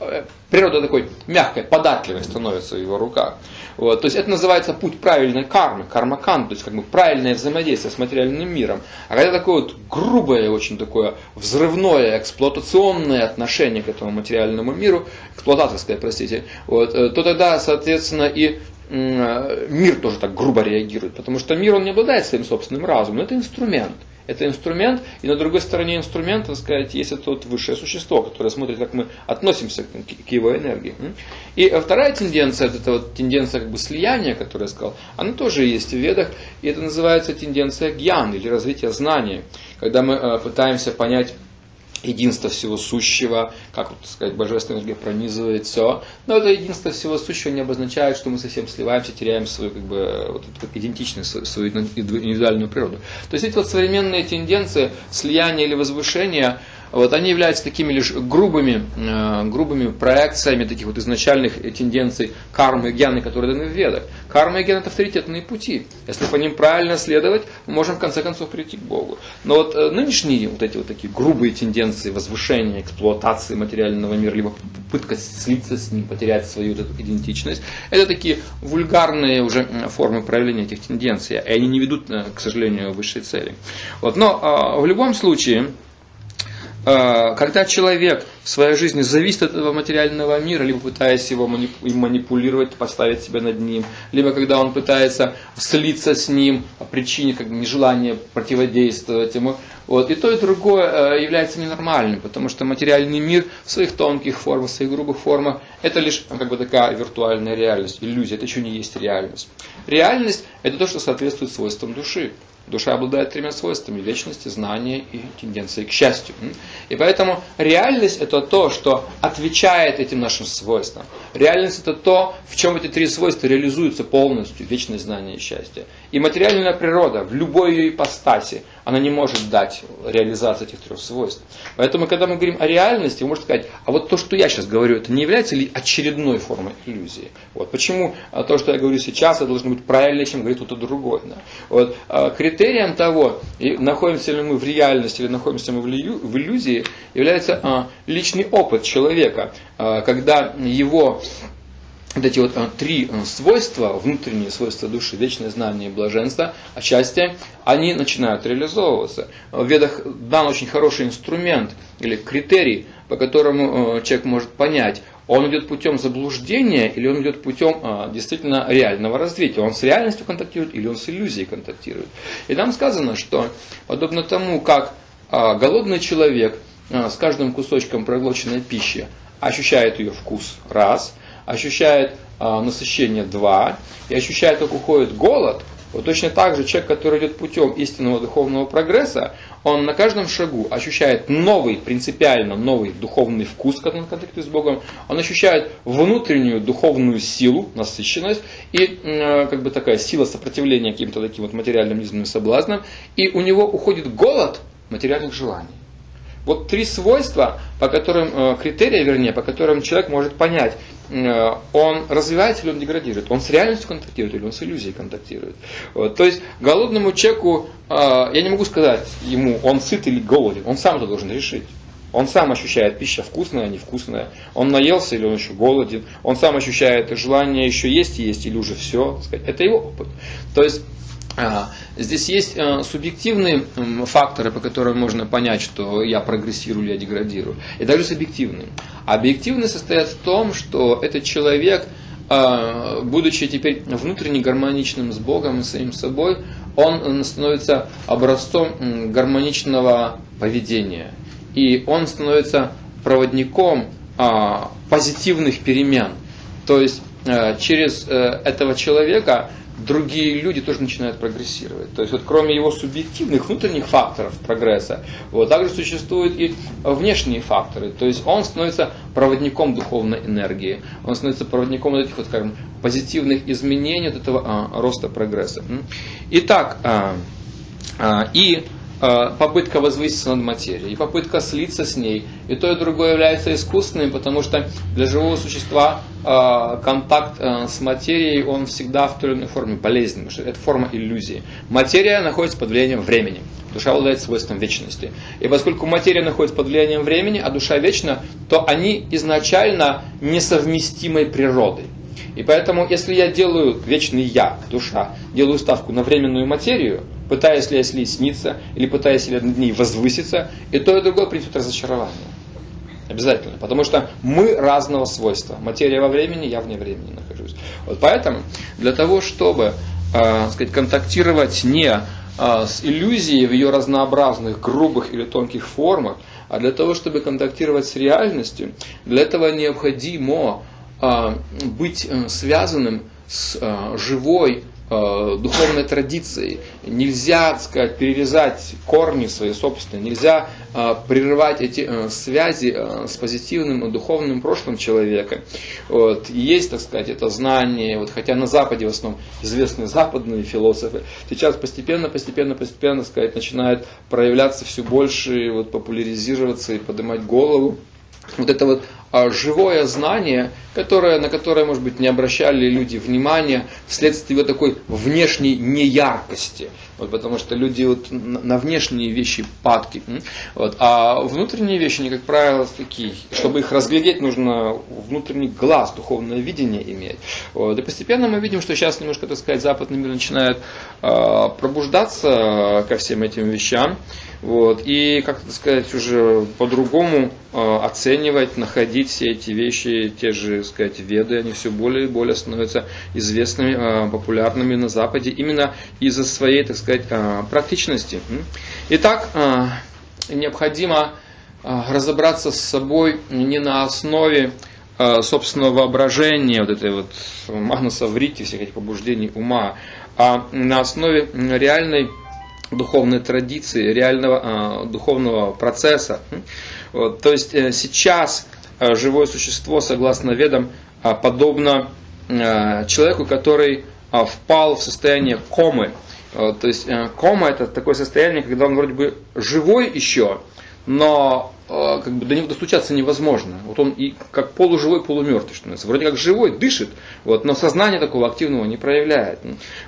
э, природа такой мягкой, податливой становится в его руках. Вот. То есть, это называется путь правильной кармы, кармакан, то есть, как бы правильное взаимодействие с материальным миром. А когда такое вот грубое, очень такое взрывное, эксплуатационное отношение к этому материальному миру, эксплуататорское, простите, вот, то тогда, соответственно, и мир тоже так грубо реагирует, потому что мир, он не обладает своим собственным разумом, это инструмент. Это инструмент, и на другой стороне инструмента, так сказать, есть это вот высшее существо, которое смотрит, как мы относимся к его энергии. И вторая тенденция, это вот тенденция как бы слияния, которую я сказал, она тоже есть в ведах, и это называется тенденция гьян, или развития знания, когда мы э, пытаемся понять единство всего сущего, как вот, сказать, божественная энергия пронизывает все. Но это единство всего сущего не обозначает, что мы совсем сливаемся, теряем свою как бы, вот, эту, идентичность, свою индивидуальную природу. То есть эти вот современные тенденции слияния или возвышения, вот, они являются такими лишь грубыми, э, грубыми проекциями таких вот изначальных тенденций кармы и гьяны, которые даны в ведах. Карма и гьяна – это авторитетные пути. Если по ним правильно следовать, мы можем в конце концов прийти к Богу. Но вот э, нынешние вот эти вот такие грубые тенденции возвышения, эксплуатации материального мира, либо попытка слиться с ним, потерять свою вот эту идентичность, это такие вульгарные уже формы проявления этих тенденций, и они не ведут, э, к сожалению, высшей цели. Вот. Но а, в любом случае, когда человек в своей жизни зависит от этого материального мира, либо пытаясь его манипулировать, поставить себя над ним, либо когда он пытается слиться с ним по причине как бы, нежелания противодействовать ему, вот, и то, и другое э, является ненормальным, потому что материальный мир в своих тонких формах, в своих грубых формах, это лишь как бы такая виртуальная реальность, иллюзия, это еще не есть реальность. Реальность – это то, что соответствует свойствам души. Душа обладает тремя свойствами – вечности, знания и тенденции к счастью. И поэтому реальность – это то, что отвечает этим нашим свойствам. Реальность – это то, в чем эти три свойства реализуются полностью – вечность, знание и счастье. И материальная природа в любой ее ипостаси, она не может дать реализацию этих трех свойств. Поэтому, когда мы говорим о реальности, вы можете сказать, а вот то, что я сейчас говорю, это не является ли очередной формой иллюзии? Вот. Почему а, то, что я говорю сейчас, это должно быть правильнее, чем говорит кто-то другой? Да? Вот. А, критерием того, находимся ли мы в реальности или находимся мы в иллюзии, является а, личный опыт человека, когда его вот эти вот три свойства, внутренние свойства души, вечное знание блаженство, а счастье, они начинают реализовываться. В ведах дан очень хороший инструмент или критерий, по которому человек может понять, он идет путем заблуждения или он идет путем а, действительно реального развития. Он с реальностью контактирует или он с иллюзией контактирует. И там сказано, что подобно тому, как а, голодный человек а, с каждым кусочком проглоченной пищи ощущает ее вкус раз, ощущает а, насыщение два, и ощущает, как уходит голод, вот точно так же человек, который идет путем истинного духовного прогресса, он на каждом шагу ощущает новый, принципиально новый духовный вкус, когда он контактирует с Богом, он ощущает внутреннюю духовную силу, насыщенность и э, как бы такая сила сопротивления каким-то таким вот материальным низменным соблазнам, и у него уходит голод материальных желаний. Вот три свойства, по которым, э, критерия, вернее, по которым человек может понять, э, он развивается или он деградирует, он с реальностью контактирует или он с иллюзией контактирует. То есть голодному человеку, э, я не могу сказать ему, он сыт или голоден, он сам это должен решить. Он сам ощущает, пища вкусная, невкусная. Он наелся или он еще голоден. Он сам ощущает желание еще есть и есть или уже все. Это его опыт. То есть здесь есть э, субъективные факторы, по которым можно понять, что я прогрессирую я деградирую, и даже субъективные. Объективные состоят в том, что этот человек, а, будучи теперь внутренне гармоничным с Богом и самим собой, он становится образцом гармоничного поведения. И он становится проводником а, позитивных перемен. То есть э, через э, этого человека другие люди тоже начинают прогрессировать. То есть вот кроме его субъективных внутренних факторов прогресса, вот, также существуют и внешние факторы. То есть он становится проводником духовной энергии, он становится проводником вот этих вот, скажем, позитивных изменений от этого а, роста прогресса. Итак, а, а, и попытка возвыситься над материей, попытка слиться с ней. И то, и другое является искусственным, потому что для живого существа э, контакт э, с материей, он всегда в той или иной форме болезненный, потому что это форма иллюзии. Материя находится под влиянием времени. Душа обладает свойством вечности. И поскольку материя находится под влиянием времени, а душа вечна, то они изначально несовместимой природой. И поэтому, если я делаю вечный я, душа, делаю ставку на временную материю, пытаясь ли я с ней сниться, или пытаясь ли я над ней возвыситься, и то, и другое принесет разочарование. Обязательно. Потому что мы разного свойства. Материя во времени, я вне времени нахожусь. Вот поэтому для того, чтобы э, сказать, контактировать не э, с иллюзией в ее разнообразных, грубых или тонких формах, а для того, чтобы контактировать с реальностью, для этого необходимо э, быть э, связанным с э, живой духовной традиции. Нельзя, так сказать, перерезать корни свои собственные, нельзя э, прерывать эти э, связи с позитивным духовным прошлым человека. Вот. есть, так сказать, это знание, вот, хотя на Западе в основном известные западные философы, сейчас постепенно, постепенно, постепенно, так сказать, начинают проявляться все больше, вот, популяризироваться и поднимать голову вот это вот живое знание, которое, на которое, может быть, не обращали люди внимания вследствие вот такой внешней неяркости. Вот, потому что люди вот на внешние вещи падки. Вот, а внутренние вещи, они, как правило, такие. Чтобы их разглядеть, нужно внутренний глаз, духовное видение иметь. Вот, и постепенно мы видим, что сейчас немножко, так сказать, западный мир начинает э, пробуждаться ко всем этим вещам. Вот, и, как так сказать, уже по-другому э, оценивать, находить все эти вещи, те же, так сказать, веды, они все более и более становятся известными, э, популярными на Западе, именно из-за своей, так сказать, э, практичности. Итак, э, необходимо разобраться с собой не на основе собственного воображения, вот этой вот магнуса врити, всех этих побуждений ума, а на основе реальной духовной традиции, реального духовного процесса. То есть э, сейчас э, живое существо, согласно ведам, э, подобно человеку, который впал в состояние комы. То есть кома это такое состояние, когда он вроде бы живой еще, но как бы до него достучаться невозможно. Вот он и как полуживой, полумертвый, что называется. Вроде как живой, дышит, вот, но сознание такого активного не проявляет.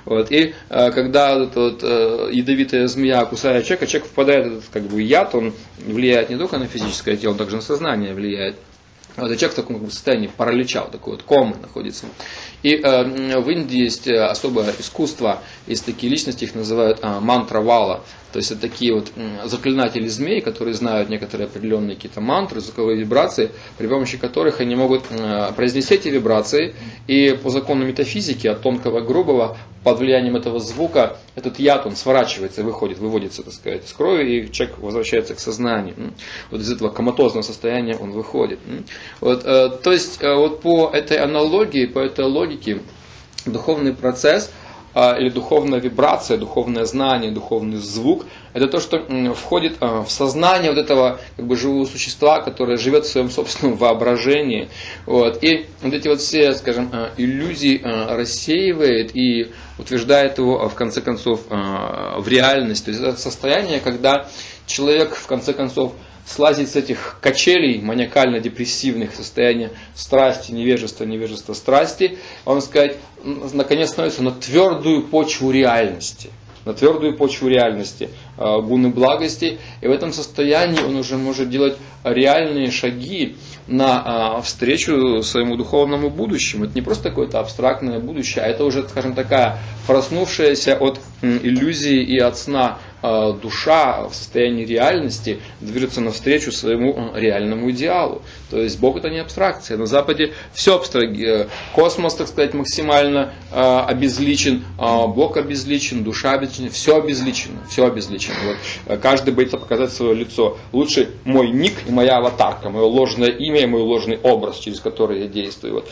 Вот, и э, когда вот, вот, э, ядовитая змея кусает человека, человек впадает в этот как бы, яд, он влияет не только на физическое тело, он также на сознание влияет. Вот, и человек в таком как бы, состоянии паралича, такой вот комы находится. И э, в Индии есть особое искусство, есть такие личности, их называют э, мантра вала. То есть это такие вот заклинатели змей, которые знают некоторые определенные какие-то мантры, звуковые вибрации, при помощи которых они могут э, произнести эти вибрации, и по закону метафизики от тонкого к грубого под влиянием этого звука этот яд, он сворачивается, выходит, выводится, так сказать, из крови, и человек возвращается к сознанию. Вот из этого коматозного состояния он выходит. Вот, э, то есть э, вот по этой аналогии, по этой логике, духовный процесс – а, или духовная вибрация, духовное знание, духовный звук, это то, что входит а, в сознание вот этого как бы живого существа, которое живет в своем собственном воображении. Вот. И вот эти вот все, скажем, а, иллюзии рассеивает и утверждает его, в конце концов, в реальность. То есть это состояние, когда человек, в конце концов, слазить с этих качелей маниакально-депрессивных состояний страсти, невежества, невежества, страсти, он сказать, наконец становится на твердую почву реальности на твердую почву реальности, э, гуны благости. И в этом состоянии он уже может делать реальные шаги на а, встречу своему духовному будущему. Это не просто какое-то абстрактное будущее, а это уже, скажем, такая проснувшаяся от иллюзии и от сна душа в состоянии реальности движется навстречу своему реальному идеалу. То есть Бог это не абстракция. На Западе все абстракция. Космос, так сказать, максимально обезличен, Бог обезличен, душа обезличена, все обезличено, все обезличено. Вот. Каждый боится показать свое лицо. Лучше мой ник и моя аватарка, мое ложное имя и мой ложный образ, через который я действую. Вот.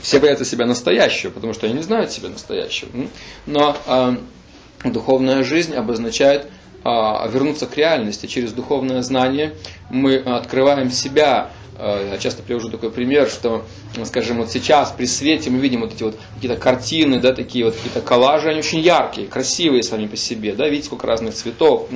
Все боятся себя настоящего, потому что они не знают себя настоящего. Но э, духовная жизнь обозначает э, вернуться к реальности. Через духовное знание мы открываем себя Э, я часто привожу такой пример, что, скажем, вот сейчас при свете мы видим вот эти вот какие-то картины, да, такие вот какие-то коллажи, они очень яркие, красивые сами по себе, да, видите, сколько разных цветов.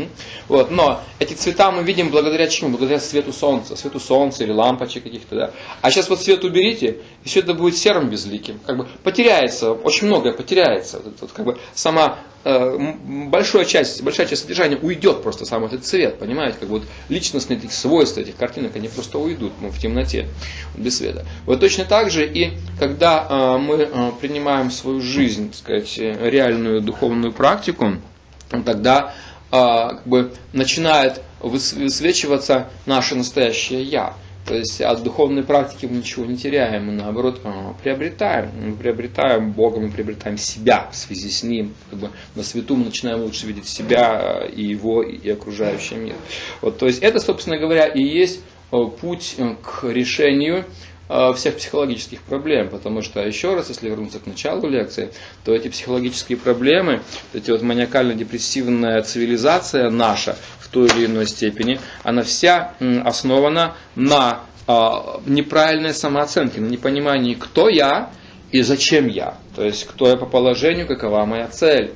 Вот, но эти цвета мы видим благодаря чему? Благодаря свету солнца, свету солнца или лампочек каких-то, да. А сейчас вот свет уберите, и все это будет серым безликим. Как бы потеряется, очень многое потеряется. Вот, вот, как бы сама большая часть, большая часть содержания уйдет просто сам этот цвет, понимаете, как вот личностные этих свойства этих картинок, они просто уйдут ну, в темноте, без света. Вот точно так же и когда э, мы э, принимаем свою жизнь, так сказать, реальную духовную практику, тогда как бы начинает высвечиваться наше настоящее «я». То есть от духовной практики мы ничего не теряем, мы наоборот а, приобретаем. Мы приобретаем Бога, мы приобретаем себя в связи с Ним. Как бы на свету мы начинаем лучше видеть себя и Его, и окружающий мир. Вот, то есть это, собственно говоря, и есть а, путь э, к решению а, всех психологических проблем, потому что, еще раз, если вернуться к началу лекции, то эти психологические проблемы, эти вот маниакально-депрессивная цивилизация наша, той или иной степени, она вся основана на а, неправильной самооценке, на непонимании, кто я и зачем я. То есть, кто я по положению, какова моя цель.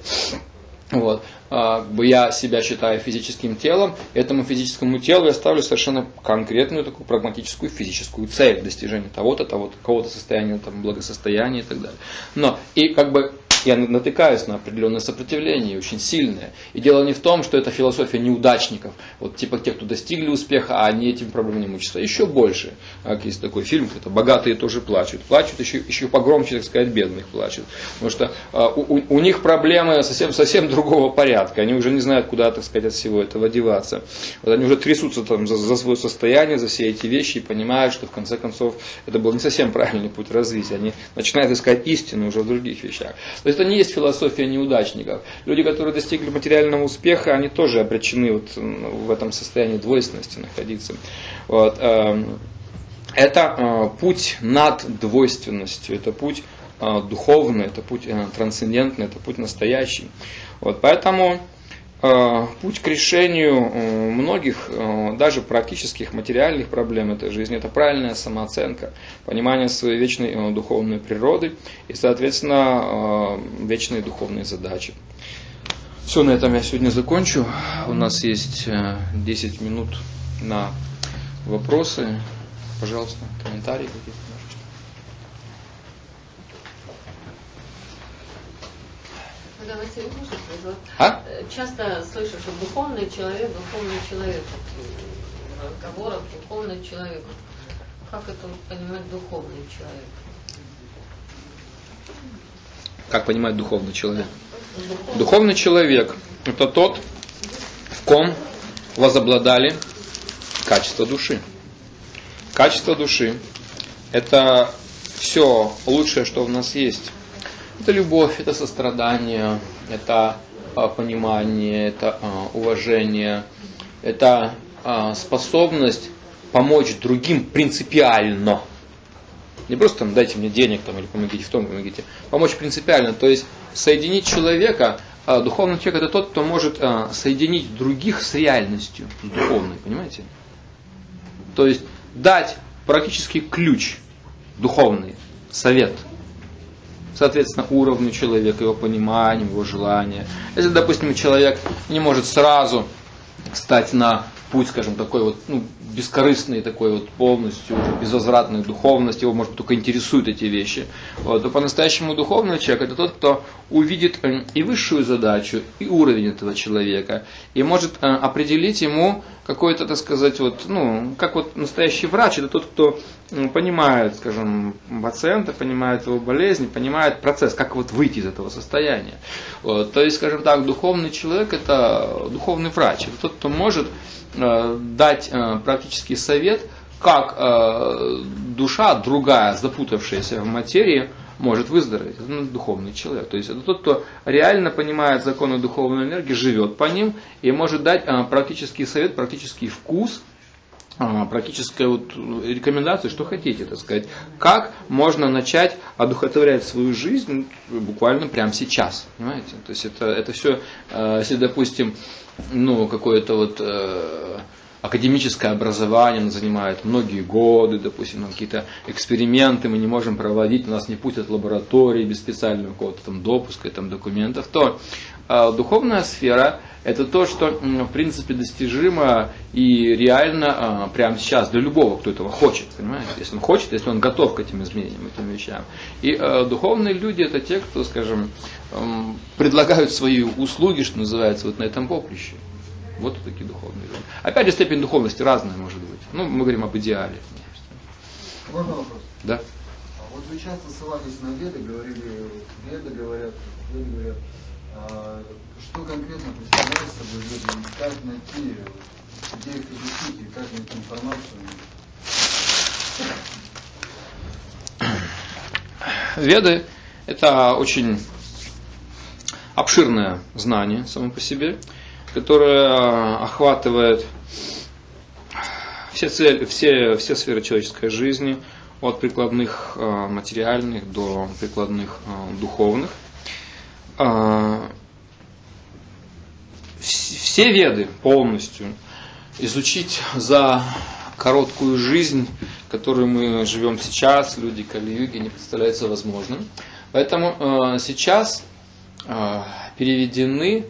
Вот. А, я себя считаю физическим телом, этому физическому телу я ставлю совершенно конкретную такую прагматическую физическую цель достижения того-то, того-то, какого-то состояния, там, благосостояния и так далее. Но и как бы я натыкаюсь на определенное сопротивление, очень сильное. И дело не в том, что это философия неудачников, вот типа тех, кто достигли успеха, а они этим проблемами мучаются. Еще больше. Как есть такой фильм, это «Богатые тоже плачут». Плачут еще, еще погромче, так сказать, бедных плачут. Потому что а, у, у них проблемы совсем, совсем другого порядка. Они уже не знают, куда, так сказать, от всего этого деваться. Вот они уже трясутся там за, за свое состояние, за все эти вещи и понимают, что в конце концов это был не совсем правильный путь развития. Они начинают искать истину уже в других вещах. То это не есть философия неудачников. Люди, которые достигли материального успеха, они тоже обречены вот в этом состоянии двойственности находиться. Вот. Эм, это э, путь над двойственностью, это путь э, духовный, это путь э, трансцендентный, это путь настоящий. Вот, поэтому путь к решению э, многих, э, даже практических материальных проблем этой жизни, это правильная самооценка, понимание своей вечной духовной природы и, соответственно, вечные духовные задачи. Все, на этом я сегодня закончу. У нас есть 10 минут на вопросы. Пожалуйста, комментарии какие-то. Василий а? Э, часто слышу, что духовный человек, духовный человек, вот, в разговорах духовный человек. Как это понимать духовный человек? Как понимать духовный человек? Духовный, духовный человек – это тот, в ком возобладали качество души. Качество души – это все лучшее, что у нас есть – это любовь, это сострадание, это а, понимание, это а, уважение, это а, способность помочь другим принципиально. Не просто там дайте мне денег там, или помогите в том, помогите. Помочь принципиально. То есть соединить человека, духовный человек это тот, кто может соединить других с реальностью, духовной, понимаете? То есть дать практически ключ духовный, совет – соответственно, уровню человека, его пониманию, его желания. Если, допустим, человек не может сразу стать на путь, скажем, такой вот, ну, бескорыстный такой вот полностью, безвозвратной духовности, его, может быть, только интересуют эти вещи, вот, то по-настоящему духовный человек это тот, кто увидит э, и высшую задачу, и уровень этого человека, и может э, определить ему какой-то, так сказать, вот, ну, как вот настоящий врач, это тот, кто понимает, скажем, пациента, понимает его болезнь, понимает процесс, как вот выйти из этого состояния. Вот. То есть, скажем так, духовный человек это духовный врач, это тот, кто может э, дать э, практический совет, как э, душа другая, запутавшаяся в материи, может выздороветь. Это ну, духовный человек. То есть это тот, кто реально понимает законы духовной энергии, живет по ним и может дать э, практический совет, практический вкус практическая вот рекомендация, что хотите, так сказать, как можно начать одухотворять свою жизнь буквально прямо сейчас, понимаете? То есть это, это все, э, если, допустим, ну, какое-то вот э, академическое образование занимает многие годы, допустим, какие-то эксперименты мы не можем проводить, нас не пустят в лаборатории без специального какого-то там допуска, там документов, то э, духовная сфера это то, что в принципе достижимо и реально э, прямо сейчас для любого, кто этого хочет, понимаете? Если он хочет, если он готов к этим изменениям, этим вещам. И э, духовные люди это те, кто, скажем, предлагают свои услуги, что называется, вот на этом поприще. Вот такие духовные люди. Опять же, степень духовности разная может быть. Ну, мы говорим об идеале. Можно вопрос? Да. А вот вы часто ссылались на Веды, говорили, Веды говорят, Веды говорят, а, что конкретно представляет собой Веды, как найти, где их изучить и как найти информацию? Веды – это очень обширное знание само по себе которая охватывает все, цели, все, все сферы человеческой жизни, от прикладных э, материальных до прикладных э, духовных. Все веды полностью изучить за короткую жизнь, которую мы живем сейчас, люди Кали-юги, не представляется возможным. Поэтому сейчас переведены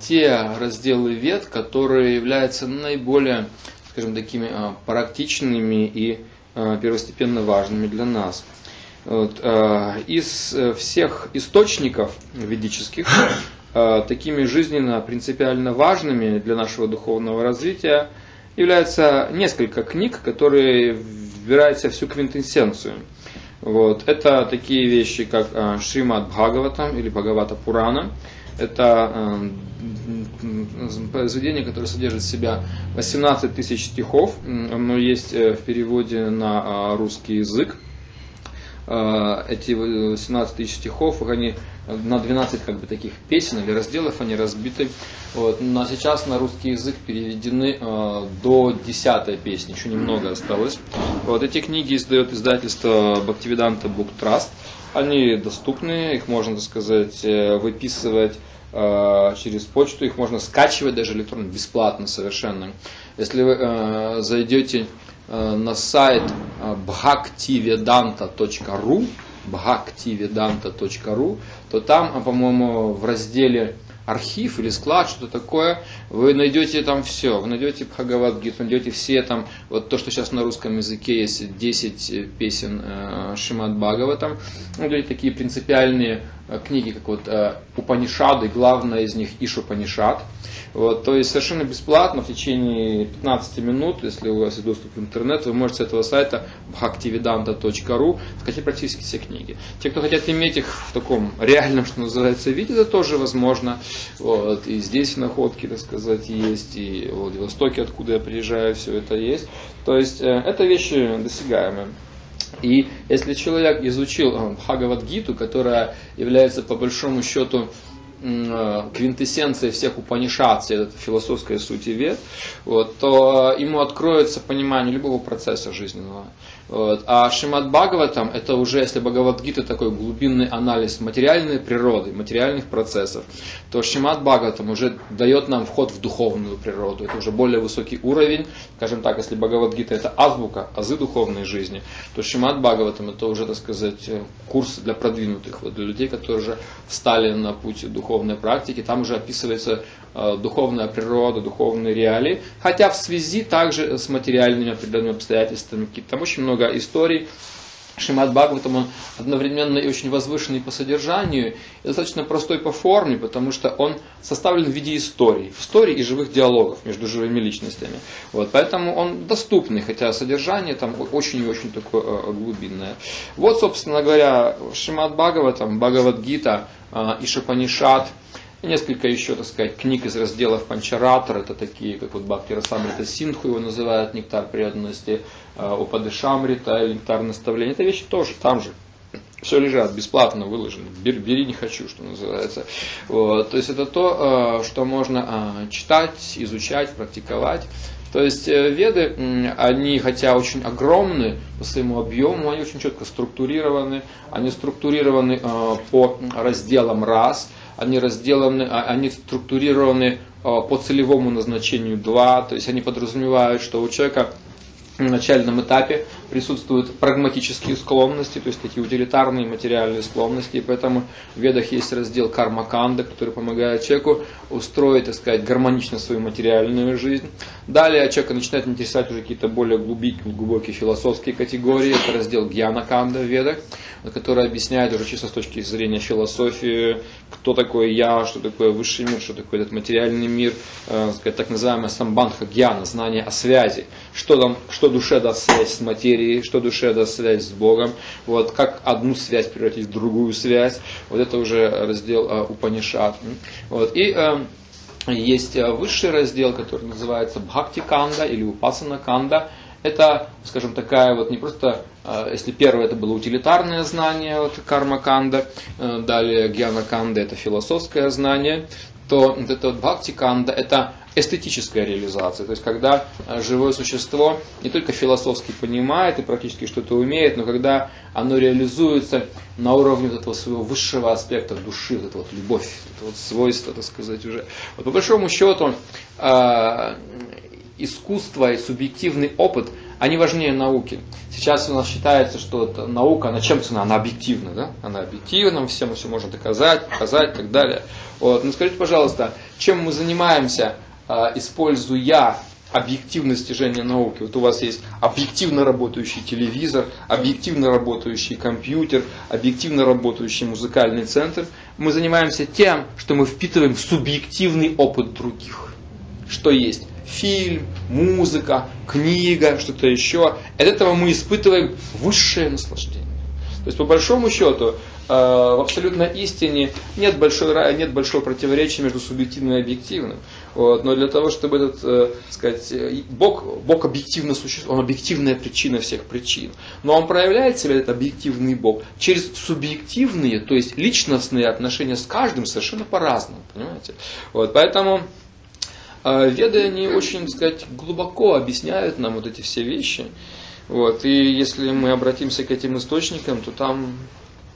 те разделы вет, которые являются наиболее, скажем, такими э, практичными и э, первостепенно важными для нас. Из всех источников ведических такими жизненно принципиально важными для нашего духовного развития является несколько книг, которые вбирают в всю квинтэссенцию. Вот. Это такие вещи, как Шримад Бхагаватам или Бхагавата Пурана, это эм, произведение, которое содержит в себя 18 тысяч стихов. Оно есть э, в переводе на а, русский язык. Э, эти 18 тысяч стихов, они на 12 как бы таких песен или разделов они разбиты. Вот. Но сейчас на русский язык переведены э, до 10 песни, еще немного осталось. Вот эти книги издает издательство Бхактивиданта Book Trust. Они доступны, их можно, так сказать, выписывать Э, через почту, их можно скачивать даже электронно, бесплатно совершенно. Если вы э, зайдете э, на сайт bhaktivedanta.ru bhaktivedanta.ru, то там, по-моему, в разделе архив или склад, что-то такое, вы найдете там все. Вы найдете Бхагавадгит, найдете все там, вот то, что сейчас на русском языке есть 10 песен э, Шимат Бхагаватам, найдете такие принципиальные книги, как вот э, Упанишады, главная из них Ишупанишад. Вот, то есть совершенно бесплатно в течение 15 минут, если у вас есть доступ в интернет, вы можете с этого сайта bhaktivedanta.ru скачать практически все книги. Те, кто хотят иметь их в таком реальном, что называется, виде, это тоже возможно. Вот, и здесь находки, так сказать, есть, и в Владивостоке, откуда я приезжаю, все это есть. То есть э, это вещи досягаемые. И если человек изучил э, Бхагавадгиту, которая является по большому счету Э, квинтэссенция всех Упанишат, всей этой философской сути вет, вот, то ему откроется понимание любого процесса жизненного. Вот. А Шимат Бхагаватам это уже, если Бхагавадгита такой глубинный анализ материальной природы, материальных процессов, то Шимат Бхагаватам уже дает нам вход в духовную природу. Это уже более высокий уровень. Скажем так, если Бхагавадгита это азбука, азы духовной жизни, то Шимат Бхагаватам это уже, так сказать, курс для продвинутых, вот, для людей, которые уже встали на путь духовной практики. Там уже описывается духовная природа, духовные реалии, хотя в связи также с материальными определенными обстоятельствами. Там очень много историй Шимат Бхагаватам, он одновременно и очень возвышенный по содержанию, и достаточно простой по форме, потому что он составлен в виде истории, истории и живых диалогов между живыми личностями. Вот, поэтому он доступный, хотя содержание там очень и очень такое э, глубинное. Вот, собственно говоря, Шимат Бхагаватам, Бхагавадгита, э, Ишапанишат, и несколько еще, так сказать, книг из разделов Панчаратор, это такие, как вот Бхакти Расамрита Синху его называют, Нектар преданности, Упадышамрита, Нектар наставления. Это вещи тоже там же. Все лежат, бесплатно выложено. Бери, не хочу, что называется. Вот. То есть это то, что можно читать, изучать, практиковать. То есть э, веды, они хотя очень огромны по своему объему, они очень четко структурированы, они структурированы по разделам раз, они разделаны, а, они структурированы а, по целевому назначению два, то есть они подразумевают, что у человека на начальном этапе присутствуют прагматические склонности, то есть такие утилитарные материальные склонности, и поэтому в ведах есть раздел карма-канда, который помогает человеку устроить, так сказать, гармонично свою материальную жизнь. Далее человека начинает интересовать уже какие-то более глубокие, глубокие философские категории, это раздел гьяна-канда в ведах, который объясняет уже чисто с точки зрения философии, кто такой я, что такое высший мир, что такое этот материальный мир, э, сказать, так называемая самбандха гьяна, знание о связи, что, там, что душе даст связь с материей, что душе даст связь с Богом, вот, как одну связь превратить в другую связь, вот это уже раздел э, Упанишат. Вот, и э, есть высший раздел, который называется Бхакти Канда или Упасана Канда. Это, скажем, такая вот не просто, э, если первое это было утилитарное знание, вот карма канда, э, далее гьяна канда это философское знание, то вот это вот бхакти канда это эстетическая реализация. То есть, когда э, живое существо не только философски понимает и практически что-то умеет, но когда оно реализуется на уровне вот этого своего высшего аспекта души, вот эта вот любовь, это вот свойство, так сказать, уже. Вот по большому счету, э, искусство и субъективный опыт, они важнее науки. Сейчас у нас считается, что наука, она чем цена? Она объективна, да? Она объективна, всем все можно доказать, показать и так далее. Вот. Ну скажите, пожалуйста, чем мы занимаемся а, используя объективное достижение науки. Вот у вас есть объективно работающий телевизор, объективно работающий компьютер, объективно работающий музыкальный центр. Мы занимаемся тем, что мы впитываем субъективный опыт других. Что есть фильм, музыка, книга, что-то еще. От этого мы испытываем высшее наслаждение. То есть, по большому счету, в абсолютной истине нет, большой, нет большого противоречия между субъективным и объективным. Вот, но для того, чтобы этот, э, сказать, э, Бог, Бог объективно существует, Он объективная причина всех причин. Но Он проявляет себя, этот объективный Бог, через субъективные, то есть личностные отношения с каждым совершенно по-разному. Понимаете? Вот, поэтому э, Веды, они очень, так сказать, глубоко объясняют нам вот эти все вещи. Вот, и если мы обратимся к этим источникам, то там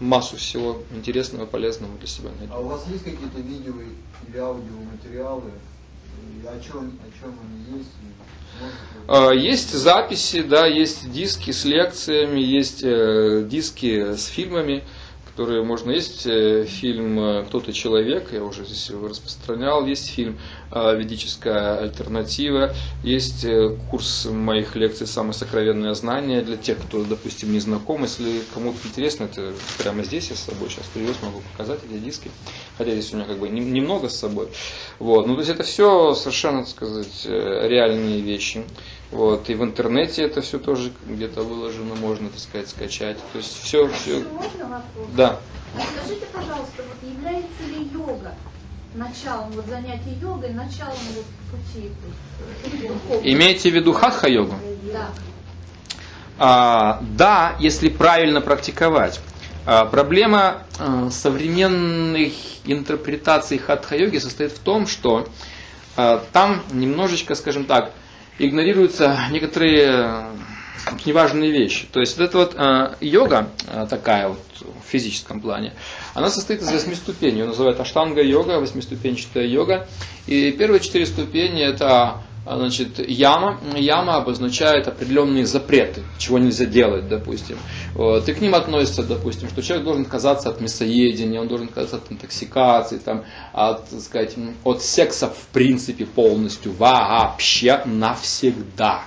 массу всего интересного, полезного для себя найдем. А у вас есть какие-то видео или аудиоматериалы, о чем, о чем они есть? А, есть записи, да, есть диски с лекциями, есть э, диски с фильмами которые можно... Есть э, фильм э, «Кто-то человек», я уже здесь его распространял, есть фильм э, «Ведическая альтернатива», есть курс моих лекций «Самое сокровенное знание» для тех, кто, допустим, не знаком. Если кому-то интересно, это прямо здесь я с собой сейчас привез, могу показать эти диски. Хотя здесь у меня как бы немного с собой. Вот. Ну, то есть это все совершенно, так сказать, реальные вещи. Вот, и в интернете это все тоже где-то выложено, можно, так сказать, скачать. То есть все, все. Можно вопрос? Да. Скажите, пожалуйста, вот является ли йога началом вот занятия йогой, началом вот пути? Имеете в виду хатха-йогу? Да. А, да, если правильно практиковать. А, проблема а, современных интерпретаций хатха-йоги состоит в том, что а, там немножечко, скажем так, игнорируются некоторые очень важные вещи. То есть вот эта вот э, йога, э, такая вот в физическом плане, она состоит из восьми ступеней. Ее называют аштанга-йога, восьмиступенчатая йога. И первые четыре ступени это значит, яма. Яма обозначает определенные запреты, чего нельзя делать, допустим. Вот. И к ним относится, допустим, что человек должен отказаться от мясоедения, он должен отказаться от интоксикации, там, от, так сказать, от секса в принципе полностью, вообще навсегда.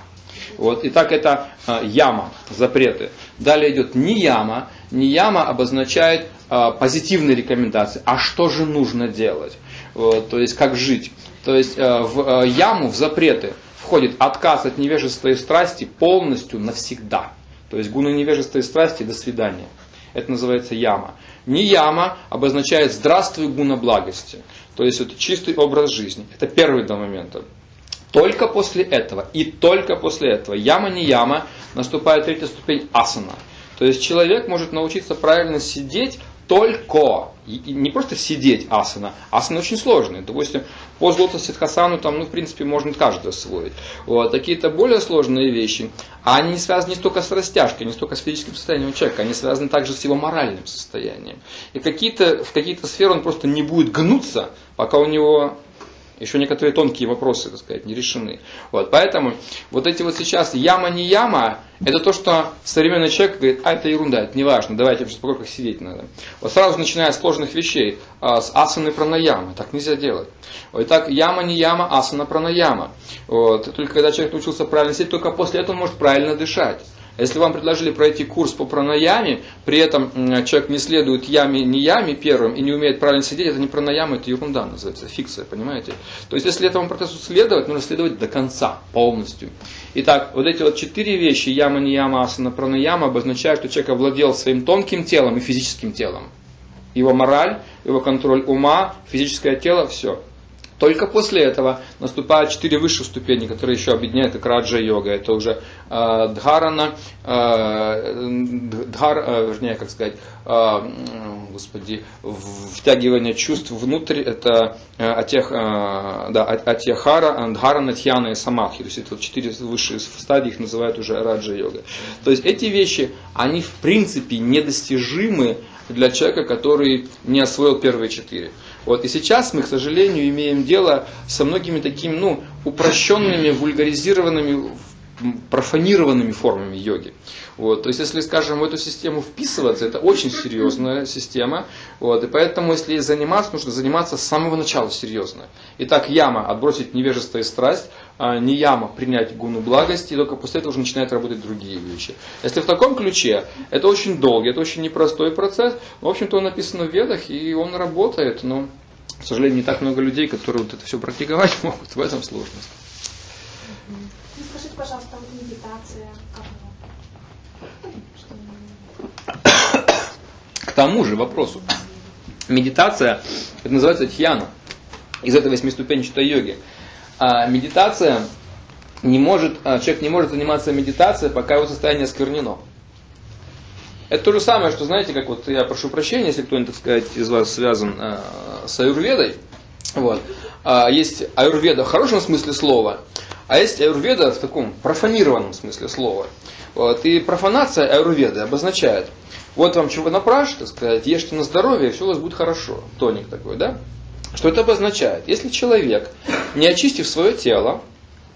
Вот. Итак, это а, яма, запреты. Далее идет нияма. Нияма обозначает э, позитивные рекомендации. А что же нужно делать? Вот, то есть как жить. То есть э, в яму, в запреты входит отказ от невежества и страсти полностью навсегда. То есть гуна невежества и страсти до свидания. Это называется яма. Не яма обозначает здравствуй гуна благости. То есть это чистый образ жизни. Это первый два момента. Только после этого и только после этого, яма не яма, наступает третья ступень асана. То есть человек может научиться правильно сидеть только, и не просто сидеть асана, асана очень сложные. Допустим, по золото ситхасану там, ну, в принципе, можно каждый освоить. Вот, какие-то более сложные вещи, а они не связаны не столько с растяжкой, не столько с физическим состоянием человека, они связаны также с его моральным состоянием. И какие-то, в какие-то сферы он просто не будет гнуться, пока у него еще некоторые тонкие вопросы, так сказать, не решены. Вот, поэтому вот эти вот сейчас яма не яма, это то, что современный человек говорит, а это ерунда, это не важно, давайте в спокойно сидеть надо. Вот сразу начиная с сложных вещей, а, с асаны пранаямы, так нельзя делать. Итак, яма не яма, асана пранаяма. Вот, только когда человек научился правильно сидеть, только после этого он может правильно дышать. Если вам предложили пройти курс по пранаяме, при этом человек не следует яме, не яме первым и не умеет правильно сидеть, это не пранаяма, это ерунда называется, фикция, понимаете? То есть, если этому процессу следовать, нужно следовать до конца, полностью. Итак, вот эти вот четыре вещи, яма, не яма, асана, пранаяма, обозначают, что человек овладел своим тонким телом и физическим телом. Его мораль, его контроль ума, физическое тело, все. Только после этого наступают четыре высших ступени, которые еще объединяют как раджа-йога. Это уже э, дхарана, э, дхар, э, вернее, как сказать, э, господи, втягивание чувств внутрь, это э, атех, э, да, атьяхара, дхарана, тьяна и самахи. То есть это четыре высшие стадии, их называют уже раджа-йога. То есть эти вещи, они в принципе недостижимы для человека, который не освоил первые четыре. Вот. И сейчас мы, к сожалению, имеем дело со многими такими ну, упрощенными, вульгаризированными, профанированными формами йоги. Вот, то есть, если, скажем, в эту систему вписываться, это очень серьезная система. Вот, и поэтому, если заниматься, нужно заниматься с самого начала серьезно. Итак, яма – отбросить невежество и страсть, а не яма – принять гуну благости, и только после этого уже начинают работать другие вещи. Если в таком ключе, это очень долгий, это очень непростой процесс. В общем-то, он написан в ведах, и он работает, но, к сожалению, не так много людей, которые вот это все практиковать могут. В этом сложность. Скажите, пожалуйста, вот медитация, к тому же вопросу. Медитация, это называется тьяна, из этой восьмиступенчатой йоги. А медитация не может, а человек не может заниматься медитацией, пока его состояние осквернено. Это то же самое, что, знаете, как вот я прошу прощения, если кто-нибудь, так сказать, из вас связан э, с аюрведой. Вот. А, есть аюрведа в хорошем смысле слова, а есть аюрведа в таком профанированном смысле слова. Вот. И профанация аюрведы обозначает, вот вам чего напрашь, так сказать, ешьте на здоровье, и все у вас будет хорошо. Тоник такой, да? Что это обозначает? Если человек, не очистив свое тело,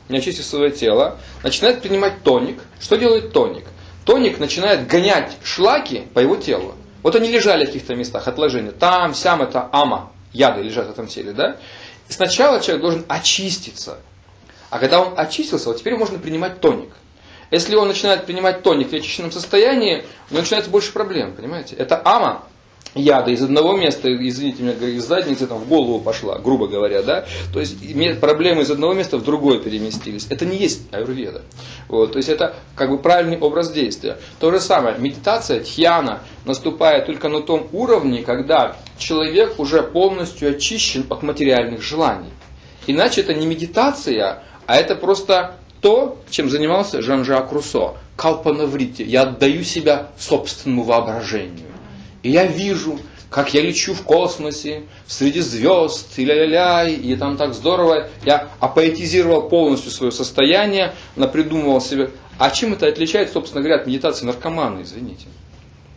не очистив свое тело, начинает принимать тоник, что делает тоник? Тоник начинает гонять шлаки по его телу. Вот они лежали в каких-то местах, отложения. Там, сям, это ама, яды лежат в этом теле, да? И сначала человек должен очиститься. А когда он очистился, вот теперь можно принимать тоник. Если он начинает принимать тоник в очищенном состоянии, у него начинается больше проблем, понимаете? Это ама, яда из одного места, извините меня, из задницы там в голову пошла, грубо говоря, да, то есть проблемы из одного места в другое переместились. Это не есть аюрведа. Вот, то есть это как бы правильный образ действия. То же самое, медитация, тхьяна наступает только на том уровне, когда человек уже полностью очищен от материальных желаний. Иначе это не медитация, а это просто то, чем занимался Жан-Жак Руссо. Калпанаврите. Я отдаю себя собственному воображению. И я вижу, как я лечу в космосе, среди звезд, и ля-ля-ля, и там так здорово. Я апоэтизировал полностью свое состояние, напридумывал себе. А чем это отличается, собственно говоря, от медитации наркомана, извините?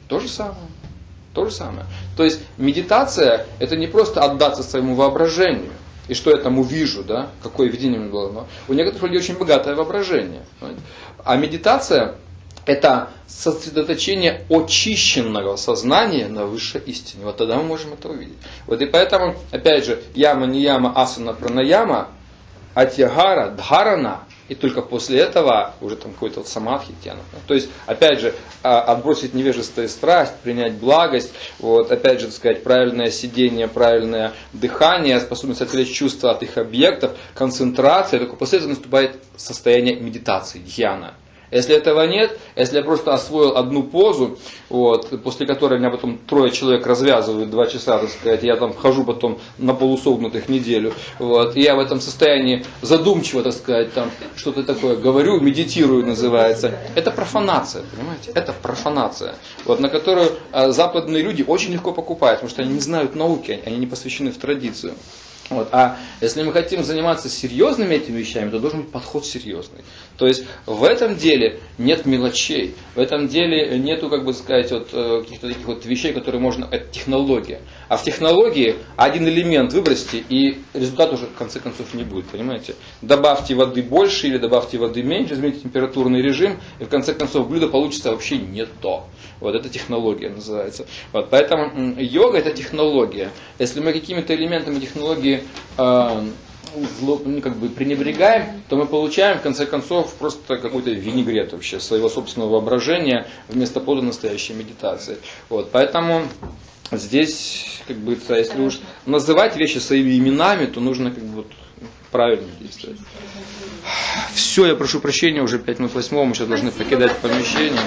То же самое. То же самое. То есть медитация это не просто отдаться своему воображению и что я там увижу, да, какое видение у меня было. Но у некоторых людей очень богатое воображение. А медитация – это сосредоточение очищенного сознания на высшей истине. Вот тогда мы можем это увидеть. Вот и поэтому, опять же, яма, не яма, асана, пранаяма, атьягара, дхарана и только после этого уже там какой-то вот самадхи тяна. То есть, опять же, а, отбросить невежество и страсть, принять благость, вот, опять же, так сказать, правильное сидение, правильное дыхание, способность отвлечь чувства от их объектов, концентрация, только после этого наступает состояние медитации, дьяна. Если этого нет, если я просто освоил одну позу, вот, после которой меня потом трое человек развязывают два часа, так сказать, я там хожу потом на полусогнутых неделю, вот, и я в этом состоянии задумчиво, так сказать, там что-то такое говорю, медитирую называется. Это профанация, понимаете? Это профанация, вот, на которую а, западные люди очень легко покупают, потому что они не знают науки, они не посвящены в традицию. Вот. А если мы хотим заниматься серьезными этими вещами, то должен быть подход серьезный. То есть в этом деле нет мелочей, в этом деле нету, как бы сказать, вот, э, каких-то таких вот вещей, которые можно, это технология. А в технологии один элемент выбросьте, и результат уже в конце концов не будет, понимаете? Добавьте воды больше или добавьте воды меньше, измените температурный режим, и в конце концов блюдо получится вообще не то. Вот это технология называется. Вот, поэтому йога это технология. Если мы какими-то элементами технологии э, ну, как бы пренебрегаем, то мы получаем в конце концов просто какой-то винегрет вообще своего собственного воображения вместо подлинной настоящей медитации. Вот, поэтому здесь, как бы, если уж называть вещи своими именами, то нужно как бы вот, правильно действовать. Все, я прошу прощения, уже 5 минут восьмого, мы сейчас должны покидать помещение.